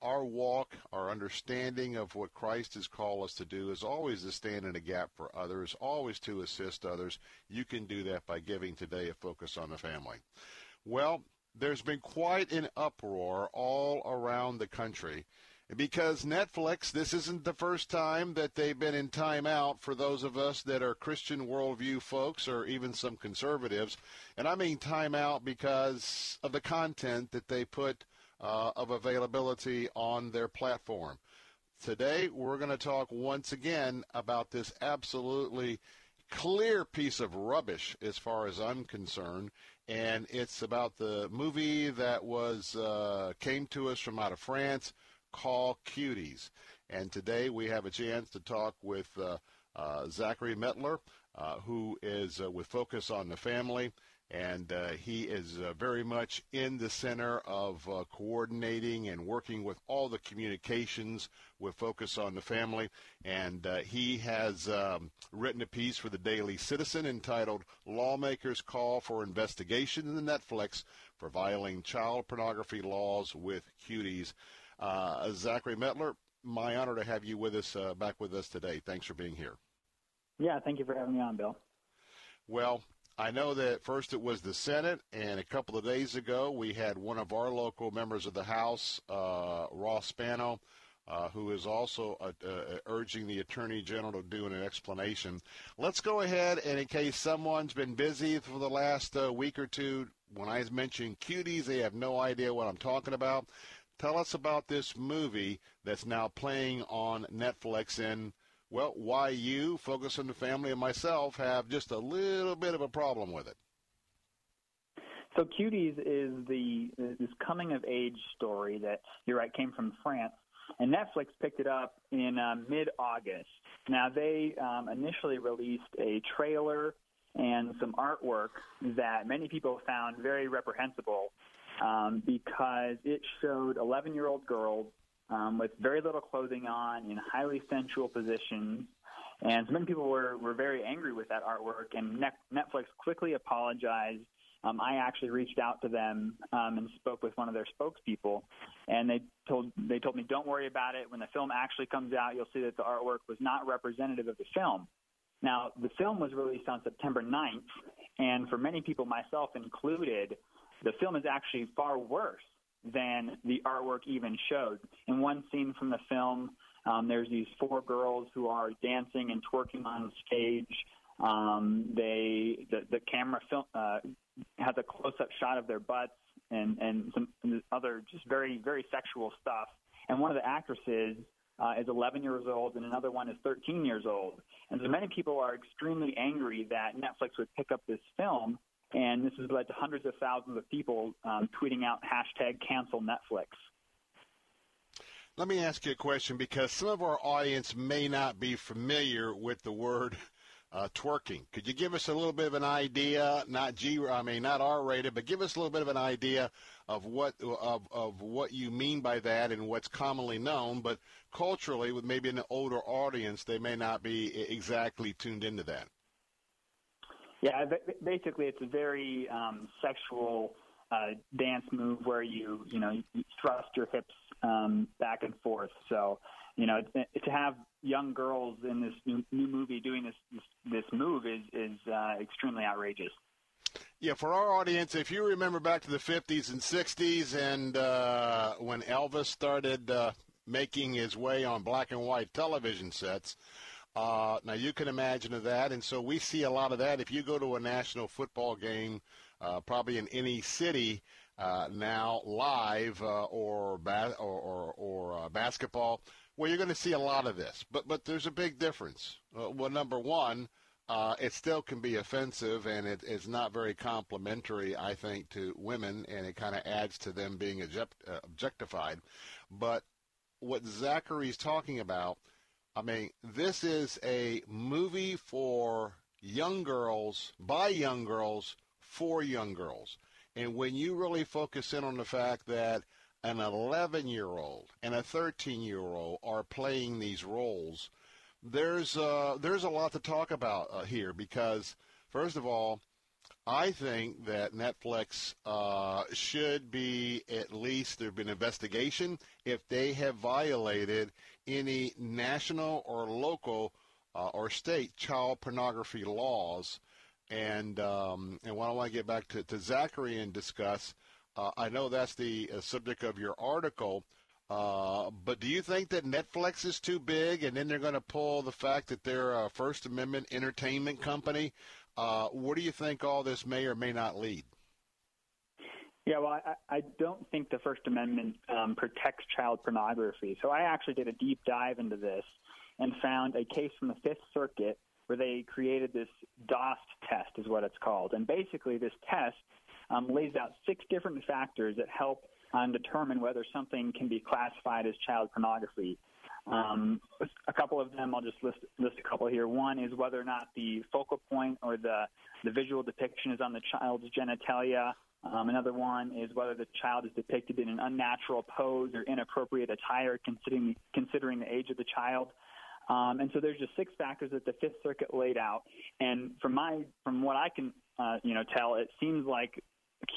our walk, our understanding of what Christ has called us to do is always to stand in a gap for others, always to assist others. You can do that by giving today a focus on the family. Well, there's been quite an uproar all around the country because Netflix, this isn't the first time that they've been in timeout for those of us that are Christian worldview folks or even some conservatives. And I mean timeout because of the content that they put uh, of availability on their platform. Today, we're going to talk once again about this absolutely clear piece of rubbish as far as I'm concerned. And it's about the movie that was uh, came to us from out of France call Cuties. And today we have a chance to talk with uh, uh, Zachary Mettler, uh, who is uh, with Focus on the Family. And uh, he is uh, very much in the center of coordinating and working with all the communications with Focus on the Family. And he has um, written a piece for the Daily Citizen entitled Lawmakers Call for Investigation in the Netflix for Violating Child Pornography Laws with Cuties. Uh, Zachary Mettler, my honor to have you with us, uh, back with us today. Thanks for being here. Yeah, thank you for having me on, Bill. Well, I know that first it was the Senate, and a couple of days ago we had one of our local members of the House, uh, Ross Spano, uh, who is also uh, uh, urging the Attorney General to do an explanation. Let's go ahead and, in case someone's been busy for the last uh, week or two, when I mention cuties, they have no idea what I'm talking about. Tell us about this movie that's now playing on Netflix and well, why you, Focus on the Family, and myself have just a little bit of a problem with it. So, Cuties is the this coming of age story that you're right came from France, and Netflix picked it up in uh, mid August. Now, they um, initially released a trailer and some artwork that many people found very reprehensible um, because it showed 11 year old girls um, with very little clothing on in highly sensual positions. And so many people were, were very angry with that artwork, and Netflix quickly apologized. Um, I actually reached out to them um, and spoke with one of their spokespeople, and they told they told me, "Don't worry about it. When the film actually comes out, you'll see that the artwork was not representative of the film." Now, the film was released on September 9th, and for many people, myself included, the film is actually far worse than the artwork even showed. In one scene from the film, um, there's these four girls who are dancing and twerking on stage. Um, they the, the camera film uh, has a close-up shot of their butts and and some other just very very sexual stuff. And one of the actresses uh, is 11 years old, and another one is 13 years old. And so many people are extremely angry that Netflix would pick up this film and this has led to hundreds of thousands of people um, tweeting out hashtag cancel Netflix. Let me ask you a question because some of our audience may not be familiar with the word uh, twerking. Could you give us a little bit of an idea, not G, I mean not R-rated, but give us a little bit of an idea of what of of what you mean by that and what's commonly known, but culturally, with maybe an older audience, they may not be exactly tuned into that. Yeah, basically, it's a very um, sexual uh, dance move where you you know you thrust your hips um, back and forth. So you know to have young girls in this new, movie doing this, this this move is is uh, extremely outrageous. Yeah, for our audience, if you remember back to the 50s and 60s, and uh, when Elvis started uh, making his way on black and white television sets, uh, now you can imagine that, and so we see a lot of that. If you go to a national football game, uh, probably in any city uh, now, live uh, or, ba- or or, or uh, basketball, well, you're going to see a lot of this. But but there's a big difference. Uh, well, number one, it still can be offensive, and it is not very complimentary, I think, to women, and it kind of adds to them being object- objectified. But what Zachary's talking about I mean, this is a movie for young girls, by young girls, for young girls. And when you really focus in on the fact that an 11 year old and a 13 year old are playing these roles, there's uh, there's a lot to talk about uh, here because first of all, I think that Netflix uh, should be at least there have been investigation if they have violated any national or local uh, or state child pornography laws. And um, and what I want to get back to, to Zachary and discuss, uh, I know that's the uh, subject of your article. Uh, but do you think that Netflix is too big, and then they're going to pull the fact that they're a First Amendment entertainment company? Uh, where do you think all this may or may not lead? Yeah, well, I, I don't think the First Amendment um, protects child pornography. So I actually did a deep dive into this and found a case from the Fifth Circuit where they created this DOST test, is what it's called. And basically, this test um, lays out six different factors that help um, determine whether something can be classified as child pornography. Um, a couple of them, I'll just list, list a couple here. One is whether or not the focal point or the, the visual depiction is on the child's genitalia. Um, another one is whether the child is depicted in an unnatural pose or inappropriate attire, considering considering the age of the child. Um, and so there's just six factors that the Fifth Circuit laid out. And from my from what I can uh, you know tell, it seems like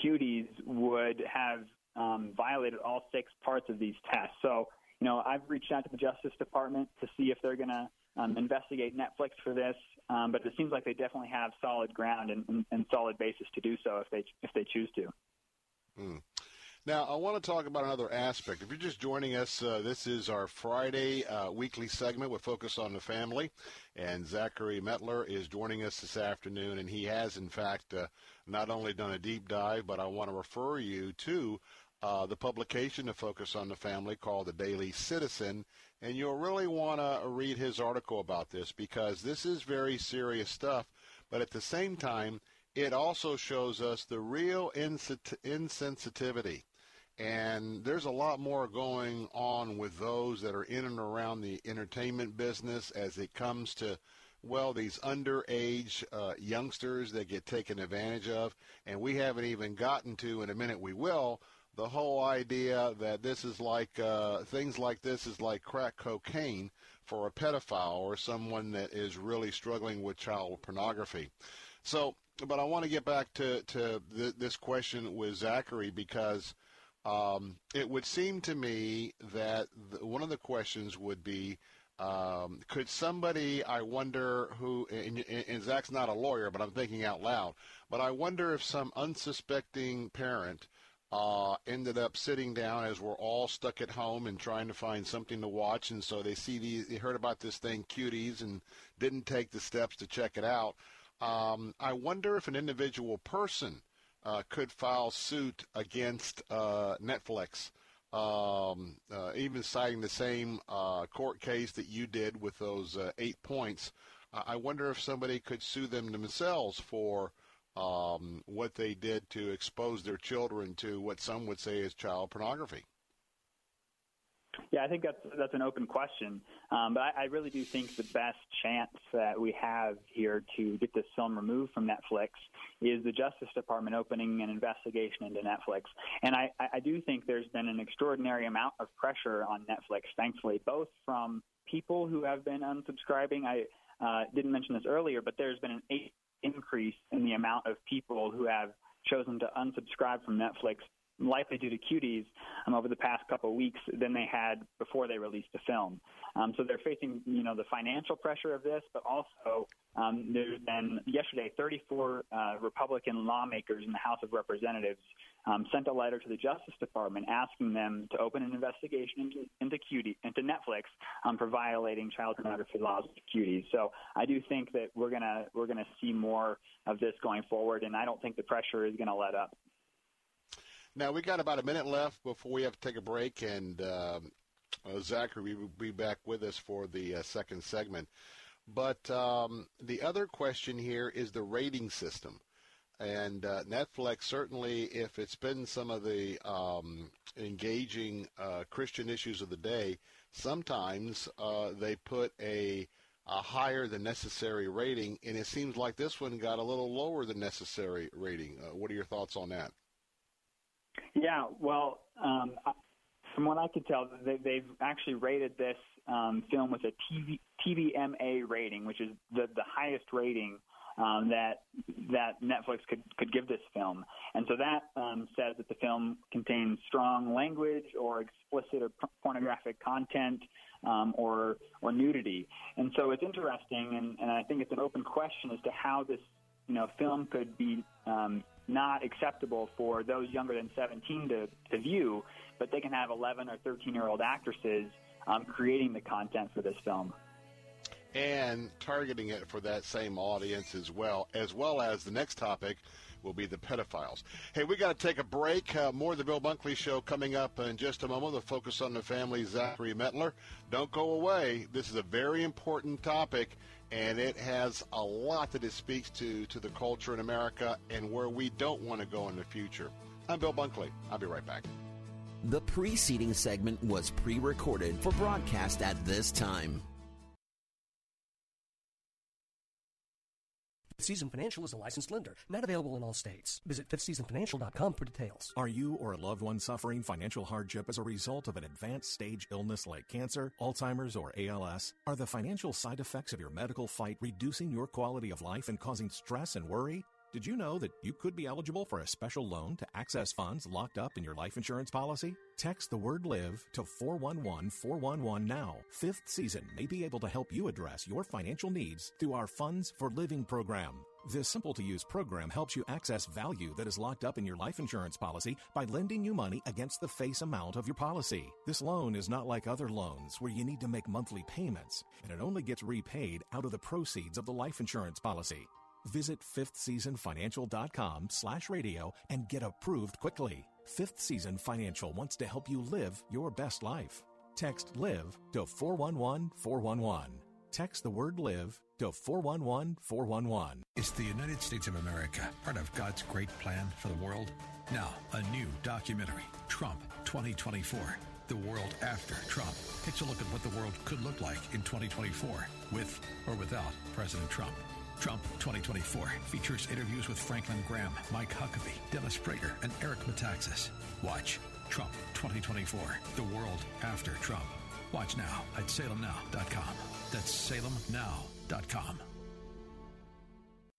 cuties would have um, violated all six parts of these tests. So you know, I've reached out to the Justice Department to see if they're going to um, investigate Netflix for this, um, but it seems like they definitely have solid ground and, and, and, solid basis to do so if they if they choose to. Hmm. Now, I want to talk about another aspect. If you're just joining us, uh, this is our Friday uh, weekly segment with Focus on the Family. And Zachary Mettler is joining us this afternoon. And he has, in fact, uh, not only done a deep dive, but I want to refer you to uh, the publication to focus on the family called the Daily Citizen. And you'll really want to read his article about this because this is very serious stuff. But at the same time, it also shows us the real insensitivity. And there's a lot more going on with those that are in and around the entertainment business as it comes to, well, these underage uh, youngsters that get taken advantage of. And we haven't even gotten to, in a minute we will, the whole idea that this is like uh, things like this is like crack cocaine for a pedophile or someone that is really struggling with child pornography. So, but I want to get back to to th- this question with Zachary because um, it would seem to me that the, one of the questions would be. Um, could somebody, I wonder who, and, and Zach's not a lawyer, but I'm thinking out loud, but I wonder if some unsuspecting parent uh, ended up sitting down as we're all stuck at home and trying to find something to watch. And so they see these, they heard about this thing, cuties, and didn't take the steps to check it out. Um, I wonder if an individual person uh, could file suit against uh, Netflix, um, uh, even citing the same uh, court case that you did with those uh, eight points. I wonder if somebody could sue them themselves for um, what they did to expose their children to what some would say is child pornography. Yeah, I think that's that's an open question, um, but I, I really do think the best chance that we have here to get this film removed from Netflix is the Justice Department opening an investigation into Netflix. And I, I do think there's been an extraordinary amount of pressure on Netflix, thankfully, both from people who have been unsubscribing. I uh, didn't mention this earlier, but there's been an eight increase in the amount of people who have chosen to unsubscribe from Netflix, likely due to cuties, um, over the past couple of weeks than they had before they released the film. Um, so they're facing, you know, the financial pressure of this, but also um, there's been yesterday 34 uh, Republican lawmakers in the House of Representatives um, sent a letter to the Justice Department asking them to open an investigation into, into cutie into Netflix um, for violating child pornography laws with cuties. So I do think that we're gonna we're gonna see more of this going forward, and I don't think the pressure is gonna let up. Now we got about a minute left before we have to take a break, and um, uh, Zachary will be back with us for the uh, second segment. But um, the other question here is the rating system. And uh, Netflix, certainly, if it's been some of the um, engaging uh, Christian issues of the day, sometimes uh, they put a, a, higher than necessary rating, and it seems like this one got a little lower than necessary rating. Uh, what are your thoughts on that? Yeah, well, um, From what I could tell, they, they've actually rated this um, film with a TV, TVMA rating, which is the, the highest rating um, that that Netflix could could give this film, and so that um, says that the film contains strong language or explicit or pornographic content um, or or nudity, and so it's interesting, and, and I think it's an open question as to how this you know film could be um, not acceptable for those younger than 17 to, to view, but they can have 11 or 13 year old actresses um, creating the content for this film and targeting it for that same audience as well, as well as the next topic will be the pedophiles. Hey, we got to take a break. Uh, more of the Bill Bunkley Show coming up in just a moment. The focus on the family, Zachary Mettler. Don't go away. This is a very important topic, and it has a lot that it speaks to to the culture in America and where we don't want to go in the future. I'm Bill Bunkley. I'll be right back. The preceding segment was pre recorded for broadcast at this time. Fifth Season Financial is a licensed lender, not available in all states. Visit fifthseasonfinancial.com for details. Are you or a loved one suffering financial hardship as a result of an advanced stage illness like cancer, Alzheimer's, or ALS? Are the financial side effects of your medical fight reducing your quality of life and causing stress and worry? Did you know that you could be eligible for a special loan to access funds locked up in your life insurance policy? Text the word live to 411 411 now. Fifth season may be able to help you address your financial needs through our Funds for Living program. This simple to use program helps you access value that is locked up in your life insurance policy by lending you money against the face amount of your policy. This loan is not like other loans where you need to make monthly payments, and it only gets repaid out of the proceeds of the life insurance policy. Visit fifthseasonfinancial.com slash radio and get approved quickly. Fifth Season Financial wants to help you live your best life. Text LIVE to 411 411. Text the word LIVE to 411 411. Is the United States of America part of God's great plan for the world? Now, a new documentary, Trump 2024. The World After Trump takes a look at what the world could look like in 2024 with or without President Trump. Trump 2024 features interviews with Franklin Graham, Mike Huckabee, Dennis Prager, and Eric Metaxas. Watch Trump 2024, The World After Trump. Watch now at salemnow.com. That's salemnow.com.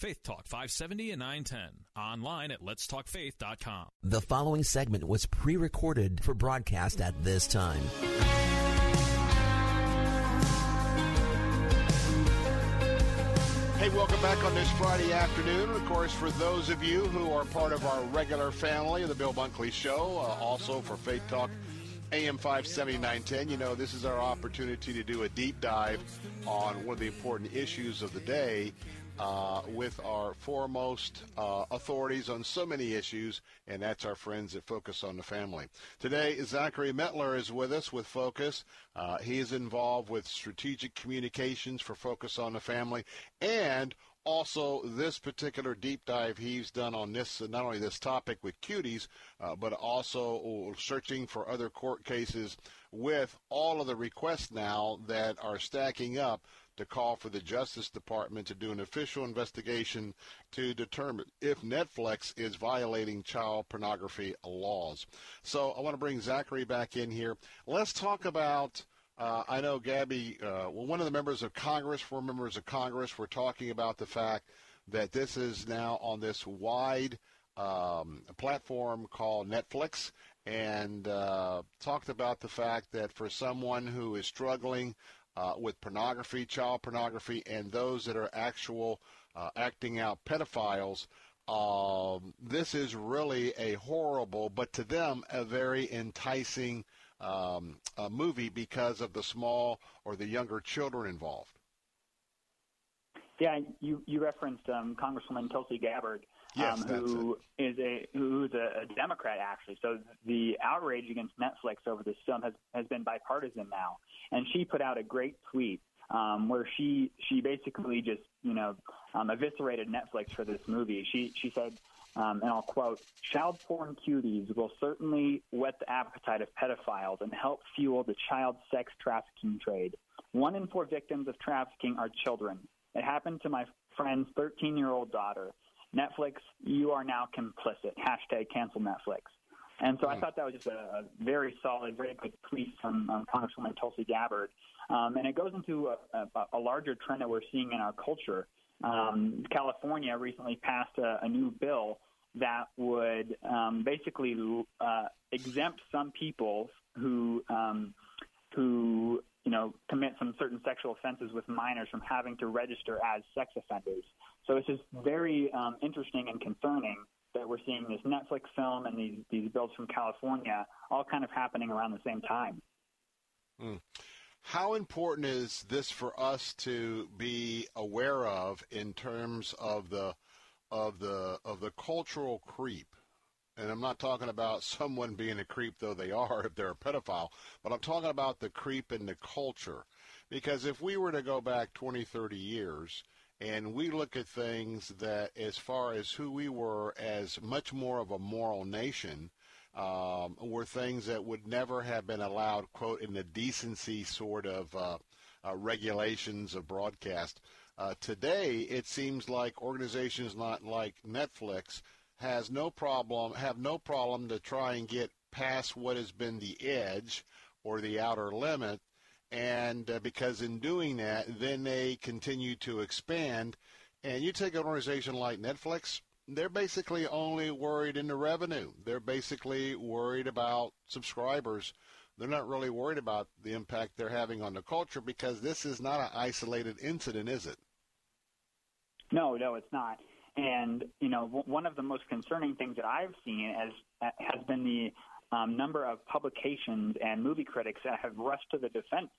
Faith Talk 570 and 910. Online at letstalkfaith.com. The following segment was pre recorded for broadcast at this time. Hey, welcome back on this Friday afternoon. Of course, for those of you who are part of our regular family of the Bill Bunkley Show, uh, also for Faith Talk AM 57910, you know, this is our opportunity to do a deep dive on one of the important issues of the day uh, with our foremost uh, authorities on so many issues, and that's our friends that Focus on the Family. Today, Zachary Mettler is with us with Focus. Uh, he is involved with strategic communications for Focus on the Family and also this particular deep dive he's done on this not only this topic with cuties uh, but also searching for other court cases with all of the requests now that are stacking up to call for the Justice Department to do an official investigation to determine if Netflix is violating child pornography laws. So I want to bring Zachary back in here. Let's talk about. Uh, I know Gabby, uh, well, one of the members of Congress, four members of Congress, were talking about the fact that this is now on this wide um, platform called Netflix, and uh, talked about the fact that for someone who is struggling uh, with pornography, child pornography, and those that are actual uh, acting out pedophiles. Um, this is really a horrible, but to them, a very enticing um, movie because of the small or the younger children involved. Yeah, you you referenced um, Congresswoman Tulsi Gabbard, yes, um, who is a who's a, a Democrat actually. So the outrage against Netflix over this film has has been bipartisan now, and she put out a great tweet um, where she she basically just you know um, eviscerated Netflix for this movie. She she said, um, and I'll quote: "Child porn cuties will certainly whet the appetite of pedophiles and help fuel the child sex trafficking trade. One in four victims of trafficking are children. It happened to my friend's 13 year old daughter. Netflix, you are now complicit. Hashtag cancel Netflix." And so I thought that was just a, very solid, very good tweet from um, Congresswoman Tulsi Gabbard. Um, and it goes into a, a, a larger trend that we're seeing in our culture. Um, California recently passed a, a new bill that would um, basically uh, exempt some people who um, who you know commit some certain sexual offenses with minors from having to register as sex offenders. So it's just very um, interesting and concerning that we're seeing this Netflix film and these these bills from California all kind of happening around the same time. Mm. How important is this for us to be aware of in terms of the of the of the cultural creep? And I'm not talking about someone being a creep, though they are if they're a pedophile, but I'm talking about the creep in the culture. Because if we were to go back 20, 30 years, and we look at things that, as far as who we were as much more of a moral nation, um, were things that would never have been allowed, quote, in the decency sort of uh, uh, regulations of broadcast. Uh, today, it seems like organizations not like Netflix has no problem, have no problem to try and get past what has been the edge or the outer limit and uh, because in doing that, then they continue to expand. And you take an organization like Netflix, they're basically only worried in the revenue. They're basically worried about subscribers. They're not really worried about the impact they're having on the culture because this is not an isolated incident, is it? No, no, it's not. And you know, one of the most concerning things that I've seen has has been the um, number of publications and movie critics that have rushed to the defense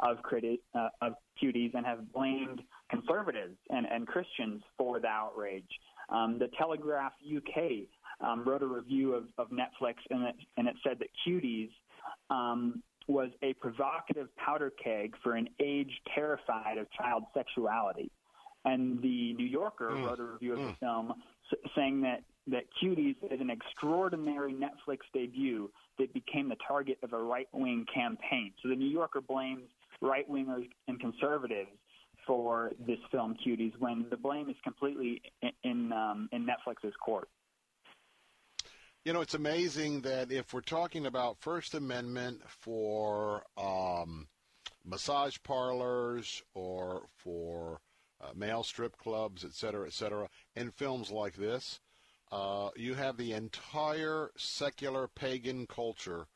of, criti- uh, of cuties and have blamed conservatives and, and Christians for the outrage. Um, the Telegraph UK um, wrote a review of, of Netflix, and it, and it said that Cuties um, was a provocative powder keg for an age terrified of child sexuality. And the New Yorker mm. wrote a review of mm. the film saying that that Cuties is an extraordinary Netflix debut that became the target of a right wing campaign. So the New Yorker blames right wingers and conservatives for this film Cuties when the blame is completely in in, um, in Netflix's court. You know, it's amazing that if we're talking about First Amendment for um, massage parlors or for uh, male strip clubs, et cetera, et cetera, in films like this, uh, you have the entire secular pagan culture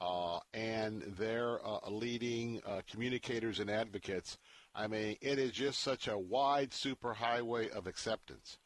uh, and their uh, leading uh, communicators and advocates. I mean, it is just such a wide superhighway of acceptance.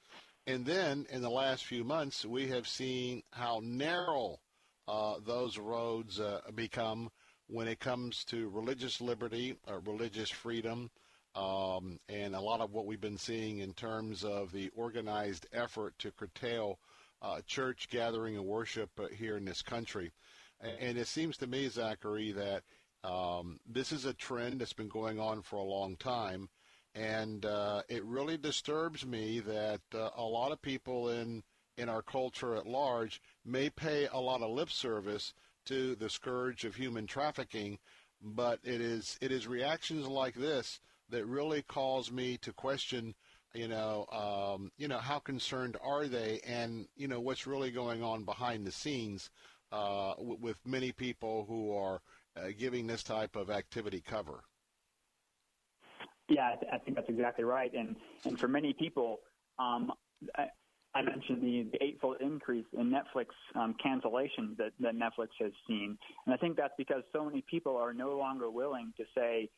And then in the last few months, we have seen how narrow uh, those roads become when it comes to religious liberty, or religious freedom, um, and a lot of what we've been seeing in terms of the organized effort to curtail uh, church gathering and worship uh, here in this country. And it seems to me, Zachary, that um, this is a trend that's been going on for a long time. And uh, it really disturbs me that uh, a lot of people in, in our culture at large may pay a lot of lip service to the scourge of human trafficking, but it is it is reactions like this that really cause me to question, you know, um, you know, how concerned are they, and you know, what's really going on behind the scenes uh, w- with many people who are uh, giving this type of activity cover. Yeah, I, th- I think that's exactly right, and and for many people, um, I, I mentioned the, the eightfold increase in Netflix um, cancellations that, that Netflix has seen, and I think that's because so many people are no longer willing to say,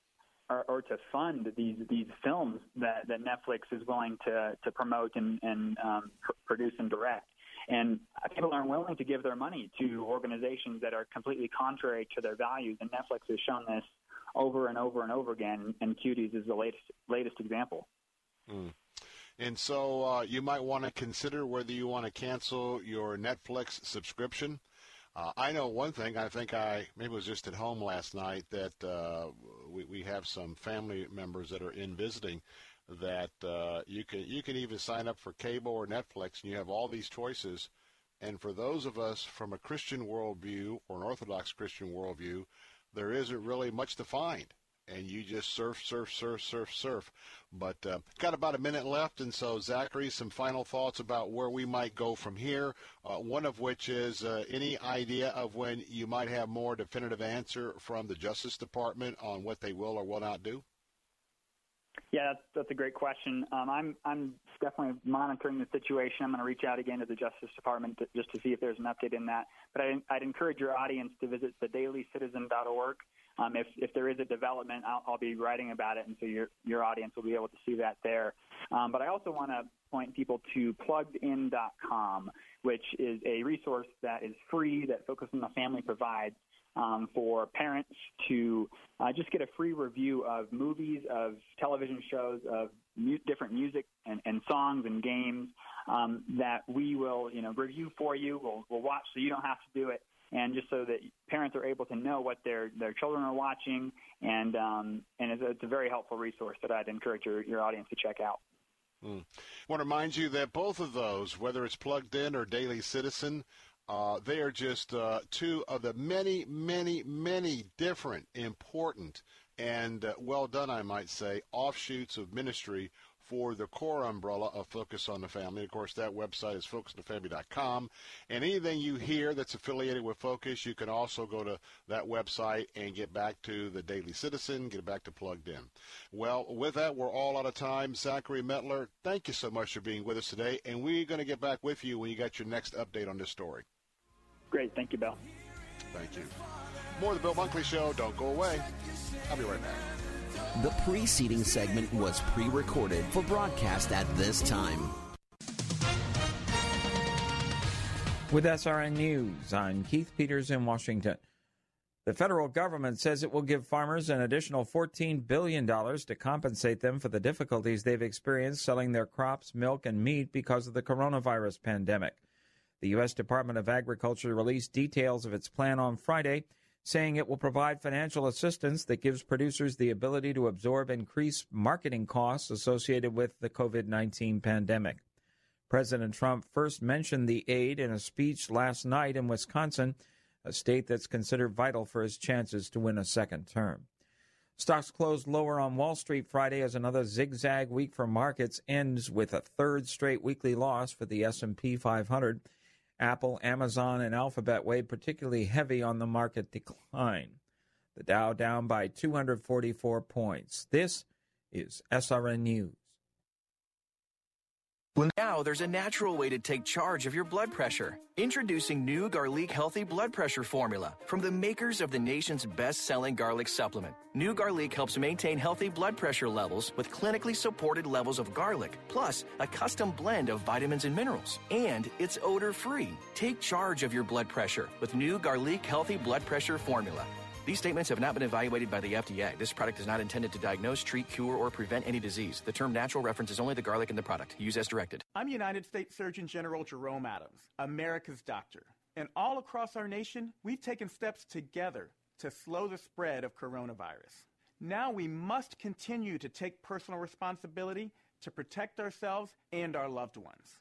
or, or to fund these these films that, that Netflix is willing to to promote and, and um, pr- produce and direct. And people aren't willing to give their money to organizations that are completely contrary to their values. And Netflix has shown this over and over and over again. And Cuties is the latest latest example. Mm. And so uh, you might want to consider whether you want to cancel your Netflix subscription. Uh, I know one thing. I think I maybe was just at home last night that uh, we, we have some family members that are in visiting that uh, you can you can even sign up for cable or Netflix, and you have all these choices. And for those of us from a Christian worldview or an Orthodox Christian worldview, there isn't really much to find and you just surf, surf, surf, surf, surf. But uh, got about a minute left, and so Zachary, some final thoughts about where we might go from here. Uh, one of which is uh, any idea of when you might have more definitive answer from the Justice Department on what they will or will not do. Yeah, that's, that's a great question. Um, I'm I'm definitely monitoring the situation. I'm going to reach out again to the Justice Department to, just to see if there's an update in that. But I, I'd encourage your audience to visit thedailycitizen.org. Um, if if there is a development, I'll, I'll be writing about it, and so your your audience will be able to see that there. Um, but I also want to point people to pluggedin.com, which is a resource that is free that Focus on the Family provides um, for parents to uh, just get a free review of movies, of television shows, of mu- different music and, and, songs and games um, that we will, you know, review for you. We'll, we'll watch so you don't have to do it, and just so that parents are able to know what their their children are watching, and um, and it's a, it's a very helpful resource that I'd encourage your, your audience to check out. Mm. I want to remind you that both of those, whether it's Plugged In or Daily Citizen, uh, they are just uh, two of the many, many, many different, important, and uh, well done, I might say, offshoots of ministry for the core umbrella of Focus on the Family. Of course, that website is focusonthefamily.com. And anything you hear that's affiliated with Focus, you can also go to that website and get back to the Daily Citizen, get back to Plugged In. Well, with that, we're all out of time. Zachary Mettler, thank you so much for being with us today. And we're going to get back with you when you got your next update on this story. Great. Thank you, Bill. Thank you. More of the Bill Bunkley Show. Don't go away. I'll be right back. The preceding segment was pre recorded for broadcast at this time. With SRN News, I'm Keith Peters in Washington. The federal government says it will give farmers an additional $14 billion to compensate them for the difficulties they've experienced selling their crops, milk, and meat because of the coronavirus pandemic. The U.S. Department of Agriculture released details of its plan on Friday, saying it will provide financial assistance that gives producers the ability to absorb increased marketing costs associated with the COVID 19 pandemic. President Trump first mentioned the aid in a speech last night in Wisconsin, a state that's considered vital for his chances to win a second term. Stocks closed lower on Wall Street Friday as another zigzag week for markets ends with a third straight weekly loss for the S&P 500 Apple, Amazon, and Alphabet weighed particularly heavy on the market decline. The Dow down by 244 points. This is SRN News. Well, now there's a natural way to take charge of your blood pressure. Introducing new Garlic Healthy Blood Pressure Formula from the makers of the nation's best selling garlic supplement. New Garlic helps maintain healthy blood pressure levels with clinically supported levels of garlic, plus a custom blend of vitamins and minerals. And it's odor free. Take charge of your blood pressure with new Garlic Healthy Blood Pressure Formula. These statements have not been evaluated by the FDA. This product is not intended to diagnose, treat, cure, or prevent any disease. The term natural references only the garlic in the product. Use as directed. I'm United States Surgeon General Jerome Adams, America's doctor. And all across our nation, we've taken steps together to slow the spread of coronavirus. Now we must continue to take personal responsibility to protect ourselves and our loved ones.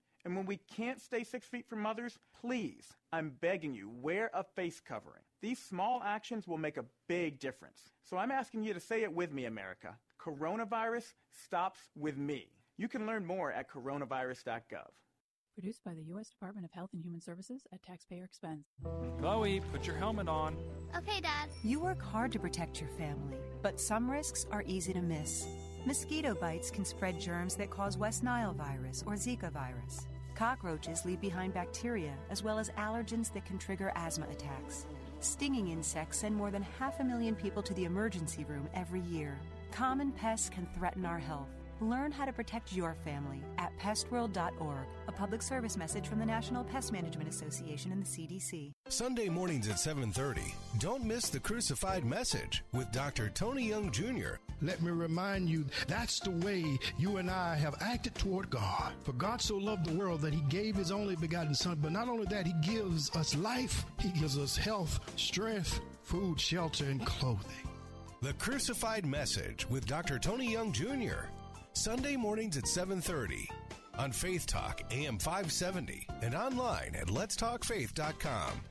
and when we can't stay six feet from others, please, I'm begging you, wear a face covering. These small actions will make a big difference. So I'm asking you to say it with me, America. Coronavirus stops with me. You can learn more at coronavirus.gov. Produced by the U.S. Department of Health and Human Services at taxpayer expense. Chloe, put your helmet on. Okay, Dad. You work hard to protect your family, but some risks are easy to miss. Mosquito bites can spread germs that cause West Nile virus or Zika virus. Cockroaches leave behind bacteria as well as allergens that can trigger asthma attacks. Stinging insects send more than half a million people to the emergency room every year. Common pests can threaten our health. Learn how to protect your family at pestworld.org. A public service message from the National Pest Management Association and the CDC. Sunday mornings at 7:30. Don't miss the crucified message with Dr. Tony Young Jr. Let me remind you that's the way you and I have acted toward God. For God so loved the world that he gave his only begotten son, but not only that, he gives us life, he gives us health, strength, food, shelter and clothing. The Crucified Message with Dr. Tony Young Jr. Sunday mornings at 7:30 on Faith Talk AM 570 and online at letstalkfaith.com.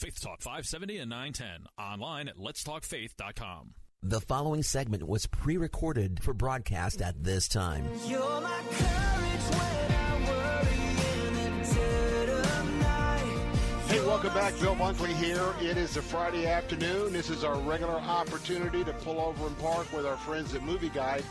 Faith Talk 570 and 910. Online at letstalkfaith.com. The following segment was pre recorded for broadcast at this time. Hey, welcome back. Bill Bunkley here. It is a Friday afternoon. This is our regular opportunity to pull over and park with our friends at Movie Guide.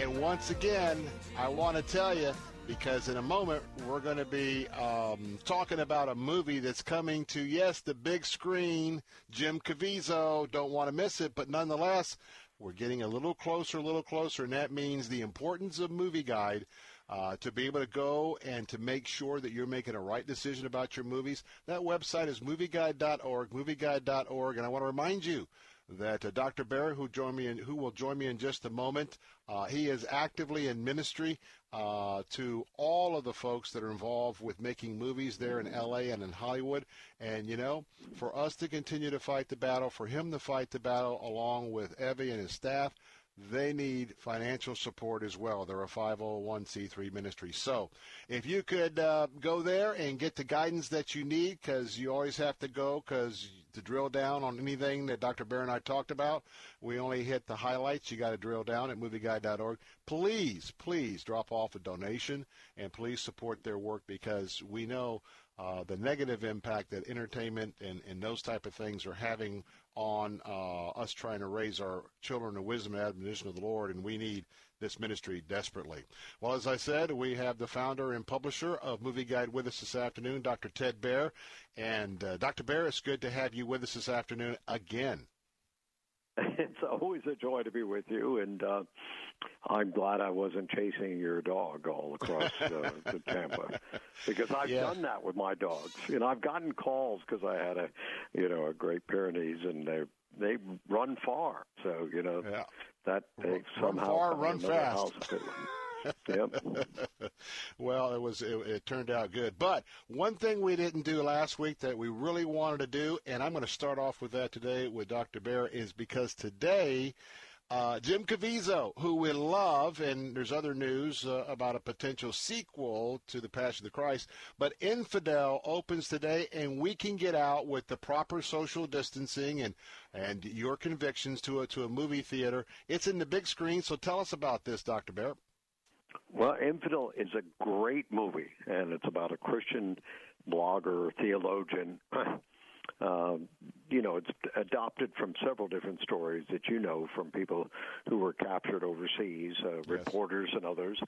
And once again, I want to tell you, because in a moment we're going to be um, talking about a movie that's coming to, yes, the big screen. Jim Caviezel, don't want to miss it, but nonetheless, we're getting a little closer, a little closer, and that means the importance of Movie Guide. Uh, to be able to go and to make sure that you're making a right decision about your movies. That website is movieguide.org, movieguide.org, and I want to remind you that uh, Dr. Barrett, who join me in, who will join me in just a moment, uh, he is actively in ministry uh, to all of the folks that are involved with making movies there in L.A. and in Hollywood. And you know, for us to continue to fight the battle, for him to fight the battle along with Evie and his staff, they need financial support as well. They're a 501c3 ministry. So if you could uh, go there and get the guidance that you need, because you always have to go, because to drill down on anything that Dr. Baehr and I talked about, we only hit the highlights. You got to drill down at movieguide.org. Please, please drop off a donation and please support their work because we know uh, the negative impact that entertainment and, and those type of things are having on uh, us trying to raise our children to wisdom and admonition of the Lord, and we need this ministry desperately. Well, as I said, we have the founder and publisher of Movie Guide with us this afternoon, Dr. Ted Baehr. And uh, Dr. Baehr, it's good to have you with us this afternoon again. It's always a joy to be with you, and uh, I'm glad I wasn't chasing your dog all across uh, the Tampa because I've Yeah. done that with my dogs. You know, I've gotten calls because I had a, you know, a Great Pyrenees, and they they run far. So you know that they Run somehow far, run fast. Yep. well, it was it, it turned out good. But one thing we didn't do last week that we really wanted to do, and I'm going to start off with that today with Dr. Baehr, is because today. Uh, Jim Caviezel, who we love, and there's other news uh, about a potential sequel to The Passion of the Christ. But Infidel opens today, and we can get out with the proper social distancing and and your convictions to a to a movie theater. It's in the big screen, so tell us about this, Dr. Baehr. Well, Infidel is a great movie, and it's about a Christian blogger, theologian. Um, you know, it's adopted from several different stories that you know from people who were captured overseas, uh, reporters and others.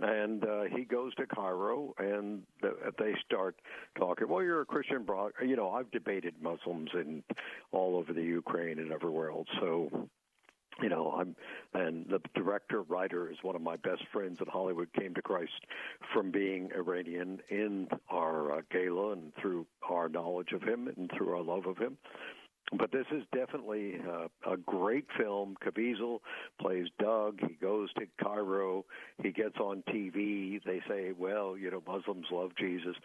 And uh, he goes to Cairo, and th- they start talking. Well, you're a Christian bro. You know, I've debated Muslims in all over the Ukraine and everywhere else. So you know i'm and the director writer is one of my best friends in hollywood came to christ from being iranian in our uh, gala and through our knowledge of him and through our love of him but this is definitely uh, a great film. Caviezel plays Doug. He goes to Cairo. He gets on TV. They say, well, you know, Muslims love Jesus.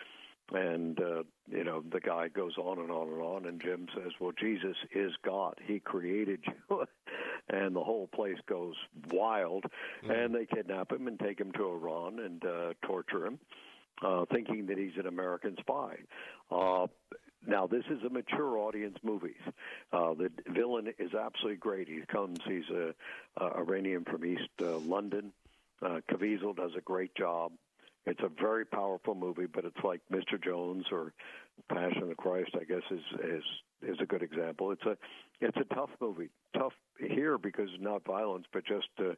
And, uh, you know, the guy goes on and on and on. And Jim says, well, Jesus is God. He created you. and the whole place goes wild. And they kidnap him and take him to Iran and uh, torture him. uh, thinking that he's an American spy. Uh, now, this is a mature audience movie. Uh, the villain is absolutely great. He comes, he's a, a Iranian from East uh, London. Uh, Caviezel does a great job. It's a very powerful movie, but it's like Mr. Jones or Passion of the Christ. I guess is is is a good example. It's a it's a tough movie, tough here because not violence, but just uh,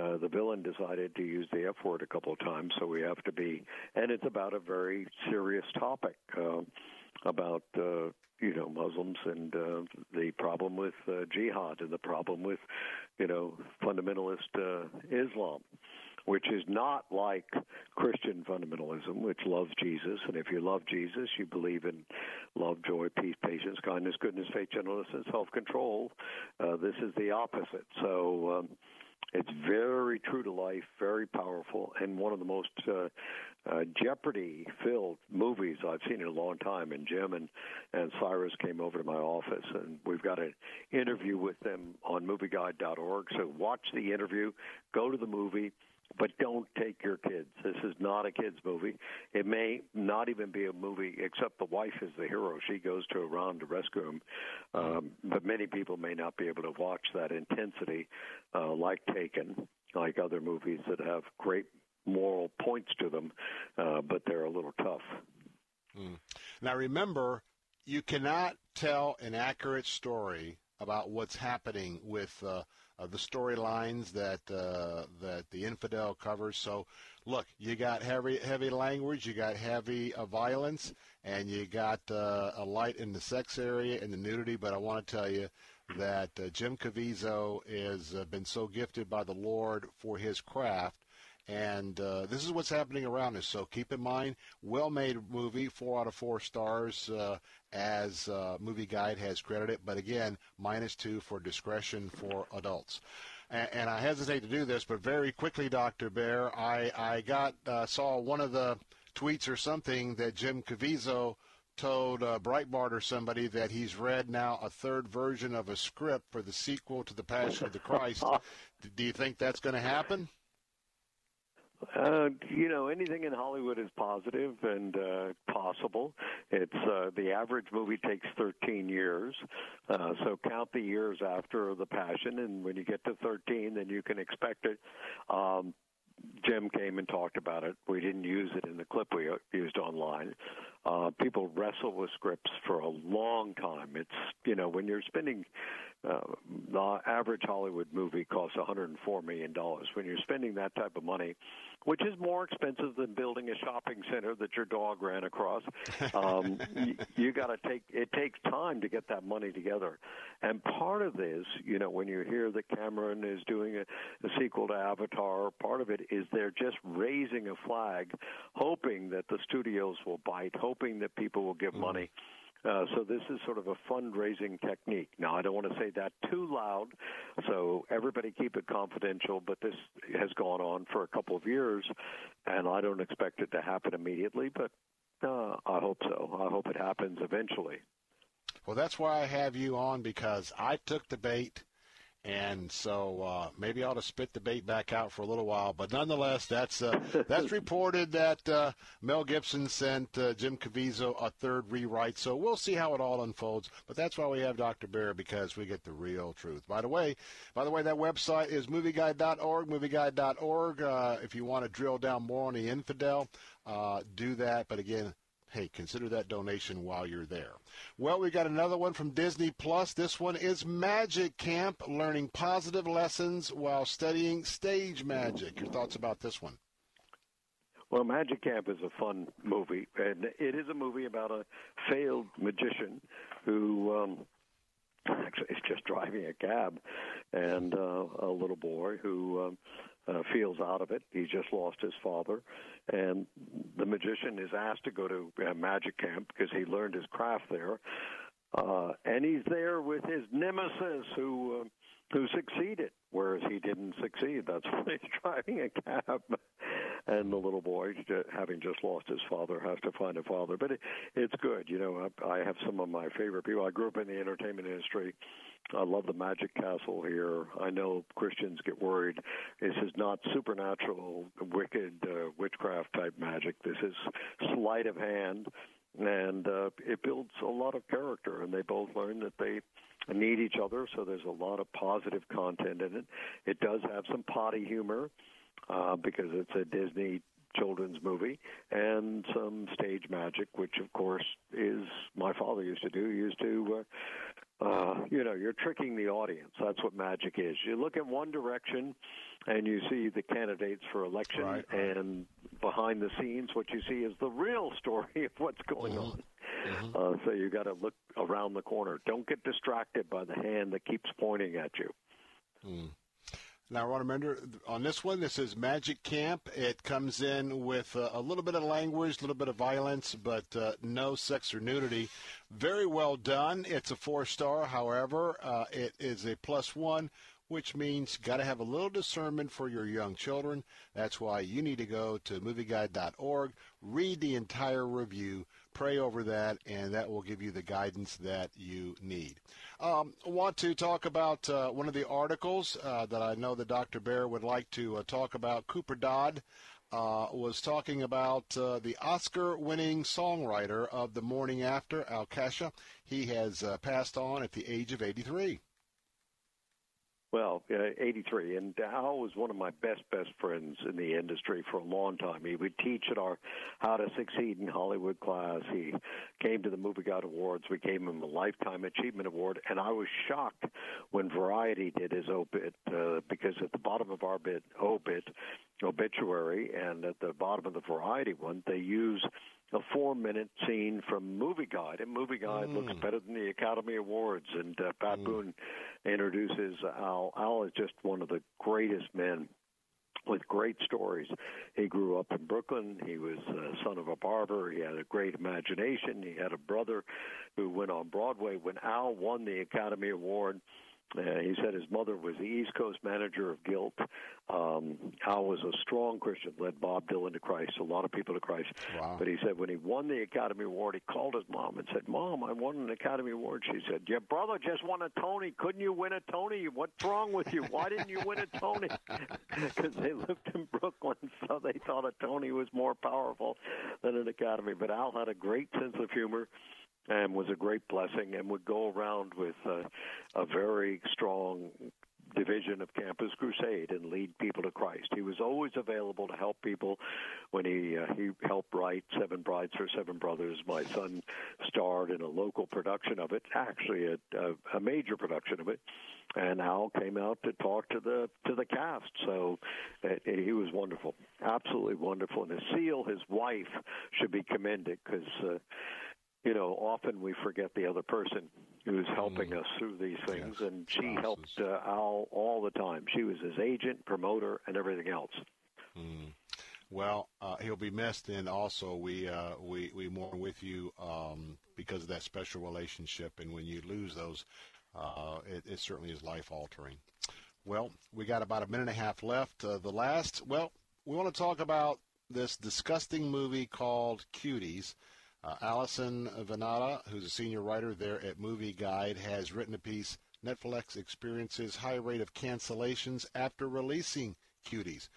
uh, the villain decided to use the F word a couple of times, so we have to be. And it's about a very serious topic uh, about uh, you know Muslims and uh, the problem with uh, jihad and the problem with you know fundamentalist uh, Islam which is not like Christian fundamentalism, which loves Jesus. And if you love Jesus, you believe in love, joy, peace, patience, kindness, goodness, faith, gentleness, and self control. Uh, this is the opposite. So, um, it's very true to life, very powerful, and one of the most uh, uh, Jeopardy-filled movies I've seen in a long time. And Jim and and Cyrus came over to my office, and we've got an interview with them on MovieGuide.org. So watch the interview, go to the movie, but don't take your kids. This is not a kids movie. It may not even be a movie, except the wife is the hero. She goes to Iran to rescue him. Um, but many people may not be able to watch that intensity, uh, like Taken, like other movies that have great moral points to them, uh, but they're a little tough. Mm. Now remember, you cannot tell an accurate story about what's happening with. Uh, uh, the storylines that uh, that the infidel covers. So, look, you got heavy heavy language, you got heavy uh, violence, and you got uh, a light in the sex area and the nudity. But I want to tell you that uh, Jim Caviezel has uh, been so gifted by the Lord for his craft. And this is what's happening around us. So keep in mind, well-made movie, four out of four stars, as uh, Movie Guide has credited, but again, minus two for discretion for adults. And, and I hesitate to do this, but very quickly, Dr. Baehr, I, I got uh, saw one of the tweets or something that Jim Caviezel told uh, Breitbart or somebody that he's read now a third version of a script for the sequel to The Passion of the Christ. Do you think that's going to happen? Uh, you know, anything in Hollywood is positive and uh, possible. It's uh, the average movie takes 13 years, uh, so count the years after the Passion, and when you get to 13, then you can expect it. Um, Jim came and talked about it. We didn't use it in the clip we used online. Uh, people wrestle with scripts for a long time. It's you know when you're spending uh, the average Hollywood movie costs 104 million dollars. When you're spending that type of money, which is more expensive than building a shopping center that your dog ran across, um, you, you got to take. It takes time to get that money together, and part of this, you know, when you hear that Cameron is doing a, a sequel to Avatar, part of it is they're just raising a flag, hoping that the studios will bite, hoping that people will give mm. money. Uh, so this is sort of a fundraising technique. Now, I don't want to say that too loud, so everybody keep it confidential. But this has gone on for a couple of years, and I don't expect it to happen immediately. But uh, I hope so. I hope it happens eventually. Well, that's why I have you on because I took the bait and so uh, maybe I ought to spit the bait back out for a little while. But nonetheless, that's uh, that's reported that uh, Mel Gibson sent uh, Jim Caviezel a third rewrite. So we'll see how it all unfolds. But that's why we have Dr. Bear because we get the real truth. By the way, by the way, that website is movieguide.org. Movieguide.org. Uh, if you want to drill down more on the infidel, uh, do that. But again, hey, consider that donation while you're there. Well, we got another one from Disney Plus. This one is Magic Camp, learning positive lessons while studying stage magic. Your thoughts about this one? Well, Magic Camp is a fun movie, and it is a movie about a failed magician who um, actually is just driving a cab, and uh, a little boy who um, uh, feels out of it. He just lost his father, and the magician is asked to go to uh, magic camp because he learned his craft there. Uh, and he's there with his nemesis who uh, who succeeded, whereas he didn't succeed. That's why he's driving a cab. And the little boy, having just lost his father, has to find a father. But it, it's good. You know, I, I have some of my favorite people. I grew up in the entertainment industry, I love the Magic Castle here. I know Christians get worried. This is not supernatural, wicked uh, witchcraft type magic. This is sleight of hand, and uh, it builds a lot of character. And they both learn that they need each other, so there's a lot of positive content in it. It does have some potty humor uh, because it's a Disney children's movie and some stage magic, which of course is my father used to do. He used to, uh, uh, you know, you're tricking the audience. That's what magic is. You look in one direction and you see the candidates for election, right, and behind the scenes, what you see is the real story of what's going Mm-hmm. on. Uh, so you got to look around the corner. Don't get distracted by the hand that keeps pointing at you. Mm. Now, I want to remember on this one, this is Magic Camp. It comes in with uh, a little bit of language, a little bit of violence, but uh, no sex or nudity. Very well done. It's a four star. However, uh, it is a plus one, which means got to have a little discernment for your young children. That's why you need to go to movieguide.org, read the entire review, pray over that, and that will give you the guidance that you need. Um, I want to talk about uh, one of the articles uh, that I know that Dr. Baehr would like to uh, talk about. Cooper Dodd uh, was talking about uh, the Oscar-winning songwriter of The Morning After, Al Kasha. He has passed on at the age of 83. Well, uh, 83, and Al was one of my best, best friends in the industry for a long time. He would teach at our How to Succeed in Hollywood class. He came to the Movie Guide Awards. We gave him a Lifetime Achievement Award, and I was shocked when Variety did his obit, uh, because at the bottom of our bit, obit, obituary, and at the bottom of the Variety one, they use a four minute scene from Movie Guide, and Movie Guide looks better than the Academy Awards. And uh, Pat Boone introduces Al. Al is just one of the greatest men with great stories. He grew up in Brooklyn. He was uh, son of a barber. He had a great imagination. He had a brother who went on Broadway. When Al won the Academy Award, uh, he said his mother was the East Coast manager of Guilt. Um, Al was a strong Christian, led Bob Dylan to Christ, a lot of people to Christ. Wow. But he said when he won the Academy Award, he called his mom and said, "Mom, I won an Academy Award." She said, "Your brother just won a Tony. Couldn't you win a Tony? What's wrong with you? Why didn't you win a Tony?" Because they lived in Brooklyn, so they thought a Tony was more powerful than an Academy. But Al had a great sense of humor and was a great blessing and would go around with uh, a very strong division of Campus Crusade and lead people to Christ. He was always available to help people when he uh, he helped write Seven Brides for Seven Brothers. My son starred in a local production of it, actually a, a, a major production of it. And Al came out to talk to the to the cast, so uh, he was wonderful, absolutely wonderful. And Ceil, his wife, should be commended because uh, you know, often we forget the other person who's helping us through these things, and she helped uh, Al all the time. She was his agent, promoter, and everything else. Mm. Well, uh, he'll be missed, and also we uh, we we mourn with you um, because of that special relationship. And when you lose those, uh, it, it certainly is life altering. Well, we got about a minute and a half left. Uh, the last, well, we want to talk about this disgusting movie called Cuties. Uh, Allison Venata, who's a senior writer there at Movie Guide, has written a piece. Netflix experiences high rate of cancellations after releasing Cuties.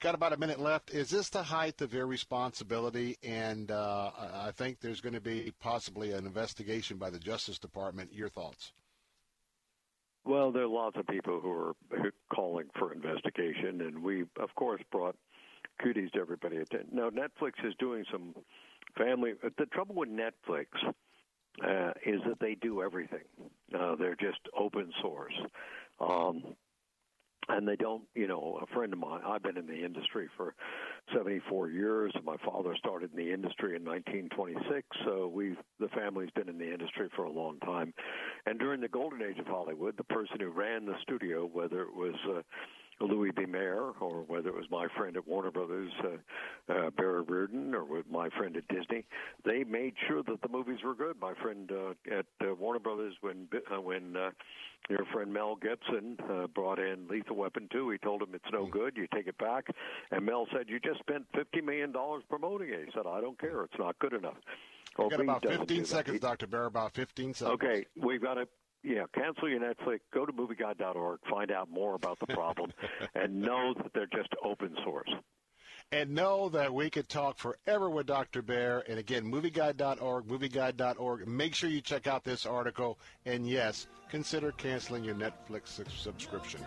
Got about a minute left. Is this the height of irresponsibility? And uh, I think there's going to be possibly an investigation by the Justice Department. Your thoughts? Well, there are lots of people who are calling for investigation, and we, of course, brought Cuties to everybody. Attention. Now, Netflix is doing some family. The trouble with Netflix uh, is that they do everything. Uh, they're just open source. Um, and they don't, you know, a friend of mine, I've been in the industry for 74 years. My father started in the industry in 1926, so we've, the family's been in the industry for a long time. And during the golden age of Hollywood, the person who ran the studio, whether it was uh, Louis B. Mayer, or whether it was my friend at Warner Brothers, uh, uh, Barry Reardon, or with my friend at Disney, they made sure that the movies were good. My friend uh, at uh, Warner Brothers, when uh, when uh, your friend Mel Gibson uh, brought in Lethal Weapon 2, he told him it's no good. You take it back, and Mel said you just spent fifty million dollars promoting it. He said I don't care. It's not good enough. We've got about 15 seconds, Dr. Baehr, about 15 seconds. Okay, we've got to. Yeah, cancel your Netflix. Go to movieguide.org, find out more about the problem, and know that they're just open source. And know that we could talk forever with Dr. Baehr. And again, movieguide.org, movieguide.org. Make sure you check out this article. And yes, consider canceling your Netflix subscription.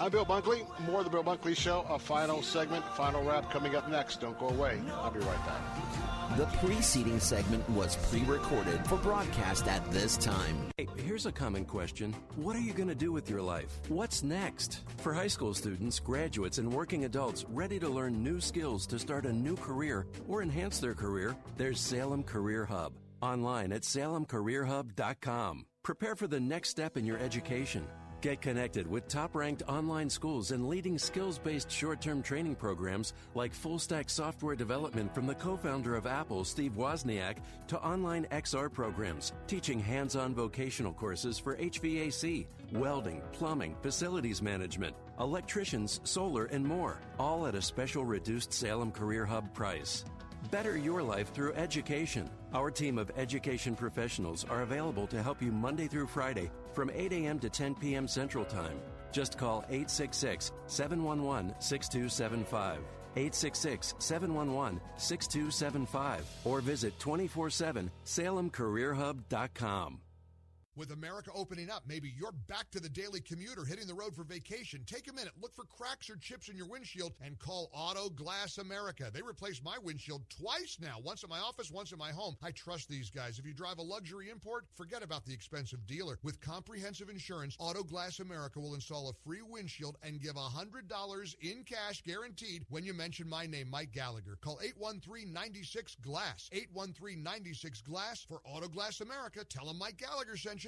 I'm Bill Bunkley. More of the Bill Bunkley Show. A final segment, final wrap coming up next. Don't go away. I'll be right back. The preceding segment was pre recorded for broadcast at this time. Hey, here's a common question What are you going to do with your life? What's next? For high school students, graduates, and working adults ready to learn new skills to start a new career or enhance their career, there's Salem Career Hub. Online at salemcareerhub.com. Prepare for the next step in your education. Get connected with top ranked online schools and leading skills based short term training programs like full stack software development from the co founder of Apple, Steve Wozniak, to online XR programs teaching hands on vocational courses for HVAC, welding, plumbing, facilities management, electricians, solar, and more, all at a special reduced Salem Career Hub price. Better your life through education. Our team of education professionals are available to help you Monday through Friday from 8 a.m. to 10 p.m. Central Time. Just call 866 711 6275. 866 711 6275 or visit 24 7 salemcareerhub.com. With America opening up, maybe you're back to the daily commute or hitting the road for vacation. Take a minute, look for cracks or chips in your windshield, and call Auto Glass America. They replaced my windshield twice now, once at my office, once at my home. I trust these guys. If you drive a luxury import, forget about the expensive dealer. With comprehensive insurance, Auto Glass America will install a free windshield and give $100 in cash guaranteed when you mention my name, Mike Gallagher. Call 813-96-GLASS. 813-96-GLASS for Auto Glass America. Tell them Mike Gallagher sent you.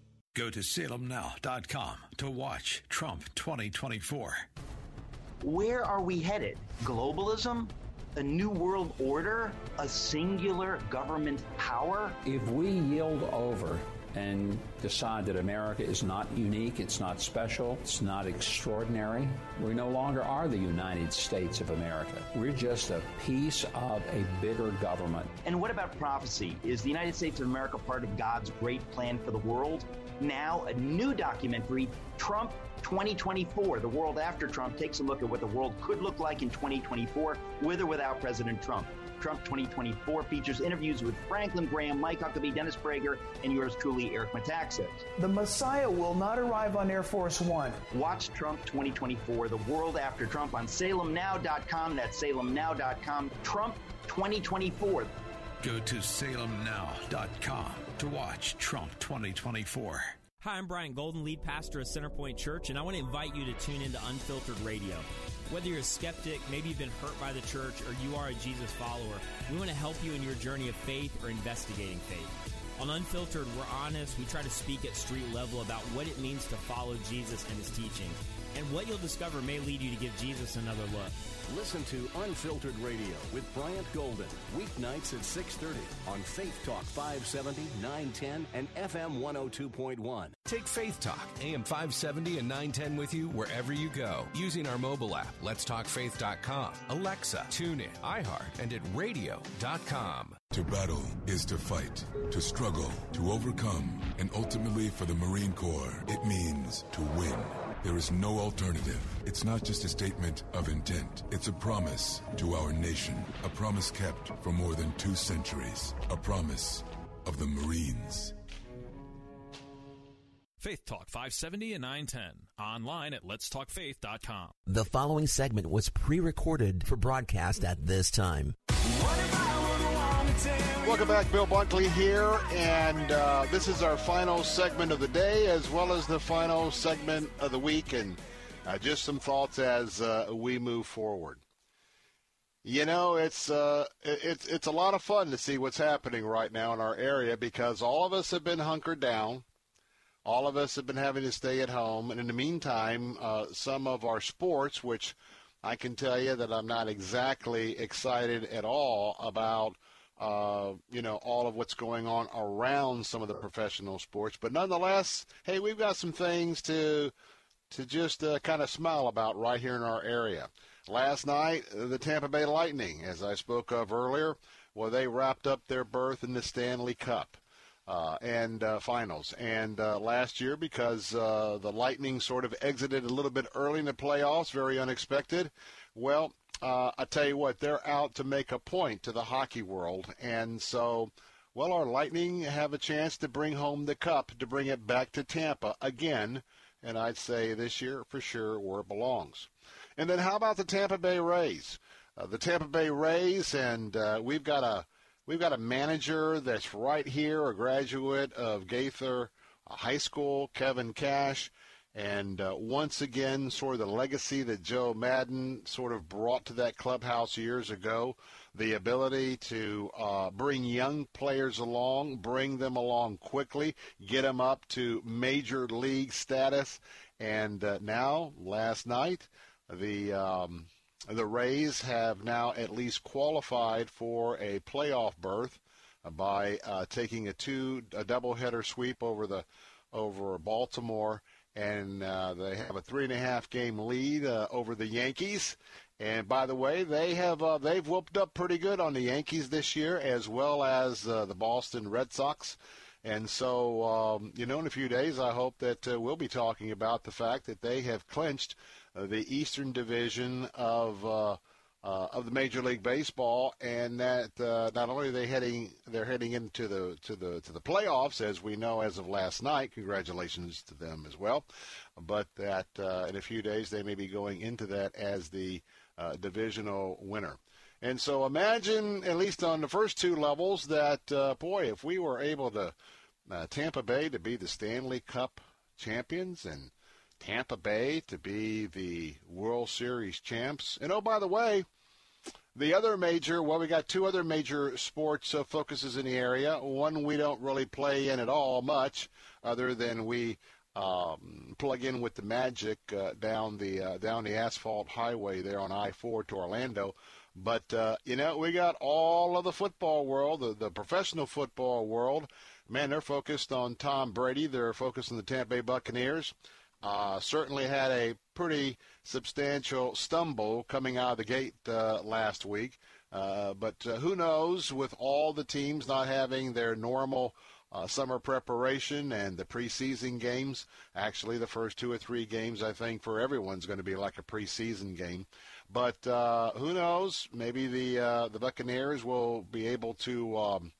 Go to salemnow.com to watch Trump 2024. Where are we headed? Globalism? A new world order? A singular government power? If we yield over and decide that America is not unique, it's not special, it's not extraordinary. We no longer are the United States of America. We're just a piece of a bigger government. And what about prophecy? Is the United States of America part of God's great plan for the world? Now, a new documentary, Trump 2024, The World After Trump, takes a look at what the world could look like in 2024 with or without President Trump. Trump 2024 features interviews with Franklin Graham, Mike Huckabee, Dennis Prager, and yours truly, Eric Metaxas. The Messiah will not arrive on Air Force One. Watch Trump 2024, The World After Trump on salemnow.com. That's salemnow.com. Trump 2024. Go to salemnow.com to watch Trump 2024. Hi, I'm Brian Golden, lead pastor of Centerpoint Church, and I want to invite you to tune into Unfiltered Radio. Whether you're a skeptic, maybe you've been hurt by the church, or you are a Jesus follower, we want to help you in your journey of faith or investigating faith. On Unfiltered, we're honest. We try to speak at street level about what it means to follow Jesus and his teaching. And what you'll discover may lead you to give Jesus another look. Listen to Unfiltered Radio with Bryant Golden, weeknights at 6:30 on Faith Talk 570, 910 and FM 102.1. Take Faith Talk AM 570 and 910 with you wherever you go using our mobile app, letstalkfaith.com, Alexa, TuneIn, iHeart, and at radio.com. To battle is to fight, to struggle, to overcome, and ultimately for the Marine Corps, it means to win. There is no alternative. It's not just a statement of intent. It's a promise to our nation. A promise kept for more than two centuries. A promise of the Marines. Faith Talk 570 and 910. Online at letstalkfaith.com. The following segment was pre recorded for broadcast at this time. Welcome back, Bill Bunkley here, and uh, this is our final segment of the day, as well as the final segment of the week, and uh, just some thoughts as uh, we move forward. You know, it's uh, it's it's a lot of fun to see what's happening right now in our area because all of us have been hunkered down. all of us have been having to stay at home. And in the meantime, uh, some of our sports, which I can tell you that I'm not exactly excited at all about, uh, you know, all of what's going on around some of the professional sports. But nonetheless, hey, we've got some things to to just uh, kind of smile about right here in our area. Last night, the Tampa Bay Lightning, as I spoke of earlier, well, they wrapped up their berth in the Stanley Cup uh, and uh, finals. And uh, last year, because uh, the Lightning sort of exited a little bit early in the playoffs, very unexpected. Well, uh, I tell you what, they're out to make a point to the hockey world, and so. Well, our Lightning have a chance to bring home the cup, to bring it back to Tampa again, and I'd say this year for sure where it belongs. And then how about the Tampa Bay Rays? Uh, the Tampa Bay Rays, and uh, we've got a We've got a manager that's right here, a graduate of Gaither High School, Kevin Cash. And uh, once again, sort of the legacy that Joe Maddon sort of brought to that clubhouse years ago, the ability to uh, bring young players along, bring them along quickly, get them up to major league status. And uh, now, last night, the um, the Rays have now at least qualified for a playoff berth by uh, taking a two a doubleheader sweep over the over Baltimore, and uh, they have a three and a half game lead uh, over the Yankees. And by the way, they have uh, they've whooped up pretty good on the Yankees this year, as well as uh, the Boston Red Sox. And so, um, you know, in a few days, I hope that uh, we'll be talking about the fact that they have clinched uh, the Eastern Division of uh, uh, of the Major League Baseball, and that uh, not only are they heading they're heading into the to the to the playoffs, as we know as of last night. Congratulations to them as well. But that uh, in a few days they may be going into that as the uh, divisional winner. And so imagine, at least on the first two levels, that boy, if we were able to Tampa Bay to be the Stanley Cup champions and Tampa Bay to be the World Series champs. And oh, by the way, the other major, well, we got two other major sports uh, focuses in the area. One we don't really play in at all much, other than we um, plug in with the Magic uh, down the uh, down the asphalt highway there on I-4 to Orlando. But uh, you know, we got all of the football world, the, the professional football world. Man, they're focused on Tom Brady. They're focused on the Tampa Bay Buccaneers. Uh, certainly had a pretty substantial stumble coming out of the gate uh, last week. Uh, but uh, who knows, with all the teams not having their normal uh, summer preparation and the preseason games, actually the first two or three games, I think, for everyone's going to be like a preseason game. But uh, who knows? Maybe the the Buccaneers will be able to um,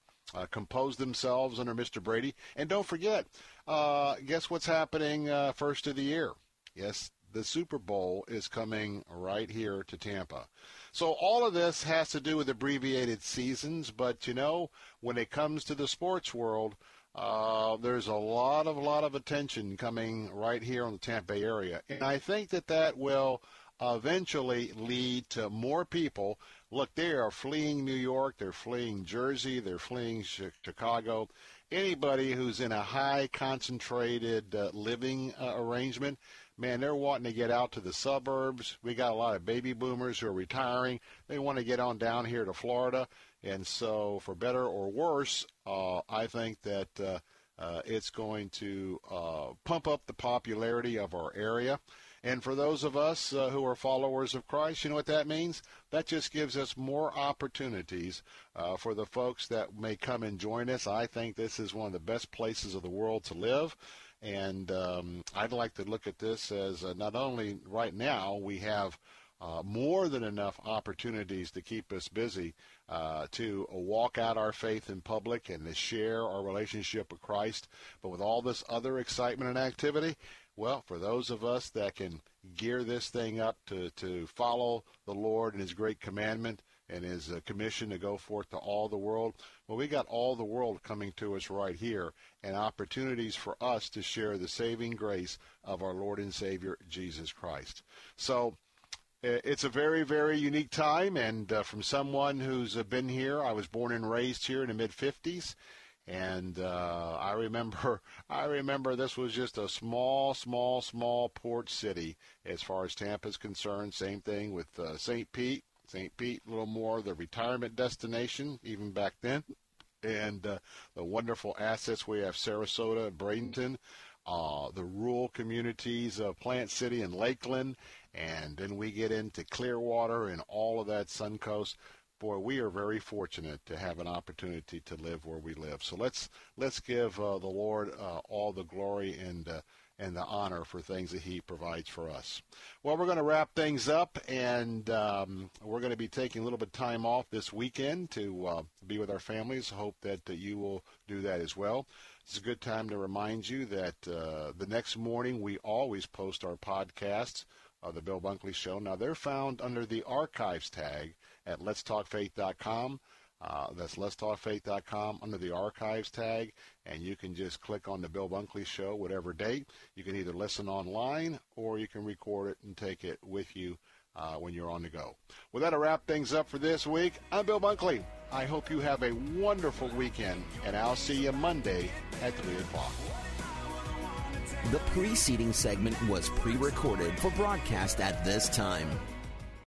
compose themselves under Mr. Brady. And don't forget, uh, guess what's happening uh, first of the year? Yes, the Super Bowl is coming right here to Tampa. So all of this has to do with abbreviated seasons, but you know, when it comes to the sports world, uh, there's a lot of lot of attention coming right here on the Tampa Bay area, and I think that that will eventually lead to more people. Look, they are fleeing New York, they're fleeing Jersey, they're fleeing Chicago, anybody who's in a high concentrated uh, living uh, arrangement, man, they're wanting to get out to the suburbs. We got a lot of baby boomers who are retiring. They want to get on down here to Florida. And so, for better or worse, uh, I think that uh, uh, it's going to uh, pump up the popularity of our area. And for those of us uh, who are followers of Christ, you know what that means? That just gives us more opportunities uh, for the folks that may come and join us. I think this is one of the best places of the world to live. And um, I'd like to look at this as uh, not only right now we have uh, more than enough opportunities to keep us busy uh, to walk out our faith in public and to share our relationship with Christ. But with all this other excitement and activity, well, for those of us that can gear this thing up to, to follow the Lord and His great commandment and His uh, commission to go forth to all the world, well, we got all the world coming to us right here and opportunities for us to share the saving grace of our Lord and Savior, Jesus Christ. So, it's a very, very unique time, and uh, from someone who's been here, I was born and raised here in the mid 50s, And uh, I remember, I remember this was just a small, small, small port city as far as Tampa is concerned. Same thing with uh, St. Pete. St. Pete, a little more the retirement destination, even back then. And uh, the wonderful assets we have Sarasota, Bradenton, uh, the rural communities of Plant City and Lakeland, and then we get into Clearwater and all of that Suncoast boy, we are very fortunate to have an opportunity to live where we live. So let's let's give uh, the Lord uh, all the glory and uh, and the honor for things that He provides for us. Well, we're going to wrap things up, and um, we're going to be taking a little bit of time off this weekend to uh, be with our families. Hope that you will do that as well. It's a good time to remind you that uh, the next morning we always post our podcasts of the Bill Bunkley Show. Now they're found under the archives tag at letstalkfaith.com. Uh, that's letstalkfaith.com under the archives tag, and you can just click on the Bill Bunkley Show, whatever date. You can either listen online or you can record it and take it with you uh, when you're on the go. Well, that'll wrap things up for this week. I'm Bill Bunkley. I hope you have a wonderful weekend, and I'll see you Monday at 3 o'clock. The preceding segment was pre recorded for broadcast at this time.